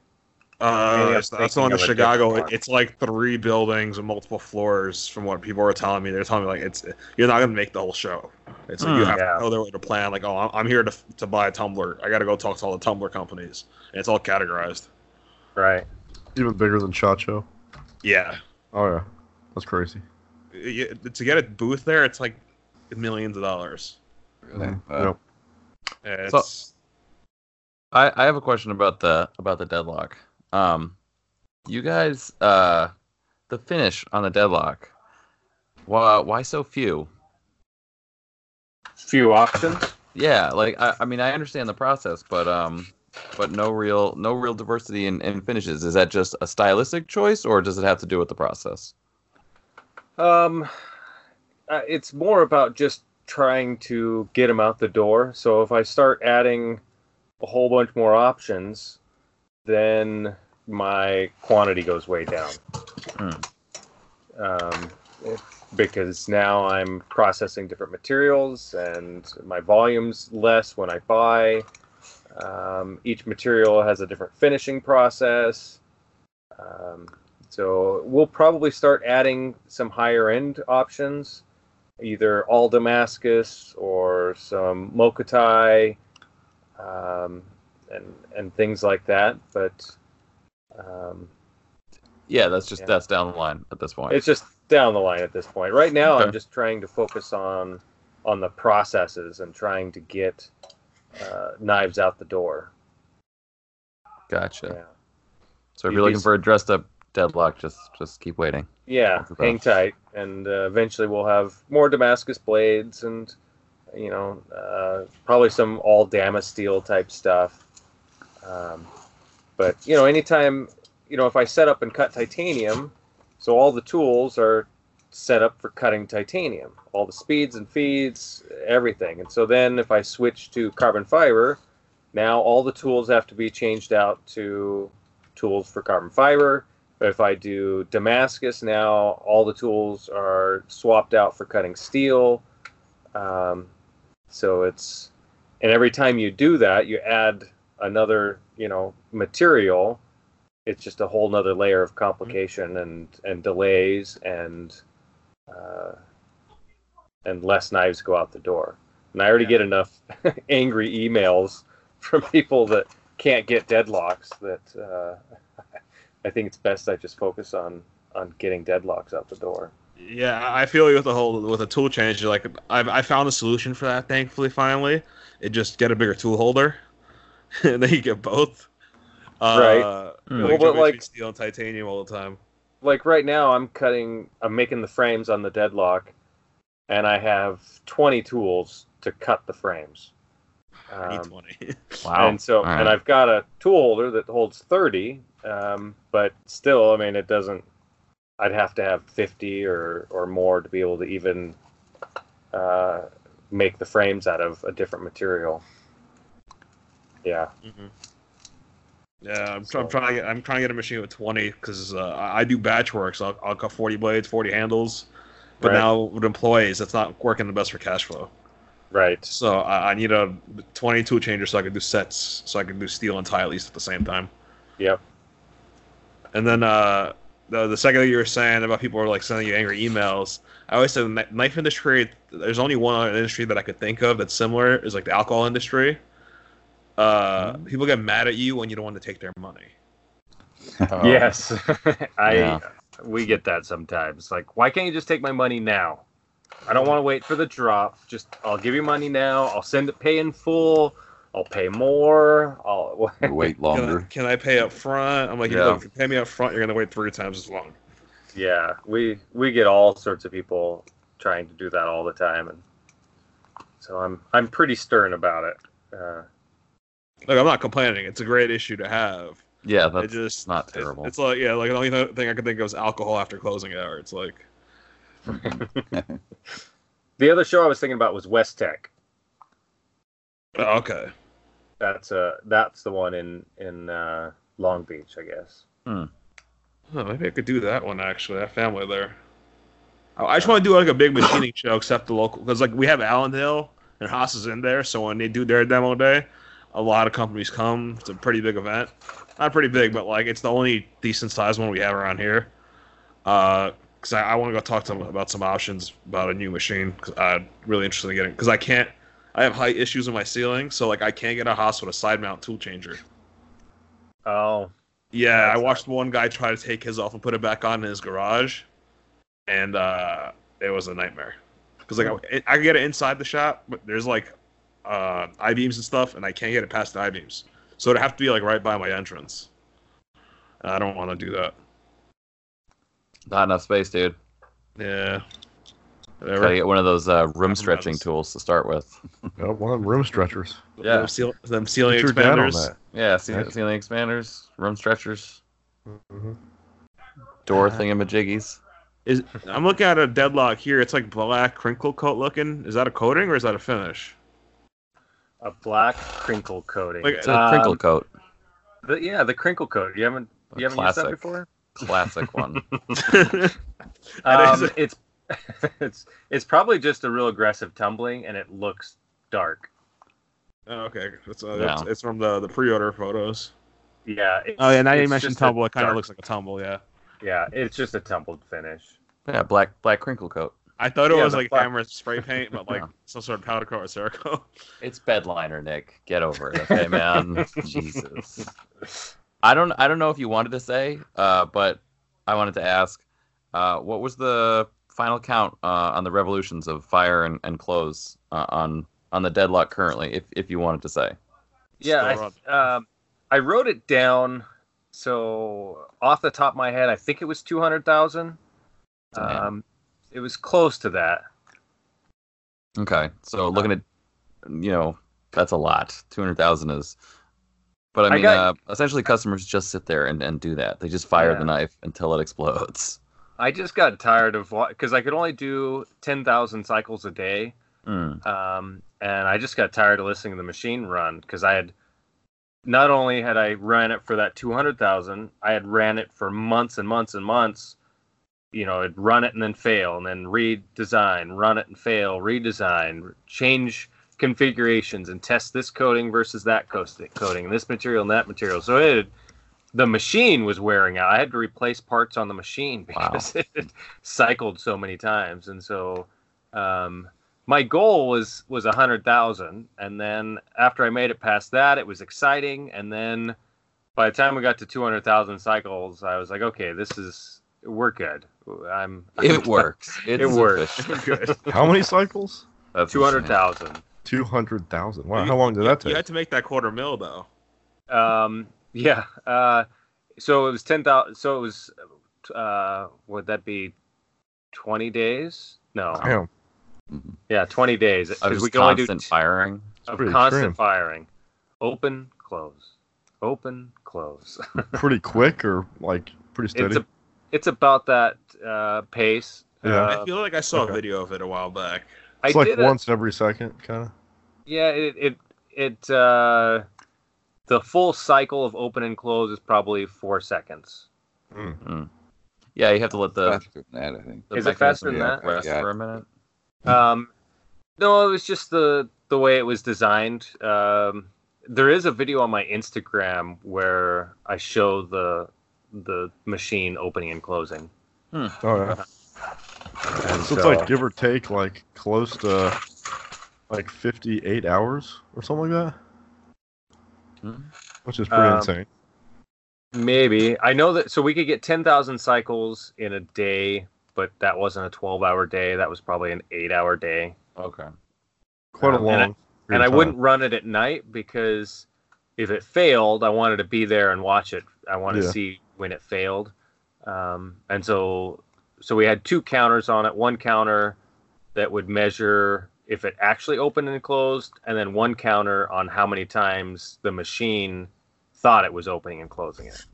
Uh, Maybe it's- that's the one in thinking of a Chicago. different. It's like three buildings and multiple floors. From what people were telling me, they're telling me like it's you're not gonna make the whole show. It's like you Hmm. have Yeah. to know their way to plan. Like, oh, I'm- I'm here to to buy a tumbler. I got to go talk to all the tumbler companies, and it's all categorized. Right. Even bigger than Chacho. Yeah, Oh yeah, that's crazy. You- to get a booth there, it's like millions of dollars. Really? Mhm. Uh, Yeah, So- I, I have a question about the about the deadlock. Um, you guys, uh, the finish on the deadlock. Why why so few? Few options. Yeah, like I, I mean I understand the process, but um, but no real no real diversity in, in finishes. Is that just a stylistic choice, or does it have to do with the process? Um, uh, it's more about just trying to get them out the door. So if I start adding a whole bunch more options, then my quantity goes way down. Hmm. Um, because now I'm processing different materials and my volume's less when I buy. Um, each material has a different finishing process. Um, so we'll probably start adding some higher end options, either all Damascus or some Mokuti, um, and and things like that. But um, Yeah, that's just Yeah. that's down the line at this point. it's just down the line at this point. Right now, Okay. I'm just trying to focus on on the processes and trying to get uh, knives out the door. gotcha. Yeah. So if you're looking for a dressed up deadlock, just just keep waiting. Yeah, hang tight, and uh, eventually we'll have more Damascus blades, and you know, uh, probably some all Damasteel type stuff. Um, but you know, anytime you know, if I set up and cut titanium, so all the tools are set up for cutting titanium, all the speeds and feeds, everything. And so then if I switch to carbon fiber, now all the tools have to be changed out to tools for carbon fiber. But if I do Damascus now, all the tools are swapped out for cutting steel. Um, so it's, and every time you do that, you add another, you know, material. It's just a whole nother layer of complication and and delays and uh, and less knives go out the door. And I already get enough angry emails from people that can't get deadlocks that uh, I think it's best I just focus on on getting deadlocks out the door. Yeah, I feel you with the whole with a tool change. Like I've I found a solution for that. Thankfully, finally, it just get a bigger tool holder, and then you get both. Right. Uh, Hmm. like, Well, but, like- steel and titanium all the time. like right now i'm cutting i'm making the frames on the deadlock and i have 20 tools to cut the frames Um, twenty. Wow. and so All right. and i've got a tool holder that holds 30 um, but still i mean it doesn't i'd have to have 50 or or more to be able to even uh, make the frames out of a different material yeah Mhm. Yeah, I'm, try- I'm trying to get I'm trying to get a machine with 20 because uh, I I do batch work, so I'll, I'll cut 40 blades, 40 handles. But Right. now with employees, that's not working the best for cash flow. right So I, I need a 20 tool changer so I can do sets, so I can do steel and tie at least at the same time. yep And then uh, the the second thing you were saying about people are like sending you angry emails, I always say the knife industry. There's only one other industry that I could think of that's similar is like the alcohol industry. Uh, People get mad at you when you don't want to take their money. Oh, yes i Yeah. we get that sometimes like why can't you just take my money now i don't want to wait for the drop just i'll give you money now i'll send it pay in full i'll pay more i'll Wait Can I, longer. can I pay up front? I'm like, Yeah. yeah. if you pay me up front, you're gonna wait three times as long. yeah we we get all sorts of people trying to do that all the time and so i'm i'm pretty stern about it uh, Like I'm not complaining. It's a great issue to have. yeah, It that's just not it- terrible. it's like yeah, like the only thing I could think of is alcohol after closing hour. It's like the other show i was thinking about was WESTEC oh, okay. that's uh that's the one in in uh long beach i guess Oh, maybe I could do that one actually. That family there. I I just want to do like a big machining show, except the local, because like we have Allen Hill and Haas is in there. So when they do their demo day, a lot of companies come. It's a pretty big event. Not pretty big, but like it's the only decent sized one we have around here. Uh, because I, I want to go talk to them about some options about a new machine. Cause I'm really interested in getting. Because I can't. I have height issues in my ceiling, so like I can't get a Haas with a side mount tool changer. oh Yeah, I watched one guy try to take his off and put it back on in his garage, and uh, it was a nightmare. Because like I, I can get it inside the shop, but there's like uh, I beams and stuff, and I can't get it past the I beams. So it'd have to be like right by my entrance. I don't want to do that. Not enough space, dude. Yeah. Gotta get one of those uh, room stretching matters. tools to start with. Yep, one of them room stretchers. Yeah. Them, seal, them ceiling Get your dad on expanders. Yeah, ce- Nice. ceiling expanders, room stretchers, Mhm. door Uh, thingamajiggies. Is I'm looking at a deadlock here. It's like black crinkle coat looking. Is that a coating or is that a finish? A black crinkle coating Like, It's a crinkle Um, coat. the, yeah the crinkle coat you haven't A you haven't used that before Classic one. Um, it's it's it's probably just a real aggressive tumbling, and it looks dark. Oh, okay, it's, uh, Yeah. it's, it's from the the pre-order photos. Yeah. It's, Oh yeah, now you mentioned tumble. It kind of looks like a tumble. Yeah, Yeah, it's just a tumbled finish. Yeah, black black crinkle coat. I thought it Yeah, was like black- hammer spray paint, but like Yeah. some sort of powder coat or Cerakote. It's bedliner, Nick. Get over it, okay, man. Jesus. I don't I don't know if you wanted to say, uh, but I wanted to ask, uh, what was the final count uh, on the revolutions of fire and, and close uh, on on the deadlock currently, if if you wanted to say? Yeah, I, um, I wrote it down. So off the top of my head, I think it was two hundred thousand. Damn. Um, it was close to that. Okay, so looking at, you know, that's a lot. Two hundred thousand is, but I I mean, got- uh, essentially, customers just sit there and, and do that. They just fire Yeah. the knife until it explodes. I just got tired of because I could only do ten thousand cycles a day. Mm. um, and I just got tired of listening to the machine run because I had not only had I ran it for that two hundred thousand, I had ran it for months and months and months. You know, it'd run it and then fail, and then redesign, run it and fail, redesign, change configurations, and test this coating versus that coating, and this material and that material. So it, the machine was wearing out. I had to replace parts on the machine Wow. because it cycled so many times, and so. Um, my goal was was a hundred thousand, and then after I made it past that, it was exciting, and then by the time we got to two hundred thousand cycles, I was like, okay, this is we're good. I'm. It works. It's It works. good. How many cycles? That's Two hundred thousand. Two hundred thousand. Wow. You- How long did that take? You take? had to make that quarter mil though. Um. Yeah. Uh. So it was ten thousand. So it was. Uh. Would that be? Twenty days? No. Damn. Yeah, twenty days. Because we can only do constant firing. of constant extreme. firing. Open, close. Open, close. Pretty quick or like pretty steady? it's a, it's about that uh, pace. Yeah. Uh, I feel like I saw okay. a video of it a while back. I it's like did a- once every second, kind of. Yeah, it it it uh, the full cycle of open and close is probably four seconds. Yeah, you have to let the, Faster than that, I think. the Is it faster than that? rest Yeah. for a minute. Um, no, it was just the the way it was designed. Um, there is a video on my Instagram where I show the the machine opening and closing. Oh yeah. And So it's like give or take like close to like fifty-eight hours or something like that, Hmm. which is pretty Um, insane. Maybe. I know that so we could get 10,000 cycles in a day, but that wasn't a 12-hour day. That was probably an 8-hour day. Okay. Quite a um, and I- long. And I wouldn't run it at night because if it failed, I wanted to be there and watch it. I want to Yeah. see when it failed. Um, and so so we had two counters on it, one counter that would measure if it actually opened and closed, and then one counter on how many times the machine thought it was opening and closing it.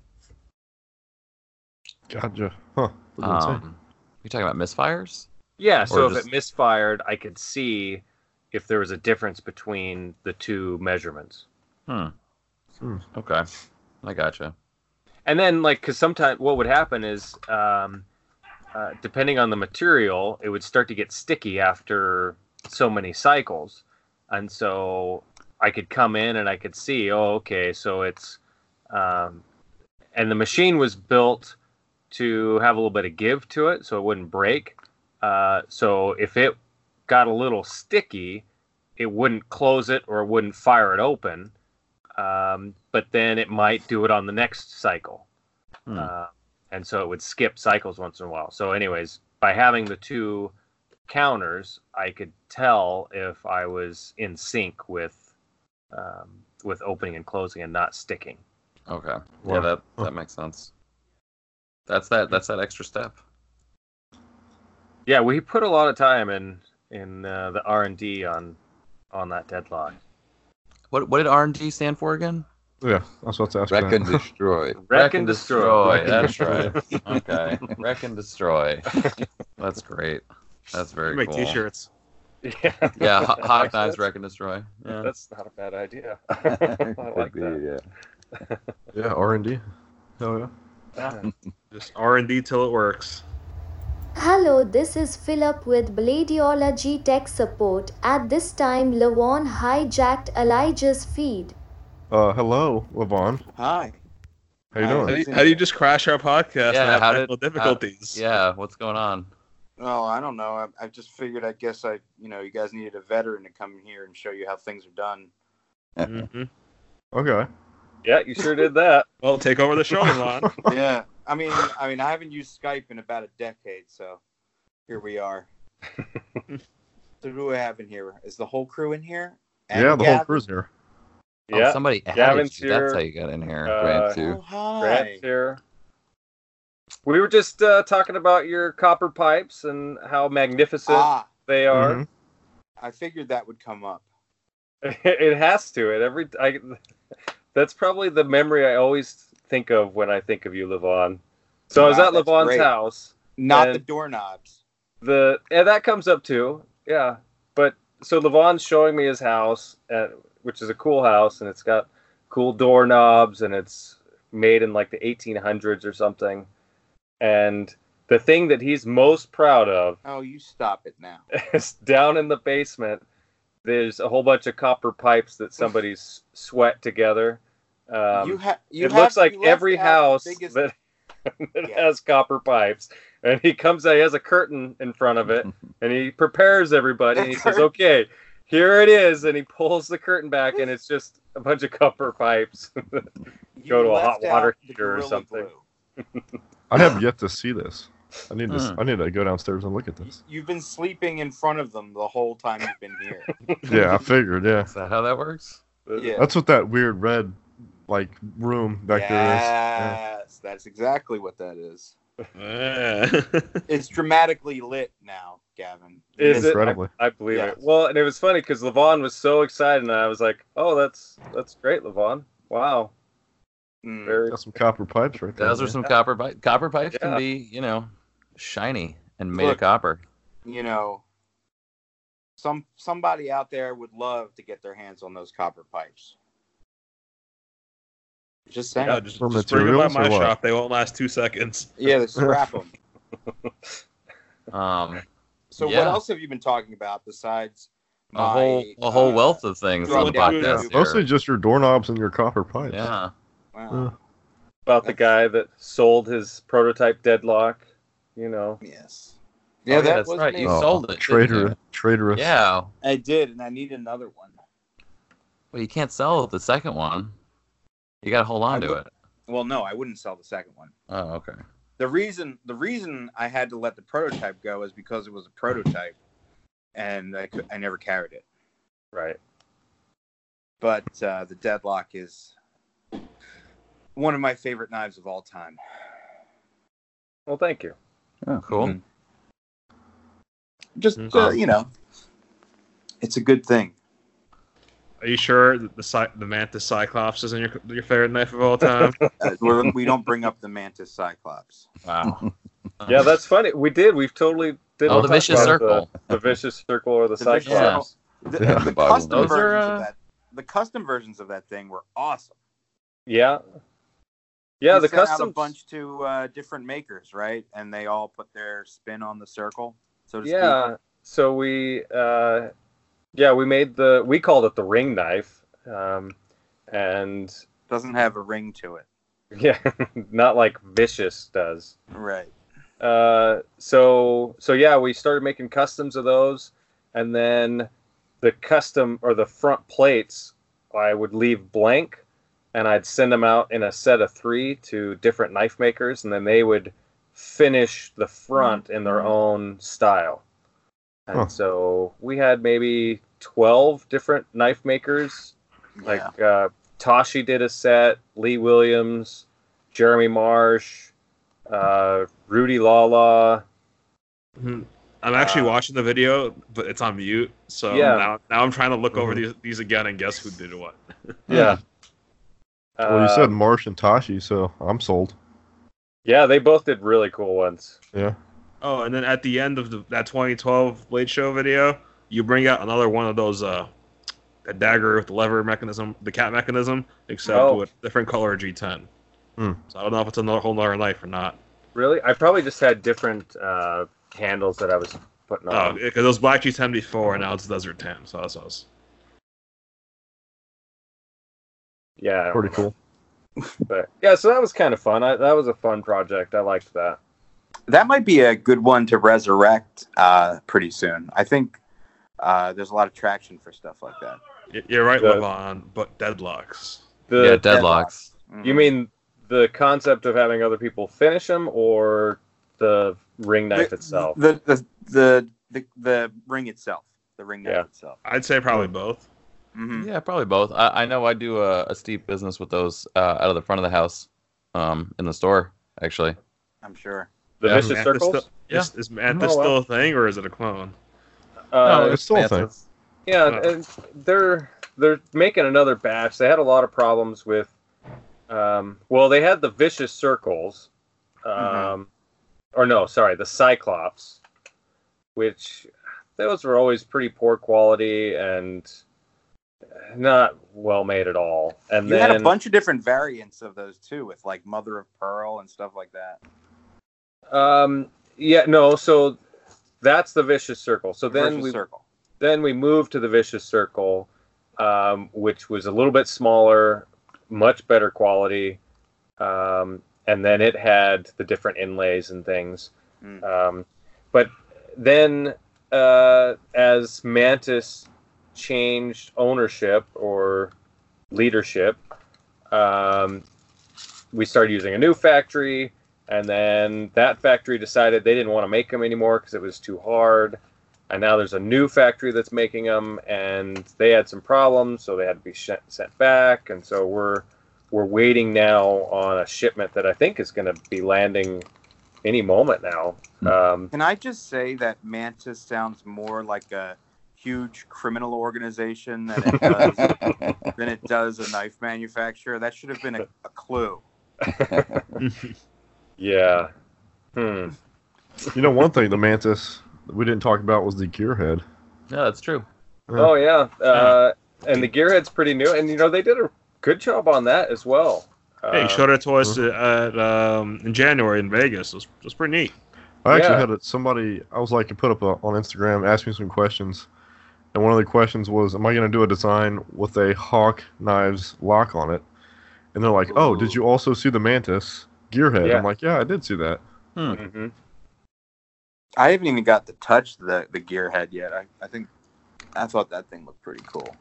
Gotcha. Huh. Um, you talking about misfires? Yeah, so Or if it misfired, I could see if there was a difference between the two measurements. Hmm. Hmm. Okay. I gotcha. And then, like, because sometimes what would happen is, um, uh, depending on the material, it would start to get sticky after so many cycles. And so I could come in and I could see, oh, okay, so it's, um, and the machine was built to have a little bit of give to it so it wouldn't break. Uh, so if it got a little sticky, it wouldn't close it or it wouldn't fire it open. Um, but then it might do it on the next cycle. Hmm. Uh, and so it would skip cycles once in a while. So, anyways, by having the two counters, I could tell if I was in sync with um, with opening and closing and not sticking. Okay. Wow. Yeah, that that makes sense. That's that. That's that extra step. Yeah, we put a lot of time in in uh, the R and D on on that deadlock. What what did R and D stand for again? Yeah, I was about to ask. Wreck that. and destroy. Wreck and destroy. That's right. Okay. Wreck and destroy. That's great. That's very make cool. t-shirts. Yeah, Yeah, Hot, hot Knives Wreck and Destroy. Yeah. That's not a bad idea. I like be, that. yeah. Yeah, R and D. Hell yeah. Yeah. Just R and D till it works. Hello, this is Philip with Bladeology Tech Support. At this time, Levon hijacked Elijah's feed. Uh, hello, Levon. Hi. How you Hi. How doing? do, you, how do you just crash our podcast Yeah, and have how technical did- difficulties? Yeah. What's going on? Oh, I don't know. I, I just figured. I guess I, you know, you guys needed a veteran to come in here and show you how things are done. Mm-hmm. Okay. Yeah, you sure did that. Well, take over the show, Milan. yeah. I mean, I mean, I haven't used Skype in about a decade, so here we are. so who do I have in here? Is the whole crew in here? And yeah, the whole Gavin? crew's here. Oh, Yeah, somebody added Gavin's you. That's how you got in here. Uh, Grant Oh, hi. Grant's here. We were just uh, talking about your copper pipes and how magnificent Ah, they are. Mhm. I figured that would come up. it has to. It every. I, that's probably the memory I always think of when I think of you, Levon. So I was at Levon's great. house. Not the doorknobs. The yeah, that comes up too. Yeah, but so Levon's showing me his house, uh, which is a cool house, and it's got cool doorknobs, and it's made in like the 1800s or something. And the thing that he's most proud of Oh, you stop it now. is down in the basement. There's a whole bunch of copper pipes that somebody's sweat together. Um, you have. You it have, looks like you every house biggest- that, that Yeah. has copper pipes. And he comes out, he has a curtain in front of it, and he prepares everybody, and he says, "Okay, here it is," and he pulls the curtain back, and it's just a bunch of copper pipes. you go to a hot water heater or something. I have yet to see this. I need to. Hmm. I need to go downstairs and look at this. You've been sleeping in front of them the whole time you've been here. Yeah, I figured. Yeah, Is that how that works? Yeah. that's what that weird red, like room back there is. Yeah. yes, that's exactly what that is. It's dramatically lit now, Gavin. Is it? Incredibly. I believe Yes. it. Well, and it was funny because Levon was so excited, and I was like, "Oh, that's that's great, Levon! Wow, Mm. very Got some copper pipes right there. Those are man. some copper pipes. Copper pipes Yeah. can be, you know, shiny and made of copper. You know, some somebody out there would love to get their hands on those copper pipes. Just saying. Yeah, Yeah, just, For just bring them by my what? shop. They won't last two seconds. they scrap them. Um, So Yeah. what else have you been talking about besides a my, whole a whole uh, wealth of things on the podcast Mostly just your doorknobs and your copper pipes. Yeah. Wow. about the guy that sold his prototype deadlock." You know, Yes. Oh, Yeah, that that's was right. me. You Oh, sold it. didn't Traitor, you? traitorous. Yeah. I did, and I need another one. Well, you can't sell the second one. You got to hold on I to would- it. Well, no, I wouldn't sell the second one. Oh, okay. The reason the reason I had to let the prototype go is because it was a prototype, and I could, I never carried it. right? But uh, the deadlock is one of my favorite knives of all time. Well, thank you. Oh, Cool. Mhm. Just uh, Mhm. you know, it's a good thing. Are you sure that the the Mantis Cyclops isn't your your favorite knife of all time? Uh, we're, we don't bring up the Mantis Cyclops. Wow. Yeah, that's funny. We did. We've totally did. Oh, the vicious circle. The, the vicious circle or the, The vicious cyclops. The, Yeah. the custom Those are, versions uh, of that, the custom versions of that thing were awesome. Yeah. Yeah, You the sent out custom a bunch to uh, different makers, right? And they all put their spin on the circle, so to Yeah. So we, uh, yeah, we made the. We called it the ring knife, um, and. Doesn't have a ring to it, yeah, not like vicious does. right? Uh, so so yeah, we started making customs of those, and then the custom or the front plates I would leave blank, and I'd send them out in a set of three to different knife makers, and then they would finish the front in their own style. And Huh. so we had maybe twelve different knife makers. Like yeah. uh, Tashi did a set, Lee Williams, Jeremy Marsh, uh, Rudy Lala. Mhm. I'm actually Uh, watching the video, but it's on mute. So Yeah. now, now I'm trying to look over Mhm. these, these again and guess who did what. Yeah. Well, you Uh, said Marsh and Tashi, so I'm sold. yeah, they both did really cool ones. Yeah. Oh, and then at the end of the, that 2012 Blade Show video, you bring out another one of those uh, a dagger with the lever mechanism, the cat mechanism, except Oh. with different color G10. Hmm. So I don't know if it's another whole nother knife or not. Really, I probably just had different uh, handles that I was putting on. Oh, because it was black G10 before, and now it's Desert 10. So that's us. yeah, Pretty cool. But yeah, so that was kind of fun. I, that was a fun project. I liked that. That might be a good one to resurrect uh, pretty soon. I think uh, there's a lot of traction for stuff like that. You're right, The- Levon, but deadlocks. The, yeah, deadlocks. Mhm. You mean the concept of having other people finish them, or the ring knife the, itself? The, the the the the ring itself, the ring knife Yeah. itself. I'd say probably both. hmm Yeah, probably both. I, I know I do a, a steep business with those uh, out of the front of the house, um, in the store actually. I'm sure. the Yeah, vicious circles. Still, is, is Mantis Oh, wow. still a thing, or is it a clone? Uh, No, it's still a thing. Yeah, Oh. and they're they're making another batch. They had a lot of problems with. Um, well, they had the vicious circles, um, Mhm. or no, sorry, the cyclops, which those were always pretty poor quality and not well made at all. And You then had a bunch of different variants of those too, with like mother of pearl and stuff like that. um, yeah, no, so that's the vicious circle. So then Vicious we circle. then we moved to the vicious circle um, which was a little bit smaller much better quality um, and then it had the different inlays and things Mm. um, but then uh, as mantis changed ownership or leadership um, we started using a new factory and then that factory decided they didn't want to make them anymore because it was too hard. And now there's a new factory that's making them, and they had some problems, so they had to be sh- sent back. And so we're we're waiting now on a shipment that I think is going to be landing any moment now. Um, Can I just say that Mantis sounds more like a huge criminal organization than it does than it does a knife manufacturer? That should have been a, a clue. yeah. Hmm. You know, one thing the Mantis we didn't talk about was the gearhead. Yeah, that's true. Oh yeah. Uh, and the gearhead's pretty new, and you know they did a good job on that as well. Hey, Uh, you showed it to us at um, in January in Vegas. It was, it was pretty neat. I actually Yeah. had a, somebody. I was like, put up a, on Instagram, asked me some questions, and one of the questions was, "Am I going to do a design with a Hawk Knives lock on it?" And they're like, "Oh, did you also see the Mantis gearhead?" Yeah. I'm like, "Yeah, I did see that." mhm. I haven't even got to touch the the gearhead yet. I, I think I thought that thing looked pretty cool.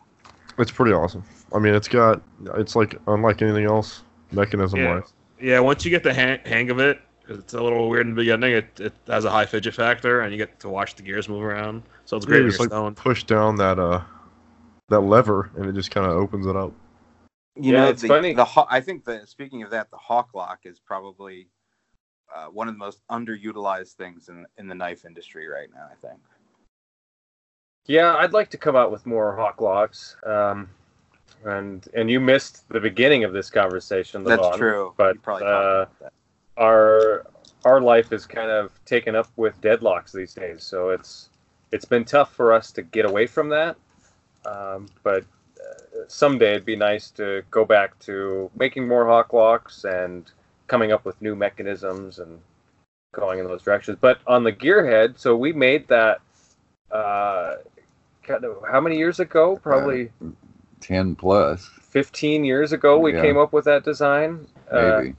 It's pretty awesome. I mean, it's got, it's like unlike anything else, mechanism Yeah. wise. Yeah, once you get the hang, hang of it, 'cause it's a little weird in the beginning. It, it has a high fidget factor, and you get to watch the gears move around. So it's great You just like stoned. push down that uh that lever, and it just kind of opens it up. You Yeah, know, it's the, funny. The I think that speaking of that, the Hawk Lock is probably uh, one of the most underutilized things in in the knife industry right now. I think. Yeah, I'd like to come out with more hawk locks. Um, and and you missed the beginning of this conversation. That's true. But probably uh, that. our our life is kind of taken up with deadlocks these days, so it's it's been tough for us to get away from that. Um, but someday it'd be nice to go back to making more hawk locks and coming up with new mechanisms and going in those directions. But on the gearhead, so we made that. Uh, kind of, how many years ago? Probably Ten plus. plus, 15 years ago. We Yeah. came up with that design. Uh, maybe.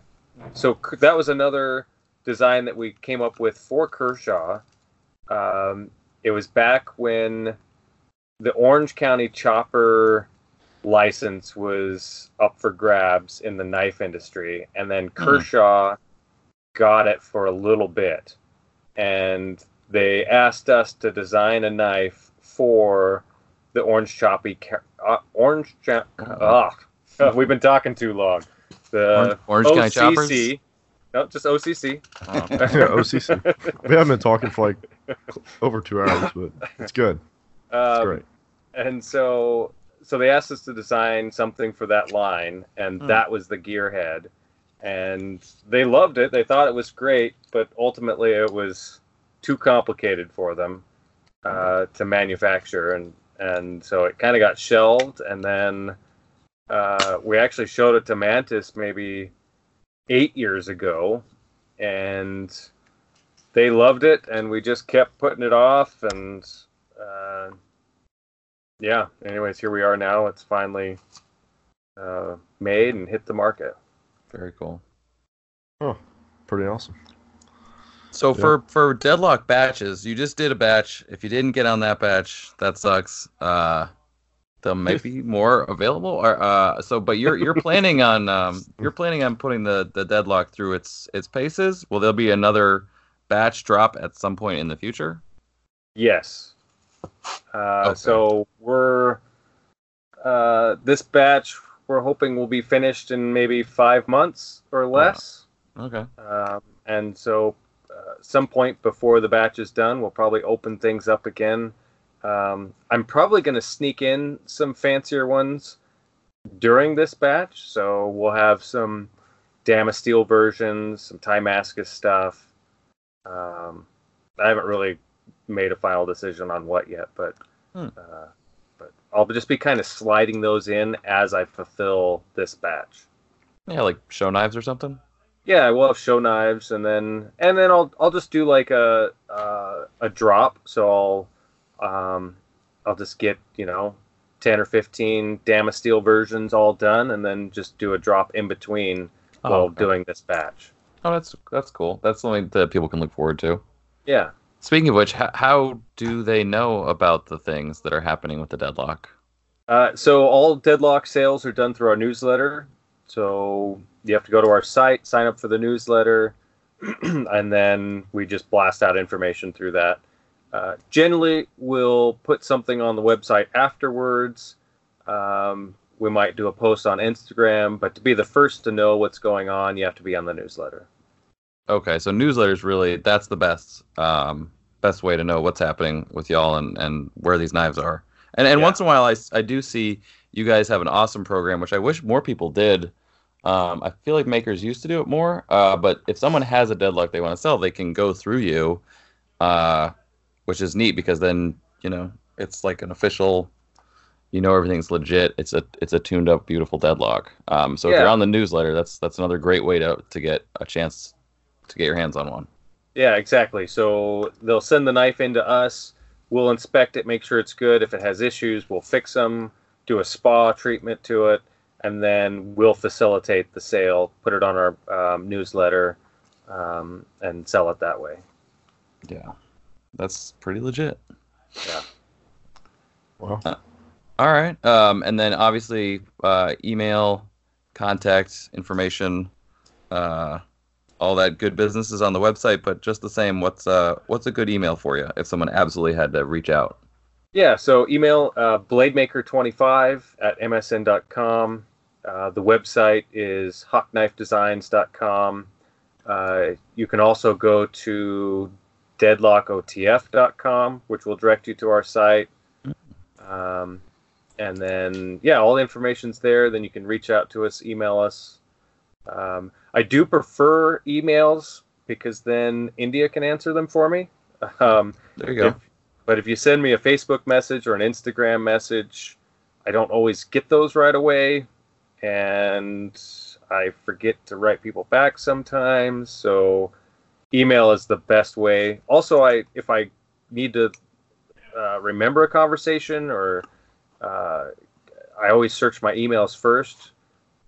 so that was another design that we came up with for Kershaw. Um, it was back when the Orange County chopper license was up for grabs in the knife industry, and then Kershaw got it for a little bit, and they asked us to design a knife for the Orange Choppy ca- uh, Orange. Cha- ah, we've been talking too long. The Orange, Orange County Choppers. OCC. No, just OCC. Oh. yeah, OCC. We haven't been talking for like over two hours, but it's good. It's Um, great. And so, so they asked us to design something for that line, and Hmm. that was the gearhead. And they loved it. They thought it was great, but ultimately it was too complicated for them uh, to manufacture, and and so it kind of got shelved. And then uh, we actually showed it to Mantis maybe eight years ago, and they loved it, and we just kept putting it off, and uh, yeah. Anyways, here we are now. It's finally uh, made and hit the market. Very cool. Oh, pretty awesome. So Yeah. for for deadlock batches, you just did a batch. If you didn't get on that batch, that sucks. Uh, there might be more available. Or uh, so, but you're you're planning on um you're planning on putting the the deadlock through its its paces. Will there be another batch drop at some point in the future? Yes. Uh, Okay. So we're uh, this batch. We're hoping will be finished in maybe five months or less. Okay. Um, and so, uh, some point before the batch is done, we'll probably open things up again. Um, I'm probably going to sneak in some fancier ones during this batch. So we'll have some Damasteel versions, some Timascus stuff. Um, I haven't really made a final decision on what yet, but Hmm. uh, but I'll just be kind of sliding those in as I fulfill this batch. Yeah, like show knives or something. Yeah, we'll have show knives, and then and then I'll I'll just do like a uh, a drop. So I'll um I'll just get you know ten or fifteen Damasteel versions all done, and then just do a drop in between Oh, while okay. doing this batch. Oh, that's that's cool. That's something that people can look forward to. Yeah. Speaking of which, how, how do they know about the things that are happening with the deadlock? Uh, so all deadlock sales are done through our newsletter. So you have to go to our site, sign up for the newsletter. and then we just blast out information through that. Uh, generally, we'll put something on the website afterwards. Um, we might do a post on Instagram, but to be the first to know what's going on, you have to be on the newsletter. Okay, so newsletters really that's the best um, best way to know what's happening with y'all and, and where these knives are. And and Yeah. once in a while I, I do see you guys have an awesome program, which I wish more people did. Um, I feel like makers used to do it more, uh, but if someone has a deadlock they want to sell, they can go through you, uh, which is neat because then you know it's like an official. You know everything's legit. It's a it's a tuned up beautiful deadlock. Um, so if you're on the newsletter, that's that's another great way to to get a chance to get your hands on one. Yeah, exactly. So they'll send the knife into us. We'll inspect it, make sure it's good. If it has issues, we'll fix them, do a spa treatment to it, and then we'll facilitate the sale, put it on our um, newsletter, um, and sell it that way. Yeah, that's pretty legit. Yeah. Well, All right, um, and then obviously uh, email, contact information, uh, all that good business is on the website. But just the same, what's uh, what's a good email for you if someone absolutely had to reach out? Yeah, so email uh, blademaker25 at msn.com. Uh, the website is hawkknifedesigns.com. Uh, you can also go to deadlockotf.com, which will direct you to our site. Um, and then, yeah, all the information's there. Then you can reach out to us, email us. Um, I do prefer emails because then India can answer them for me. Um, There you go. if- but if you send me a Facebook message or an Instagram message, I don't always get those right away, and I forget to write people back sometimes. So, email is the best way. Also, I if I need to uh, remember a conversation or uh, I always search my emails first.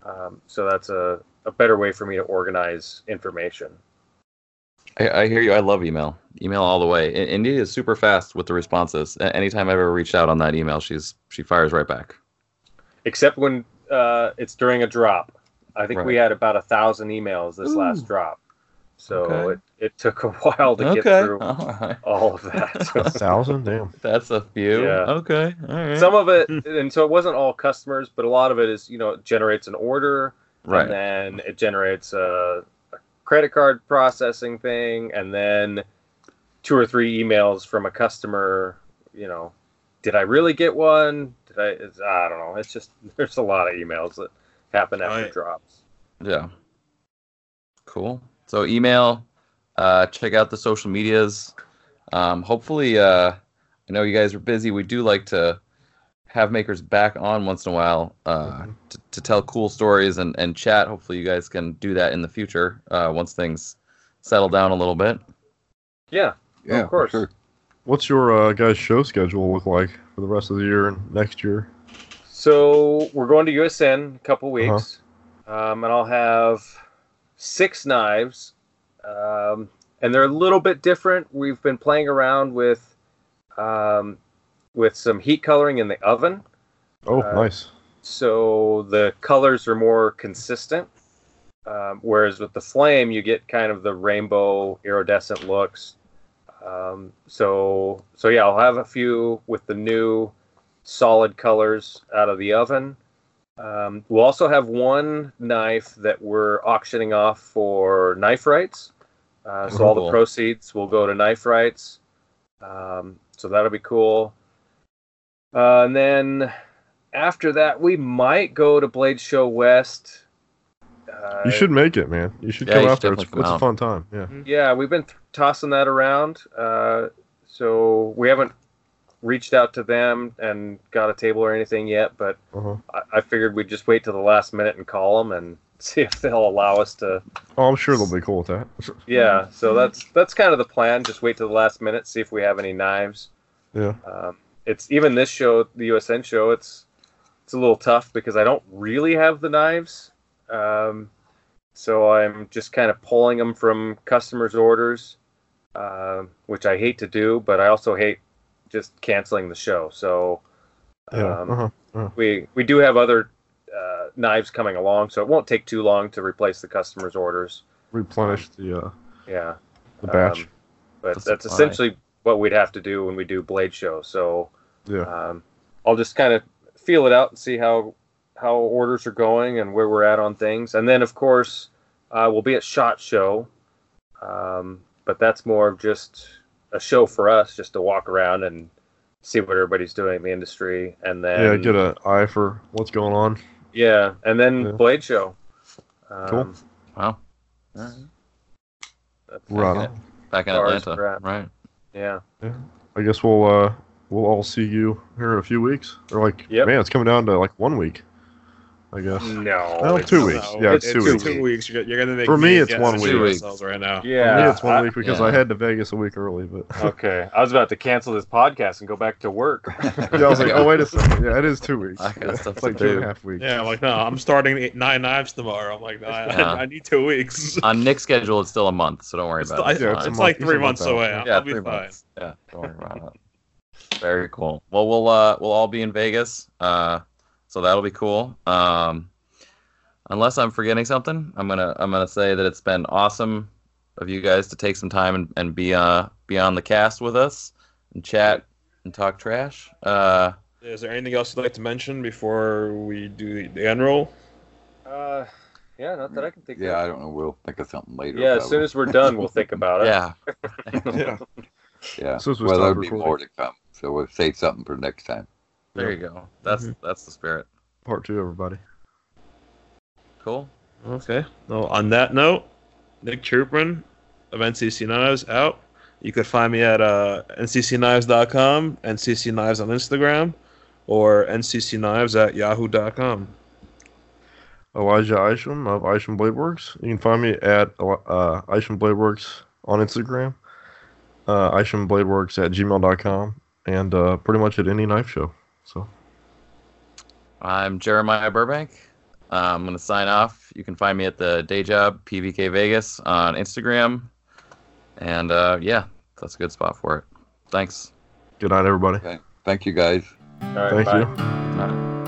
Um, so that's a, a better way for me to organize information. I, I hear you. I love email. Email all the way. I- India is super fast with the responses. Anytime I've ever reached out on that email, she's she fires right back. except when uh, it's during a drop. I think we had about a thousand emails this last drop, so Okay. it, it took a while to get through all right. all of that. a thousand, damn. That's a few. Yeah. Okay, all right. Some of it, and so it wasn't all customers, but a lot of it is you know it generates an order, right. and then it generates a, a credit card processing thing, and then two or three emails from a customer. You know, did I really get one? Did I? It's, I don't know. It's just there's a lot of emails that happen after Right. drops. Yeah. Cool. So email, uh, check out the social medias. Um, hopefully, uh, I know you guys are busy. We do like to have makers back on once in a while uh, Mhm. to, to tell cool stories and, and chat. Hopefully, you guys can do that in the future uh, once things settle down a little bit. Yeah, Yeah, of course. sure. What's your uh, guys' show schedule look like for the rest of the year and next year? So we're going to USN a couple Uh-huh. weeks, um, and I'll have six knives, um, and they're a little bit different. We've been playing around with um, with some heat coloring in the oven, Oh, Uh, nice. So the colors are more consistent. Um, whereas with the flame, you get kind of the rainbow iridescent looks. Um, so so yeah, I'll have a few with the new solid colors out of the oven. Um, we'll also have one knife that we're auctioning off for knife rights. Uh, so all the proceeds will go to knife rights. Um, so that'll be cool. Uh, and then after that, we might go to Blade Show West. Uh, You should make it, man. You should Yeah, come you out there. It's, definitely it's come a fun time. Yeah. Yeah, we've been th- tossing that around. Uh, so we haven't reached out to them and got a table or anything yet, but Uh-huh. I, I figured we'd just wait till the last minute and call them and see if they'll allow us to. Oh, I'm sure they'll be cool with that. Yeah, so that's that's kind of the plan. Just wait till the last minute, see if we have any knives. Yeah. Um, it's even this show, the USN show. It's it's a little tough because I don't really have the knives, um, so I'm just kind of pulling them from customers' orders, uh, which I hate to do, but I also hate just canceling the show. So Yeah. um, uh-huh. we we do have other uh, knives coming along, so it won't take too long to replace the customers' orders. Replenish the uh, Yeah. The batch. Um, but The that's supply. essentially what we'd have to do when we do Blade Show. So yeah. um, I'll just kind of feel it out and see how how orders are going and where we're at on things. And then of course uh, we'll be at Shot Show, um, but that's more of just a show for us, just to walk around and see what everybody's doing in the industry. And then yeah. Get an eye for what's going on. yeah, and then Yeah. Blade Show. Um, Cool. Wow. All right. that's- Right Okay. Back in Far as Atlanta. we're at. Right. Yeah. I guess we'll uh we'll all see you here in a few weeks. Or like Yep. man, it's coming down to like one week. I guess. No. Oh, well, two not. weeks. Yeah, it's two Two weeks. weeks. You're, you're gonna make For me, it's one shit week. ourselves right now. Yeah. For me, it's one I- week because yeah. I head to Vegas a week early. But Okay, I was about to cancel this podcast and go back to work. yeah, I was like, oh wait a second. Yeah, it is two weeks. I got stuff it's like two and do. a half weeks. Yeah, I'm like, no, I'm starting eight, nine knives tomorrow. I'm like, no, I, Yeah. I, need two weeks. On Nick's schedule, it's still a month, so don't worry It's, about I- it. Yeah, It's it's it's like three it's a month months away. Yeah, I'll be three fine. months. Yeah, don't worry about it. Very cool. Well, we'll uh, we'll all be in Vegas, uh, so that'll be cool. Um, unless I'm forgetting something, I'm gonna I'm gonna say that it's been awesome of you guys to take some time and, and be uh be on the cast with us and chat and talk trash. Uh, Is there anything else you'd like to mention before we do the end roll? Uh, yeah, not that I can think Yeah, of. I don't know. We'll think of something later. Yeah, as probably. soon as we're done, we'll think about it. yeah, Yeah. yeah. As soon as we well, stop there'll be more to come, so we'll save something for next time. there you go. That's that's the spirit. Part two, everybody. Cool. Okay. Well, on that note, Nick Trooperman of NCC Knives out. You could find me at uh, nccknives.com, NCC Knives on Instagram, or nccknives at yahoo.com. Elijah Isham of Isham Blade Works. You can find me at uh, Isham Blade Works on Instagram, uh, Isham Blade Works at gmail.com, and uh, pretty much at any knife show. So, I'm Jeremiah Burbank. Uh, I'm going to sign off. You can find me at the day job, PVK Vegas, on Instagram. And uh, yeah, that's a good spot for it. Thanks. good night, everybody. Okay. Thank you, guys. All right, Thank bye. you. All right.